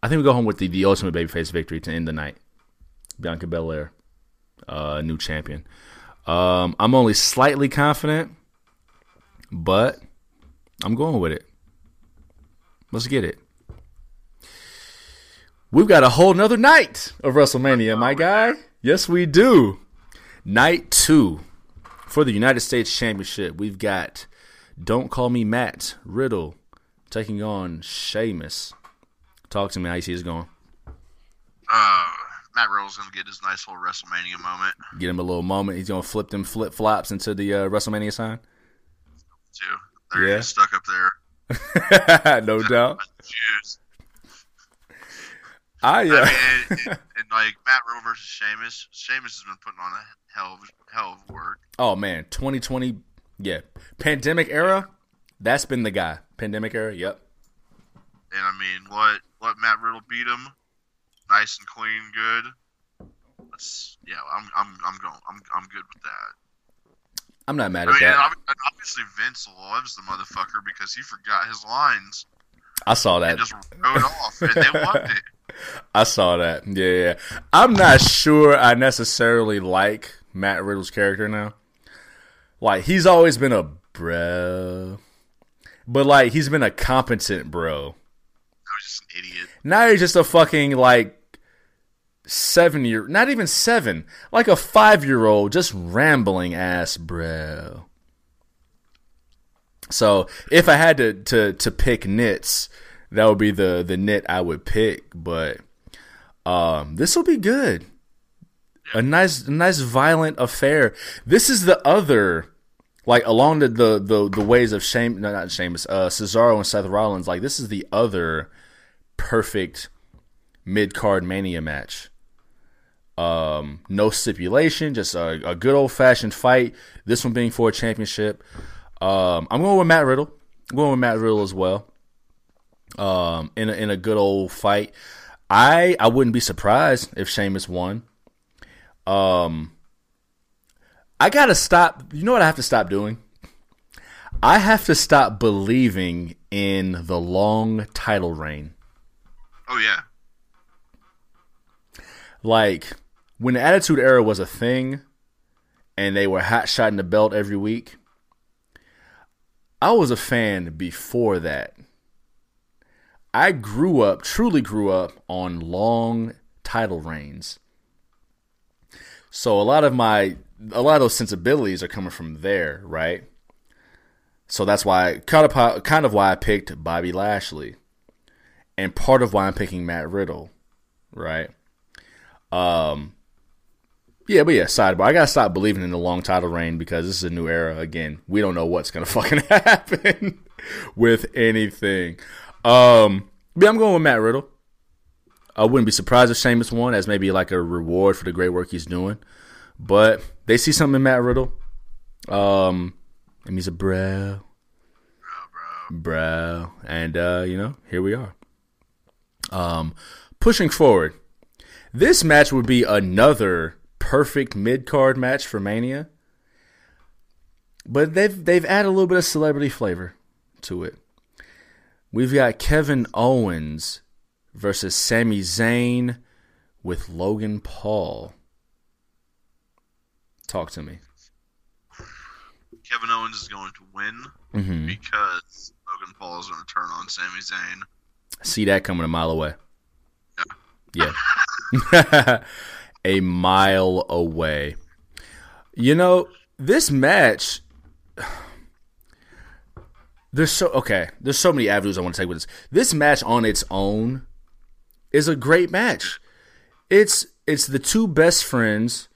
I think we go home with the, the ultimate babyface victory to end the night. Bianca Belair, uh, new champion. Um, I'm only slightly confident, but I'm going with it. Let's get it. We've got a whole nother night of WrestleMania, my guy. Yes, we do. Night two for the United States Championship. We've got Don't Call Me Matt Riddle taking on Sheamus. Talk to me how you see this going. Uh, Matt Riddle's gonna get his nice little WrestleMania moment Get him a little moment. He's gonna flip them flip flops into the uh, WrestleMania sign. too. They're Yeah. stuck up there. no doubt. Jeez. I I uh, mean, and, and, like Matt Riddle versus Sheamus. Sheamus has been putting on a hell of hell of work. oh man, 2020. Yeah, pandemic era. That's been the guy. Pandemic era. Yep. And I mean, what what Matt Riddle beat him, nice and clean, good. That's yeah. I'm I'm I'm going. I'm I'm good with that. I'm not mad I at mean, that. and obviously Vince loves the motherfucker because he forgot his lines I saw that. and just rode off, and they loved it. I saw that. Yeah, yeah. I'm not sure I necessarily like Matt Riddle's character now. Like he's always been a bro, but like he's been a competent bro. I was just an idiot. Now he's just a fucking like seven year, not even seven, like a five year old, just rambling ass bro. So if I had to to to pick knits, that would be the the knit I would pick. But um, this will be good. A nice, nice violent affair. This is the other, like along the the the, the ways of shame, no, not Sheamus, uh, Cesaro and Seth Rollins. Like this is the other perfect mid card mania match. Um, no stipulation, just a, a good old fashioned fight. This one being for a championship. Um, I'm going with Matt Riddle. I'm going with Matt Riddle as well. Um, in a, in a good old fight. I I wouldn't be surprised if Sheamus won. Um, I gotta stop. You know what I have to stop doing? I have to stop believing in the long title reign. Oh yeah, Like when the Attitude Era was a thing, and they were hot shotting the belt every week. I was a fan before that. I grew up, truly grew up on long title reigns. So a lot of my a lot of those sensibilities are coming from there, right? So that's why kind of kind of why I picked Bobby Lashley. And part of why I'm picking Matt Riddle, right? Um yeah, but yeah, sidebar. I gotta stop believing in the long title reign because this is a new era. Again, we don't know what's gonna fucking happen with anything. Um, but I'm going with Matt Riddle. I wouldn't be surprised if Sheamus won as maybe like a reward for the great work he's doing. But they see something in Matt Riddle. Um, and he's a bro. bro, bro. bro. And uh, you know, here we are. Um, pushing forward, this match would be another perfect mid card match for Mania. But they've they've added a little bit of celebrity flavor to it. We've got Kevin Owens versus Sami Zayn with Logan Paul. Talk to me. Kevin Owens is going to win Mm-hmm. because Logan Paul is going to turn on Sami Zayn. See that coming a mile away. Yeah. a mile away. You know, this match there's so okay, there's so many avenues I want to take with this. This match on its own is a great match. It's it's the two best friends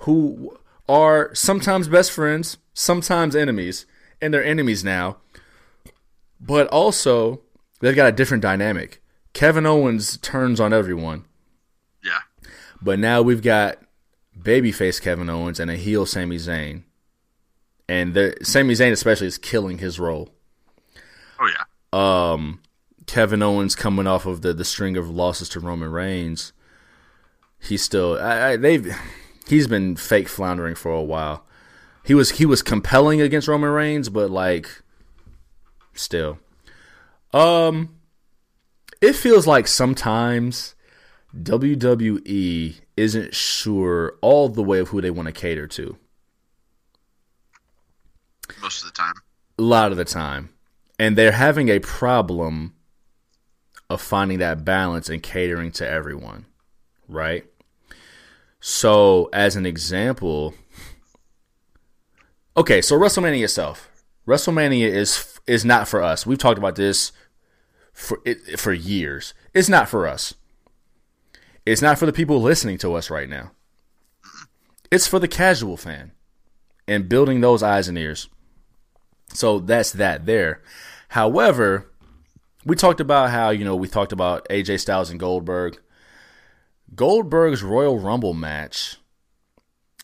who are sometimes best friends, sometimes enemies, and they're enemies now. But also, they've got a different dynamic. Kevin Owens turns on everyone, Yeah. but now we've got babyface Kevin Owens and a heel Sami Zayn. And the Sami Zayn especially is killing his role. Um, Kevin Owens coming off of the, the string of losses to Roman Reigns. He's still I, I, they've he's been fake floundering for a while. He was he was compelling against Roman Reigns, but like still. Um it feels like sometimes WWE isn't sure all the way of who they want to cater to. Most of the time. A lot of the time. And they're having a problem of finding that balance and catering to everyone, right? So, as an example, okay, so WrestleMania itself. WrestleMania is is not for us. We've talked about this for it, for years. It's not for us. It's not for the people listening to us right now. It's for the casual fan and building those eyes and ears. So that's that there. However, we talked about how, you know, we talked about AJ Styles and Goldberg. Goldberg's Royal Rumble match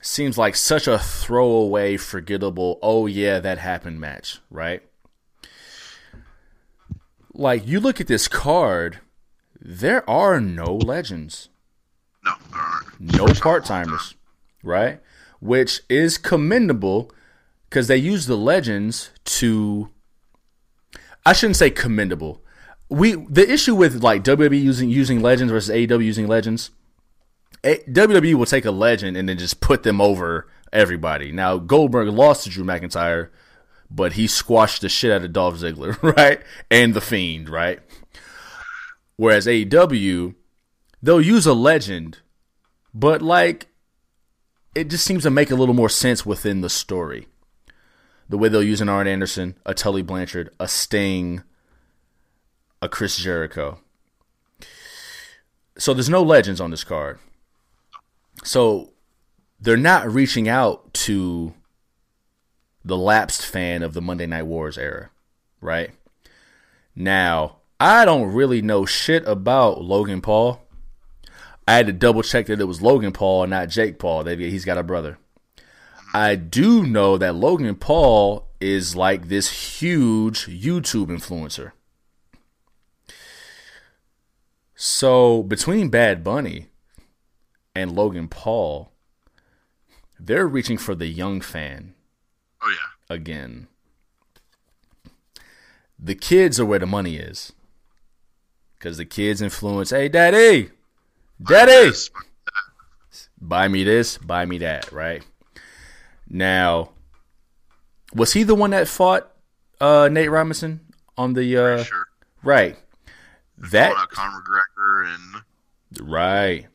seems like such a throwaway, forgettable, oh yeah, that happened match, right? Like, you look at this card, there are no legends No, there aren't. no part timers, right? Which is commendable because they use the legends to. I shouldn't say commendable. We the issue with like WWE using using legends versus AEW using legends. A, WWE will take a legend and then just put them over everybody. Now Goldberg lost to Drew McIntyre, but he squashed the shit out of Dolph Ziggler, right? And the Fiend, right? Whereas AEW, they'll use a legend but like it just seems to make a little more sense within the story. The way they'll use an Arn Anderson, a Tully Blanchard, a Sting, a Chris Jericho. So there's no legends on this card. So they're not reaching out to the lapsed fan of the Monday Night Wars era, right? Now, I don't really know shit about Logan Paul. I had to double check that it was Logan Paul not Jake Paul. He's got a brother. I do know that Logan Paul is like this huge YouTube influencer. So between Bad Bunny and Logan Paul, they're reaching for the young fan Oh yeah. again. The kids are where the money is. Because the kids influence, hey, daddy, daddy, buy me this, buy me that, right? Now, was he the one that fought uh, Nate Robinson on the uh, Sure. right? That Conor McGregor and right.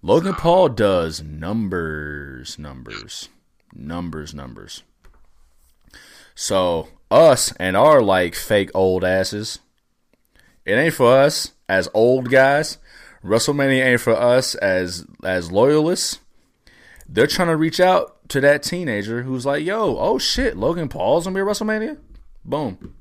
Logan Paul does numbers, numbers, numbers, numbers. So us and our like fake old asses, it ain't for us as old guys. WrestleMania ain't for us as as loyalists. They're trying to reach out to that teenager who's like, "Yo, oh shit, Logan Paul's gonna be at WrestleMania." Boom.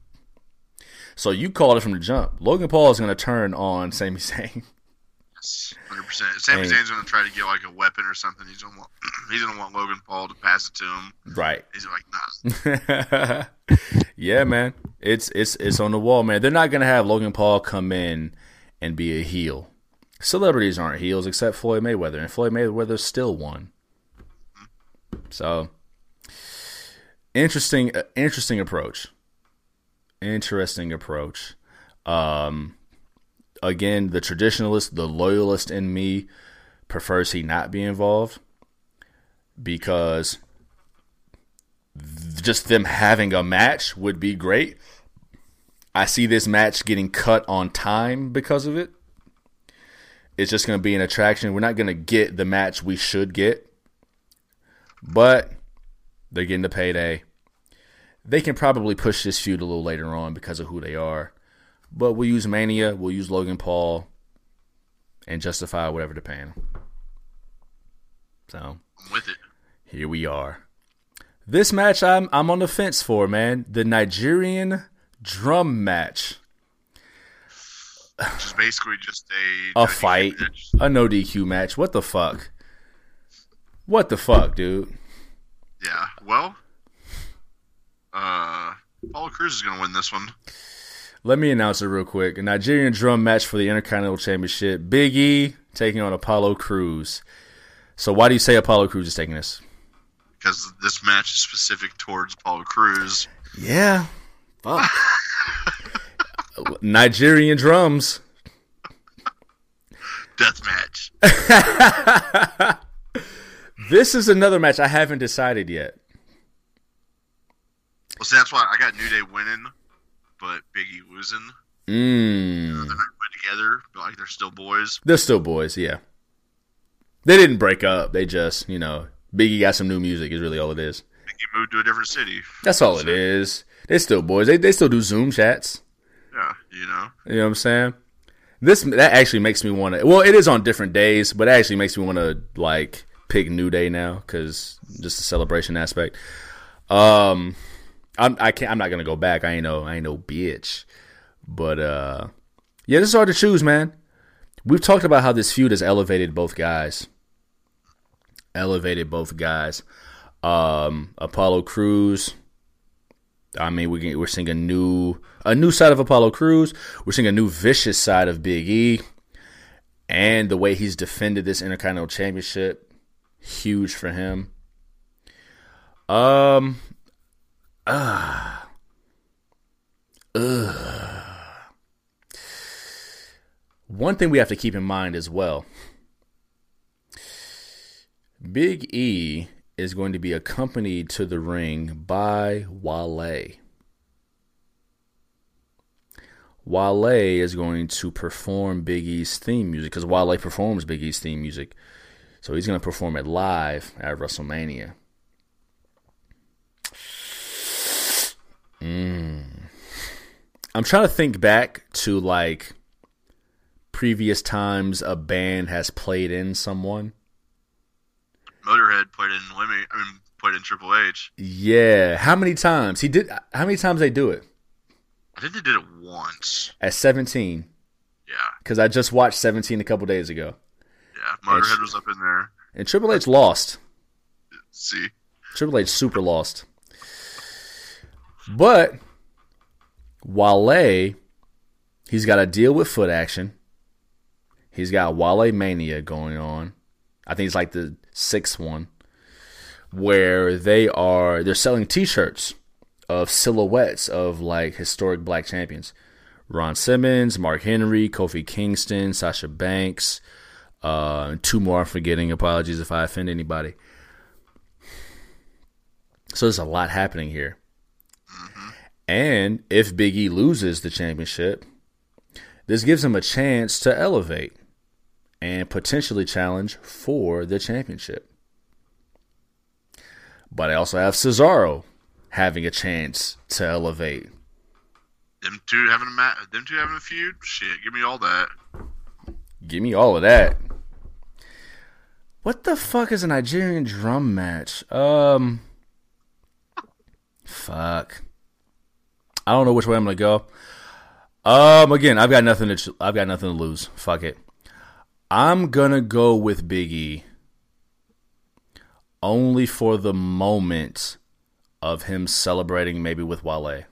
So you called it from the jump. Logan Paul is gonna turn on Sami Zayn. yes, hundred percent. Sami Zayn's gonna try to get like a weapon or something. He's gonna want he's gonna want Logan Paul to pass it to him. Right. He's like, nah. yeah, man. It's it's it's on the wall, man. They're not gonna have Logan Paul come in and be a heel. Celebrities aren't heels except Floyd Mayweather, and Floyd Mayweather still won. So interesting, uh, interesting approach. Interesting approach. Um, again, the traditionalist, the loyalist in me prefers he not be involved because just them having a match would be great. I see this match getting cut on time because of it. It's just going to be an attraction. We're not going to get the match we should get, but they're getting the payday. They can probably push this feud a little later on because of who they are. But we'll use Mania, we'll use Logan Paul, and justify whatever they're paying. So, with it. Here we are. This match I'm I'm on the fence for, man. The Nigerian drum match. Which is basically just a a fight, match. a no DQ match. What the fuck? What the fuck, dude? Yeah. Well, uh, Apollo Crews is gonna win this one. Let me announce it real quick. A Nigerian drum match for the Intercontinental Championship. Big E taking on Apollo Crews. So why do you say Apollo Crews is taking this? Because this match is specific towards Apollo Crews. Yeah. Fuck. Nigerian drums. Death match. this is another match I haven't decided yet. Well, see, that's why I got New Day winning but Biggie losing. Mm. they're not together, but like they're still boys. They're still boys, yeah. They didn't break up. They just, you know, Biggie got some new music. Is really all it is. Biggie moved to a different city. That's all it is. They're still boys. They they still do Zoom chats. Yeah, you know. You know what I'm saying? This that actually makes me want to. Well, it is on different days, but it actually makes me want to like pick New Day now because just the celebration aspect. Um, I'm I can't I'm not gonna go back. I ain't no I ain't no bitch. But uh yeah, this is hard to choose, man. We've talked about how this feud has elevated both guys. Elevated both guys. Um Apollo Crews. I mean, we we're seeing a new a new side of Apollo Crews. We're seeing a new vicious side of Big E, and the way he's defended this Intercontinental Championship, huge for him. Um, Ah. Ugh. One thing we have to keep in mind as well Big E is going to be accompanied to the ring by Wale. Wale is going to perform Big E's theme music because Wale performs Big E's theme music. So he's going to perform it live at WrestleMania. Mm. I'm trying to think back to like previous times a band has played in someone. Motorhead played in Lemmy. I mean, played in Triple H. Yeah, how many times he did? How many times they do it? I think they did it once at 17. Yeah, because I just watched 17 a couple days ago. Yeah, Motorhead was up in there, and Triple H lost. See, Triple H super lost. But Wale, he's got a deal with Footaction. He's got Wale Mania going on. I think it's like the sixth one where they are they're selling T-shirts of silhouettes of like historic black champions. Ron Simmons, Mark Henry, Kofi Kingston, Sasha Banks, uh, two more I'm forgetting. Apologies if I offend anybody. So there's a lot happening here. And if Big E loses the championship, this gives him a chance to elevate and potentially challenge for the championship. But I also have Cesaro having a chance to elevate. Them two having a mat, them two having a feud. Shit, give me all that. Give me all of that. What the fuck is a Nigerian drum match? Um, fuck. I don't know which way I'm gonna go. Um, again, I've got nothing to. I've got nothing to lose. Fuck it. I'm gonna go with Biggie. Only for the moment of him celebrating, maybe with Wale.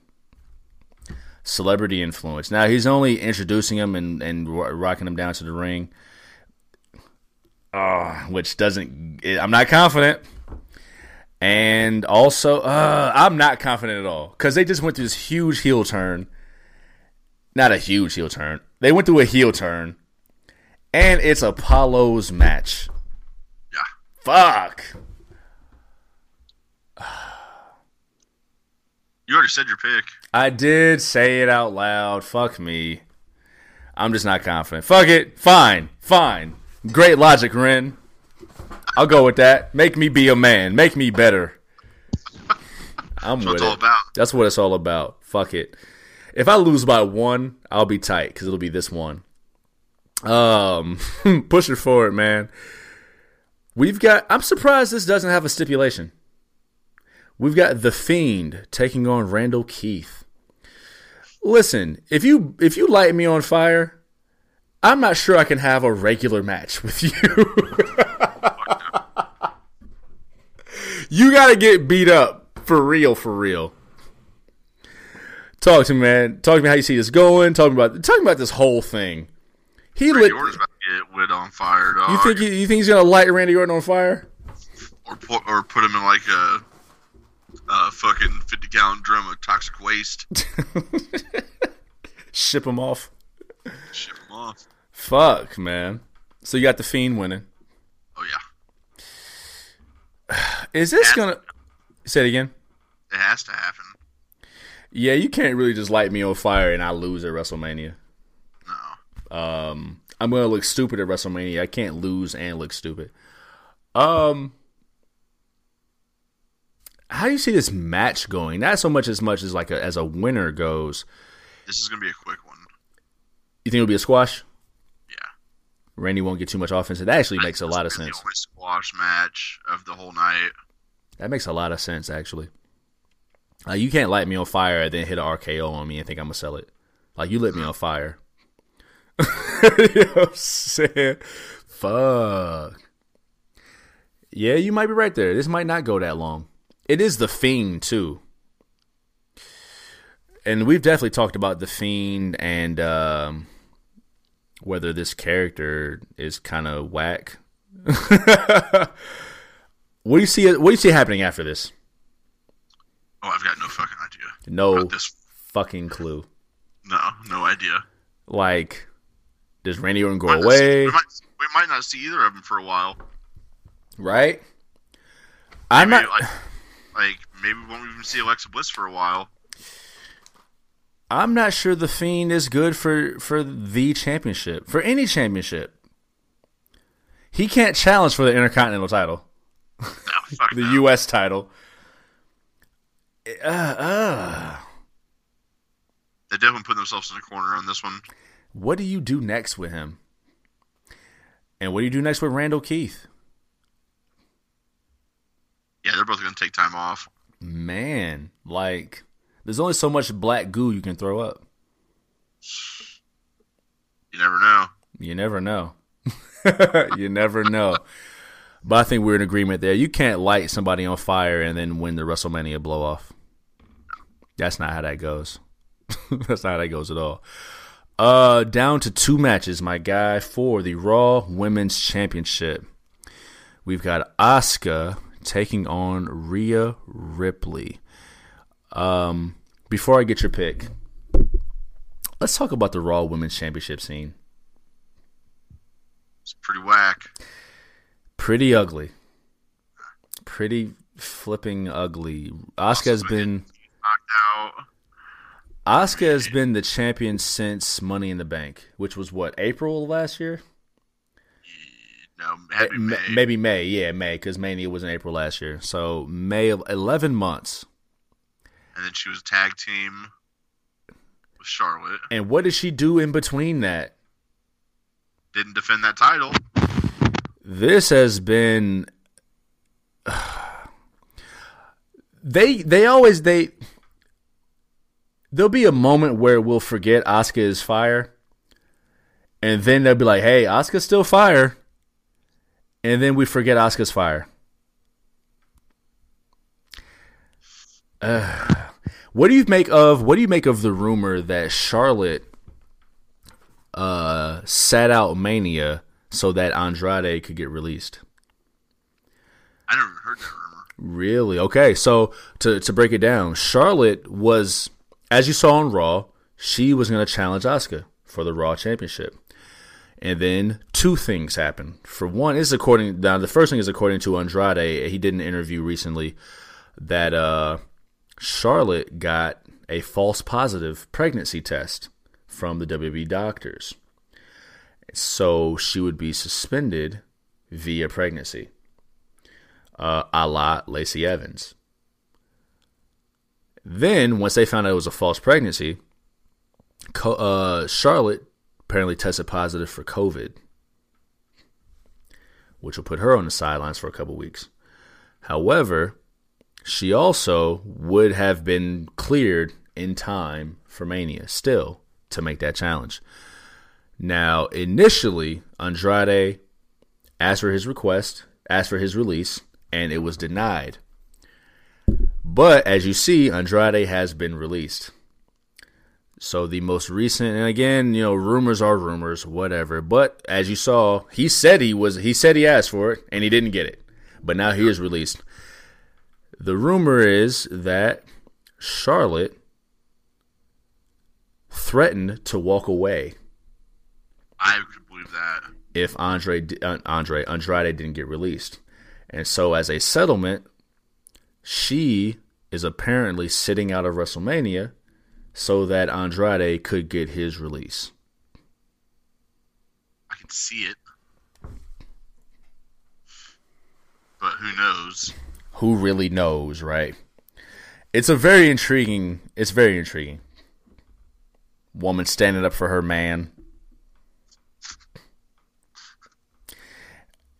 celebrity influence. Now he's only introducing him and and rocking him down to the ring, uh, which doesn't. I'm not confident. And also, uh, I'm not confident at all because they just went through this huge heel turn. Not a huge heel turn. They went through a heel turn, and it's Apollo's match. Yeah. Fuck. You already said your pick. I did say it out loud. Fuck me. I'm just not confident. Fuck it. Fine. Fine. Great logic, Ren. I'll go with that. Make me be a man. Make me better. I'm That's with it. all about. That's what it's all about. Fuck it. If I lose by one, I'll be tight because it'll be this one. Um, push it forward, man. We've got. I'm surprised this doesn't have a stipulation. We've got the Fiend taking on Randall Keith. Listen, if you if you light me on fire, I'm not sure I can have a regular match with you. you gotta get beat up for real, for real. Talk to me, man. Talk to me how you see this going. Talk about talking about this whole thing. He Randy lit. Orton's about to get lit on fire, dog. You think he, you think he's gonna light Randy Orton on fire? or put or put him in like a, a fucking fifty gallon drum of toxic waste. Ship him off. Ship him off. Fuck, man. So you got the Fiend winning. Oh yeah, Is this gonna say it again? it has to happen. Yeah, you can't really just light me on fire and I lose at WrestleMania. No, Um, I'm gonna look stupid at WrestleMania. I can't lose and look stupid. Um, how do you see this match going? Not so much as much as like a, as a winner goes. this is gonna be a quick one. You think it'll be a squash? Randy won't get too much offense. That actually makes a lot of sense. The squash match of the whole night. That makes a lot of sense, actually. Uh, you can't light me on fire and then hit an RKO on me and think I'm gonna sell it. Like you lit me on fire. you know what I'm saying? Fuck. Yeah, you might be right there. This might not go that long. It is the fiend too. And we've definitely talked about the fiend and um, whether this character is kind of whack. what do you see? What do you see happening after this? Oh, I've got no fucking idea. No this, fucking clue. no, no idea. Like, does Randy Orton go Might not see- away? we, might, we might not see either of them for a while. Right? I'm Maybe, not. like, like maybe we won't even see Alexa Bliss for a while. I'm not sure the Fiend is good for for the championship for any championship. He can't challenge for the Intercontinental title, No, the no. U.S. title. Uh, uh. They definitely put themselves in a corner on this one. What do you do next with him? And what do you do next with Randall Keith? Yeah, they're both going to take time off. Man, like, there's only so much black goo you can throw up. You never know. You never know. you never know. But I think we're in agreement there. You can't light somebody on fire and then win the WrestleMania blow off. That's not how that goes. That's not how that goes at all. Uh, down to two matches, my guy, for the Raw Women's Championship. We've got Asuka taking on Rhea Ripley. Um, before I get your pick, let's talk about the Raw Women's Championship scene. It's pretty whack. pretty ugly. Pretty flipping ugly. Asuka has been Knocked out. Asuka has been the champion since Money in the Bank, which was what April of last year. No, happy Ma- May. Maybe May, yeah, May, because Mania was in April last year. So May of eleven months. And then she was tag team with Charlotte. And what did she do in between that? Didn't defend that title. This has been. They they always they. There'll be a moment where we'll forget Asuka is fire, and then they'll be like, "Hey, Asuka's still fire," and then we forget Asuka's fire. Uh, What do you make of what do you make of the rumor that Charlotte uh, sat out Mania so that Andrade could get released? I never heard that rumor. Really? Okay. So to to break it down, Charlotte was, as you saw on Raw, she was going to challenge Asuka for the Raw Championship. And then two things happened. For one, is according now the first thing is according to Andrade. He did an interview recently that uh, Charlotte got a false positive pregnancy test from the WWE doctors. So she would be suspended via pregnancy, uh, a la Lacey Evans. Then, once they found out it was a false pregnancy, uh, Charlotte apparently tested positive for COVID, which will put her on the sidelines for a couple weeks. However, she also would have been cleared in time for Mania still to make that challenge. Now, initially, Andrade asked for his request, asked for his release, and it was denied. But as you see, Andrade has been released. So the most recent, and again, you know, rumors are rumors, whatever. But as you saw, he said he was, he said he asked for it, and he didn't get it. But now he is released. The rumor is that Charlotte threatened to walk away. I could believe that. If Andre uh, Andre Andrade didn't get released, and so as a settlement, she is apparently sitting out of WrestleMania so that Andrade could get his release. I can see it. But who knows? Who really knows, right? It's a very intriguing it's very intriguing. Woman standing up for her man.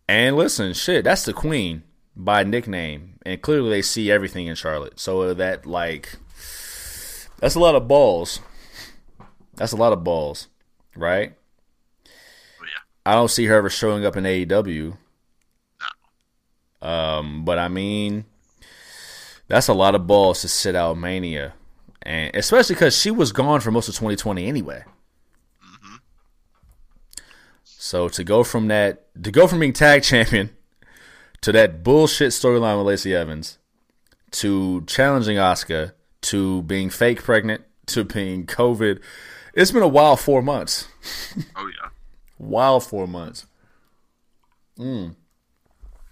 And listen, shit, that's the queen by nickname. And clearly they see everything in Charlotte. So that like that's a lot of balls. That's a lot of balls, right? Oh yeah. I don't see her ever showing up in AEW. Um, but I mean, that's a lot of balls to sit out Mania, and especially because she was gone for most of 2020 anyway. hmm So to go from that, to go from being tag champion to that bullshit storyline with Lacey Evans, to challenging Oscar, to being fake pregnant, to being COVID, it's been a wild four months. Oh yeah. Wild four months. Mm.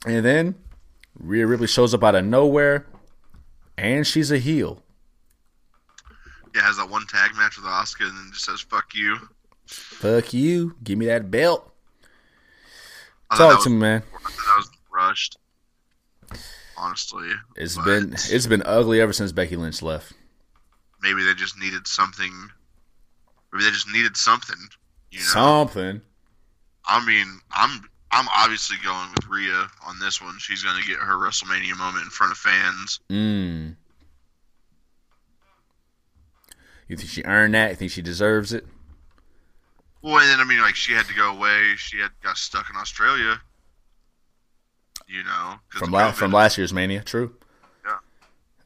And then Rhea Ripley shows up out of nowhere, and she's a heel. Yeah, has that one tag match with Oscar and then just says "fuck you." Fuck you. Give me that belt. I thought that Talk was- to me, man. I that was rushed. Honestly, It's but been it's been ugly ever since Becky Lynch left. maybe they just needed something. Maybe they just needed something. You know, Something. I mean, I'm I'm obviously going with Rhea on this one. She's going to get her WrestleMania moment in front of fans. Mm. You think she earned that? You think she deserves it? Well, and then I mean, like she had to go away. She had got stuck in Australia. You know, From of la- from last year's Mania, true. Yeah.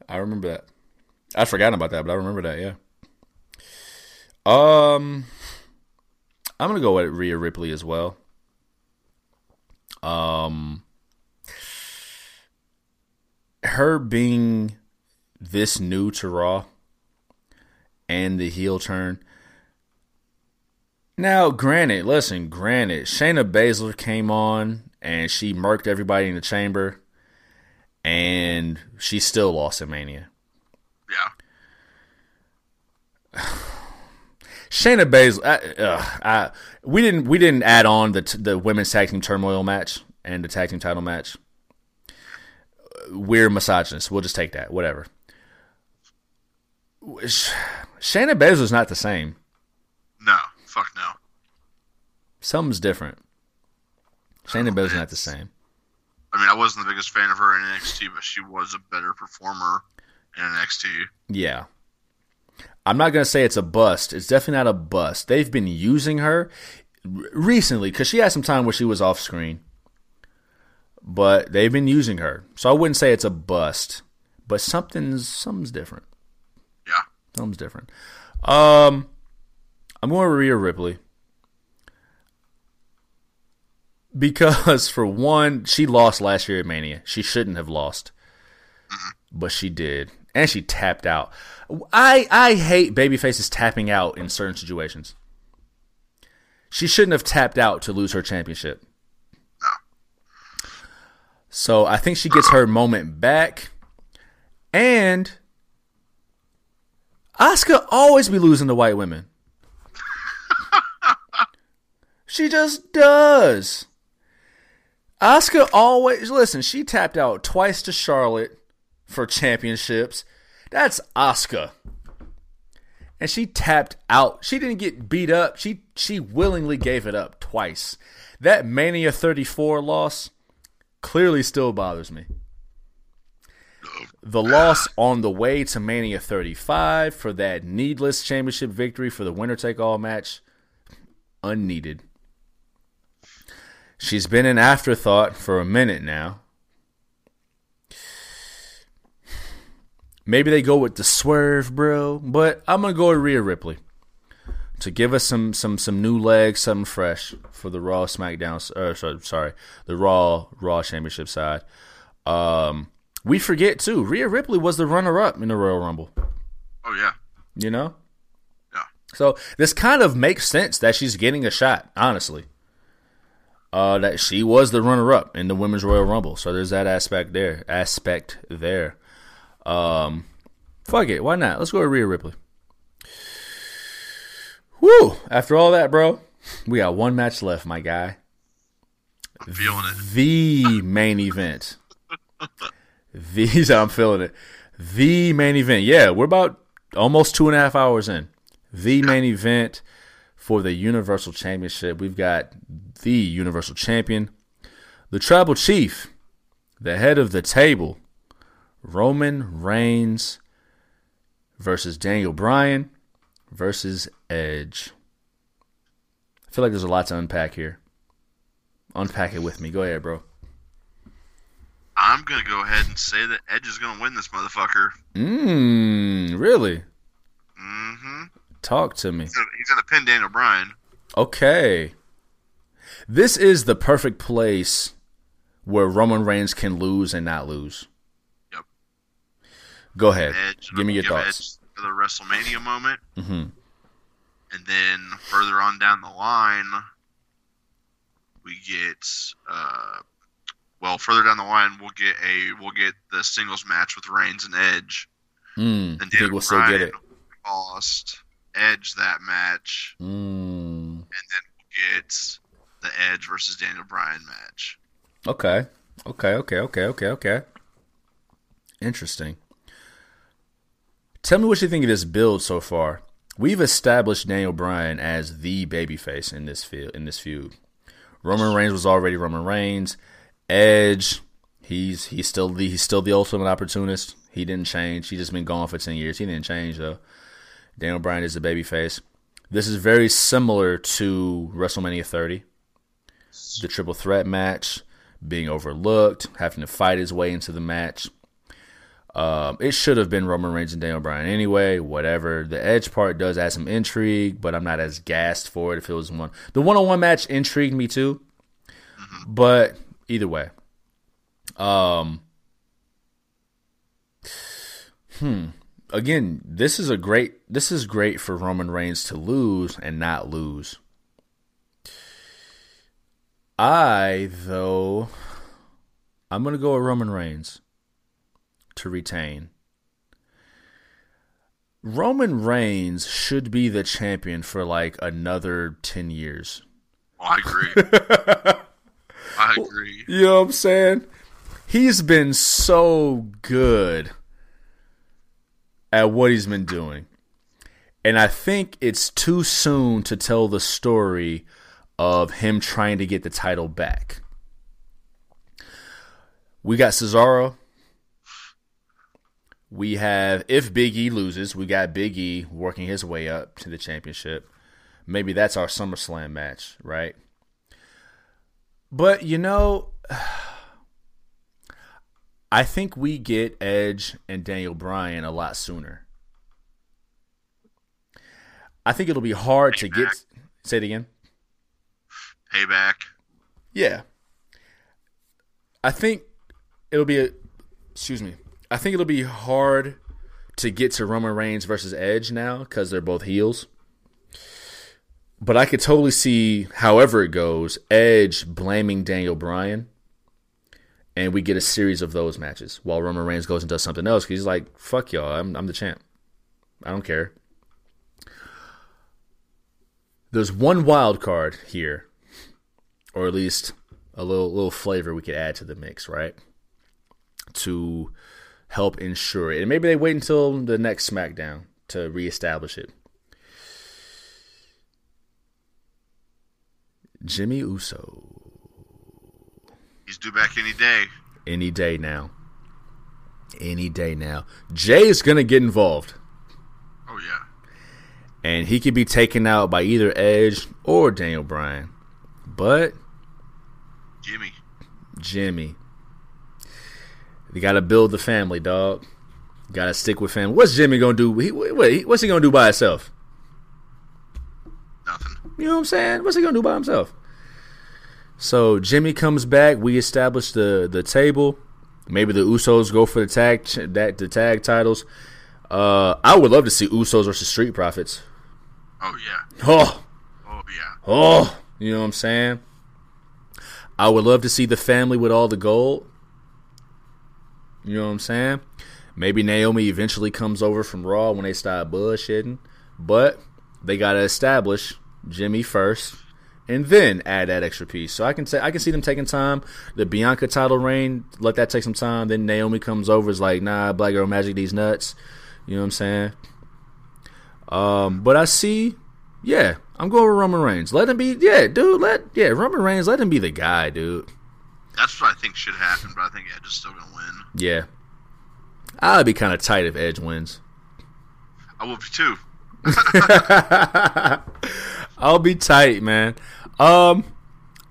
I remember that. I'd forgotten about that, but I remember that. Yeah. Um, I'm gonna go with Rhea Ripley as well. Um, her being this new to Raw and the heel turn. Now, granted, listen, granted, Shayna Baszler came on and she murked everybody in the chamber, and she still lost at Mania. Yeah. Shayna Baszler, I, uh, I, we didn't we didn't add on the t- the women's tag team turmoil match and the tag team title match. We're misogynists. We'll just take that. Whatever. Shayna Baszler's not the same. No. Fuck no. Something's different. Shayna Oh, Baszler's not the same. I mean, I wasn't the biggest fan of her in NXT, but she was a better performer in NXT. Yeah. I'm not going to say it's a bust. It's definitely not a bust. They've been using her recently because she had some time where she was off screen. But they've been using her. So I wouldn't say it's a bust. But something's something's different. Yeah. Something's different. Um, I'm going with Rhea Ripley because for one, she lost last year at Mania. She shouldn't have lost, but she did, and she tapped out. I I hate babyfaces tapping out in certain situations. She shouldn't have tapped out to lose her championship. So I think she gets her moment back, and Asuka always be losing to white women. she just does. Asuka always listen. She tapped out twice to Charlotte for championships. That's Asuka, and she tapped out. She didn't get beat up. She she willingly gave it up twice. That Mania 34 loss clearly still bothers me. The loss on the way to Mania 35 for that needless championship victory for the winner take all match, unneeded. She's been an afterthought for a minute now. Maybe they go with the swerve, bro, but I'm gonna go with Rhea Ripley to give us some some some new legs, something fresh for the Raw SmackDown. Uh, sorry, sorry, the Raw Raw Championship side. Um, we forget too. Rhea Ripley was the runner up in the Royal Rumble. Oh yeah. You know. Yeah. So this kind of makes sense that she's getting a shot. Honestly. Uh, that she was the runner up in the Women's Royal Rumble. So there's that aspect there. Aspect there. Um, fuck it. Why not? Let's go to Rhea Ripley. Woo! After all that, bro, we got one match left, my guy. I'm feeling it. The main event. These I'm feeling it. The main event. Yeah, we're about almost two and a half hours in. The main event for the Universal Championship. We've got the Universal Champion, the Tribal Chief, the head of the table, Roman Reigns versus Daniel Bryan versus Edge. I feel like there's a lot to unpack here. Unpack it with me. Go ahead, bro. I'm gonna go ahead and say that Edge is gonna win this motherfucker. Mmm, really? Mm-hmm. Talk to me. He's gonna, he's gonna pin Daniel Bryan. Okay. This is the perfect place where Roman Reigns can lose and not lose. Go ahead. Edge. Give me your give thoughts. Edge the WrestleMania moment, hmm and then further on down the line, we get. Uh, well, further down the line, we'll get a we'll get the singles match with Reigns and Edge. Mm, And Daniel we'll still get it? Lost Edge that match, Mm. and then we'll get the Edge versus Daniel Bryan match. Okay. Okay, okay, okay, okay, okay. Interesting. Tell me what you think of this build so far. We've established Daniel Bryan as the babyface in this field in this feud. Roman Reigns was already Roman Reigns. Edge, he's he's still the he's still the ultimate opportunist. He didn't change. He just been gone for ten years. He didn't change though. Daniel Bryan is the babyface. This is very similar to WrestleMania 30 the triple threat match, being overlooked, having to fight his way into the match. Um, it should have been Roman Reigns and Daniel Bryan anyway. Whatever. The Edge part does add some intrigue, but I'm not as gassed for it if it was one. The one-on-one match intrigued me too, but either way, um, hmm. Again, this is a great. This is great for Roman Reigns to lose and not lose. I, though, I'm going to go with Roman Reigns to retain. Roman Reigns should be the champion for like another 10 years. Oh, I agree. I agree. You know what I'm saying? He's been so good at what he's been doing. And I think it's too soon to tell the story of him trying to get the title back. We got Cesaro. We have, if Big E loses, we got Big E working his way up to the championship. Maybe that's our SummerSlam match, right? But, you know, I think we get Edge and Daniel Bryan a lot sooner. I think it'll be hard to get. Say it again. Payback. Yeah. I think it'll be a. Excuse me. I think it'll be hard to get to Roman Reigns versus Edge now because they're both heels. But I could totally see, however it goes, Edge blaming Daniel Bryan, and we get a series of those matches while Roman Reigns goes and does something else. Cause he's like, "Fuck y'all, I'm I'm the champ. I don't care." There's one wild card here, or at least a little little flavor we could add to the mix, right? To help ensure it, and maybe they wait until the next SmackDown to reestablish it. Jimmy Uso. He's due back any day. Any day now. Any day now. Jey is going to get involved. Oh, yeah. And he could be taken out by either Edge or Daniel Bryan. But. Jimmy. Jimmy. You got to build the family, dog. Got to stick with family. What's Jimmy to do? He, what's he to do by himself? Nothing. You know what I'm saying? What's he gonna do by himself? So Jimmy comes back. We establish the the table. Maybe the Usos go for the tag that the tag titles. Uh, I would love to see Usos versus Street Profits. Oh yeah. Oh. Oh yeah. Oh. You know what I'm saying? I would love to see the family with all the gold. You know what I'm saying? Maybe Naomi eventually comes over from Raw when they start bullshitting, but they got to establish Jimmy first, and then add that extra piece. So I can say I can see them taking time. The Bianca title reign, let that take some time. Then Naomi comes over, is like, nah, Black Girl Magic these nuts. You know what I'm saying? Um, but I see, yeah, I'm going with Roman Reigns. Let him be, yeah, dude. Let yeah, Roman Reigns, let him be the guy, dude. That's what I think should happen, but I think Edge is still gonna win. Yeah, I'd be kind of tight if Edge wins. I will be too. I'll be tight, man. Um,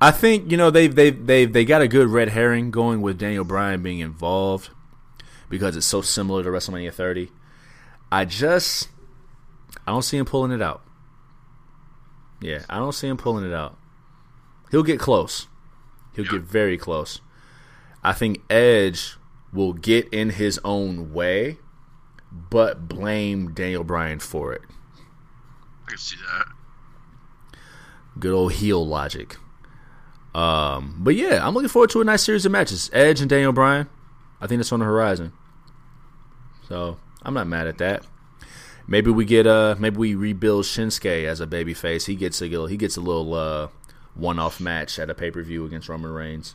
I think you know they've they've they they got a good red herring going with Daniel Bryan being involved because it's so similar to WrestleMania 30. I just I don't see him pulling it out. Yeah, I don't see him pulling it out. He'll get close. He'll get very close. I think Edge will get in his own way, but blame Daniel Bryan for it. I can see that. Good old heel logic. Um, but yeah, I'm looking forward to a nice series of matches. Edge and Daniel Bryan. I think that's on the horizon. So I'm not mad at that. Maybe we get uh maybe we rebuild Shinsuke as a babyface. He gets a little he gets a little uh one off match at a pay per view against Roman Reigns.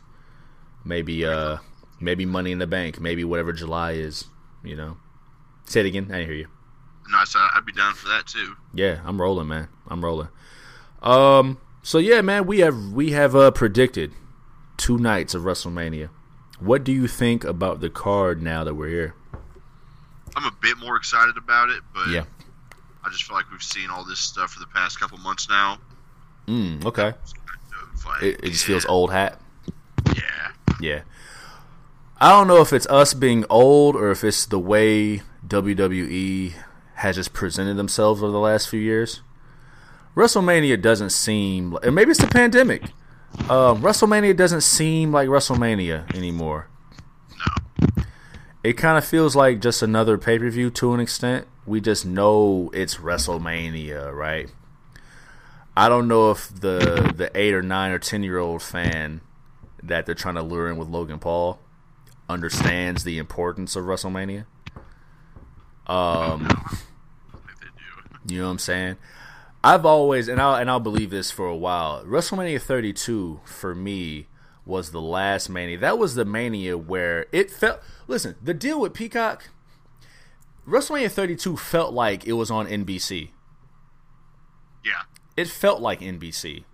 Maybe uh maybe Money in the Bank. Maybe whatever July is. You know. Say it again. I didn't hear you. No, so I'd be down for that too. Yeah, I'm rolling, man. I'm rolling. Um. So yeah, man, we have we have uh, predicted two nights of WrestleMania. What do you think about the card now that we're here? I'm a bit more excited about it, but Yeah. I just feel like we've seen all this stuff for the past couple months now. Mm, okay. Like, It, it just feels old hat. Yeah. Yeah. I don't know if it's us being old or if it's the way WWE has just presented themselves over the last few years. WrestleMania doesn't seem, and maybe it's the pandemic. Um, WrestleMania doesn't seem like WrestleMania anymore. No. It kind of feels like just another pay per view to an extent. We just know it's WrestleMania, right? I don't know if the the eight or nine or ten year old fan that they're trying to lure in with Logan Paul understands the importance of WrestleMania. Um, you know what I'm saying? I've always and I'll and I'll believe this for a while. WrestleMania 32 for me was the last mania. That was the mania where it felt. Listen, the deal with Peacock, WrestleMania 32 felt like it was on NBC. Yeah. It felt like NBC.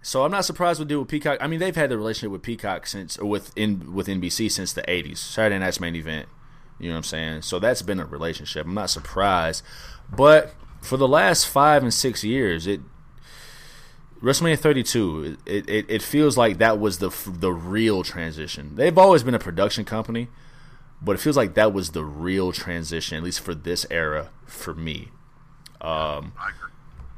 So I'm not surprised with deal with Peacock. I mean, they've had the relationship with Peacock since or with in with NBC since the 80s. Saturday Night's main event. You know what I'm saying? So that's been a relationship. I'm not surprised, but for the last five and six years, it WrestleMania 32, it, it, it feels like that was the the real transition. They've always been a production company, but it feels like that was the real transition, at least for this era, for me. Um, I agree.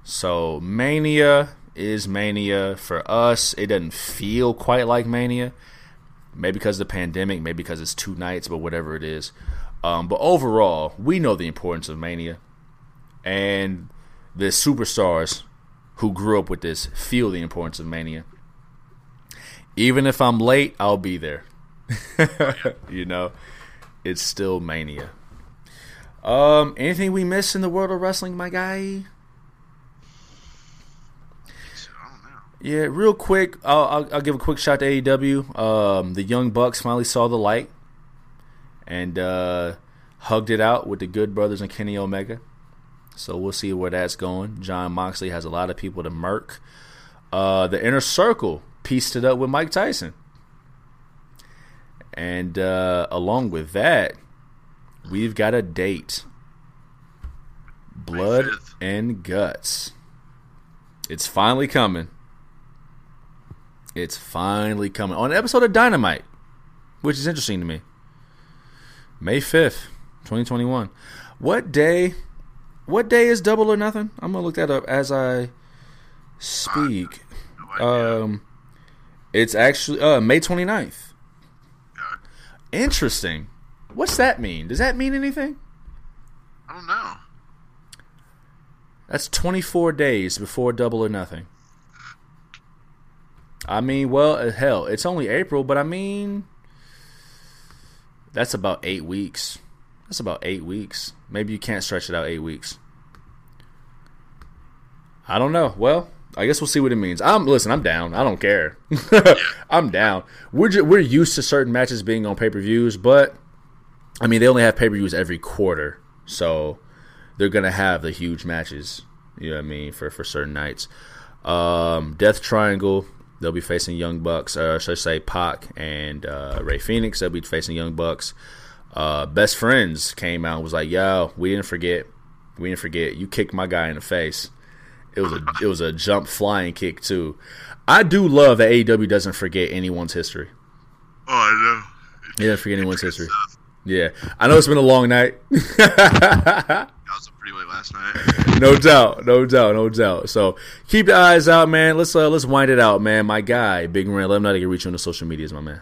So Mania is Mania for us. It doesn't feel quite like Mania. Maybe because of the pandemic, maybe because it's two nights, but whatever it is. Um, but overall, we know the importance of Mania, and the superstars who grew up with this feel the importance of Mania. Even if I'm late, I'll be there. you know, it's still Mania. Um, anything we miss in the world of wrestling, my guy? So, I don't know. Yeah, real quick, I'll, I'll, I'll give a quick shot to AEW. Um, the Young Bucks finally saw the light and uh, hugged it out with the Good Brothers and Kenny Omega. So we'll see where that's going. Jon Moxley has a lot of people to murk. Uh, the Inner Circle pieced it up with Mike Tyson. And uh, along with that, we've got a date Blood and Guts. It's finally coming. It's finally coming on an episode of Dynamite, which is interesting to me. May 5th, 2021. What day? What day is Double or Nothing? I'm going to look that up as I speak. Um it's actually uh May 29th. Yeah. Interesting. What's that mean? Does that mean anything? I don't know. That's 24 days before Double or Nothing. I mean, well, uh, hell, it's only April, but I mean, that's about eight weeks. That's about eight weeks. Maybe you can't stretch it out eight weeks. I don't know. Well, I guess we'll see what it means. I'm listen. I'm down. I don't care. I'm down. We're ju- we're used to certain matches being on pay per views, but I mean, they only have pay per views every quarter, so they're gonna have the huge matches. You know what I mean for for certain nights. Um, Death Triangle. They'll be facing Young Bucks, or should I say Pac and uh, Rey Fenix. They'll be facing Young Bucks. Uh, Best Friends came out and was like, "Yo, we didn't forget. We didn't forget. You kicked my guy in the face. It was a it was a jump flying kick too. I do love that AEW doesn't forget anyone's history. Oh, I know. He doesn't forget anyone's history. Yeah, I know it's been a long night. I was up pretty late last night. no doubt, no doubt, no doubt. So keep your eyes out, man. Let's uh, let's wind it out, man. My guy, Big Ren, let him know they can reach you on the social medias, my man.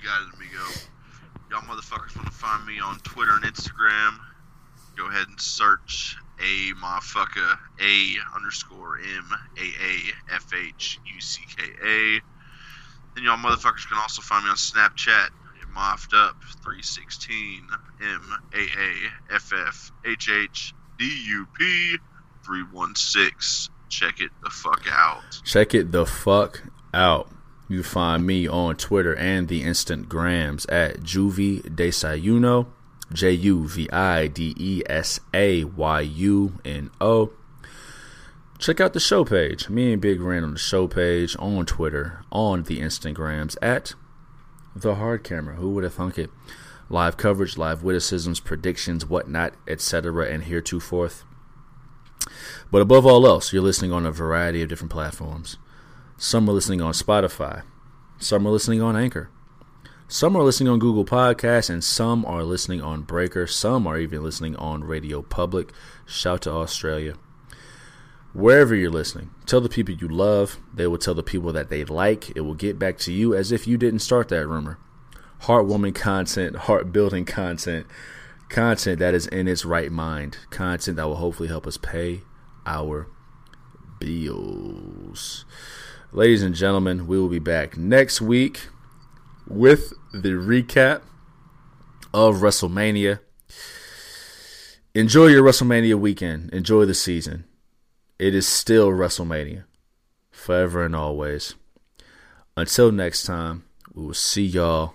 You got it, amigo. Y'all motherfuckers want to find me on Twitter and Instagram? Go ahead and search a motherfucker a underscore m a a f h u c k a. Then y'all motherfuckers can also find me on Snapchat at moffed up three sixteen m a a f f h h d u p three one six. Check it the fuck out. Check it the fuck out. You find me on Twitter and the Instant Grams at Juvie Desayuno, J U V I D E S A Y U N O. Check out the show page. Me and Big Ren on the show page on Twitter, on the Instagrams at the Hard Camera. Who would have thunk it? Live coverage, live witticisms, predictions, whatnot, etc., and heretofore. But above all else, you're listening on a variety of different platforms. Some are listening on Spotify. Some are listening on Anchor. Some are listening on Google Podcasts, and some are listening on Breaker. Some are even listening on Radio Public. Shout to Australia. Wherever you're listening, tell the people you love. They will tell the people that they like. It will get back to you as if you didn't start that rumor. Heartwarming content, heart building content, content that is in its right mind, content that will hopefully help us pay our bills. Ladies and gentlemen, we will be back next week with the recap of WrestleMania. Enjoy your WrestleMania weekend. Enjoy the season. It is still WrestleMania. Forever and always. Until next time, we will see y'all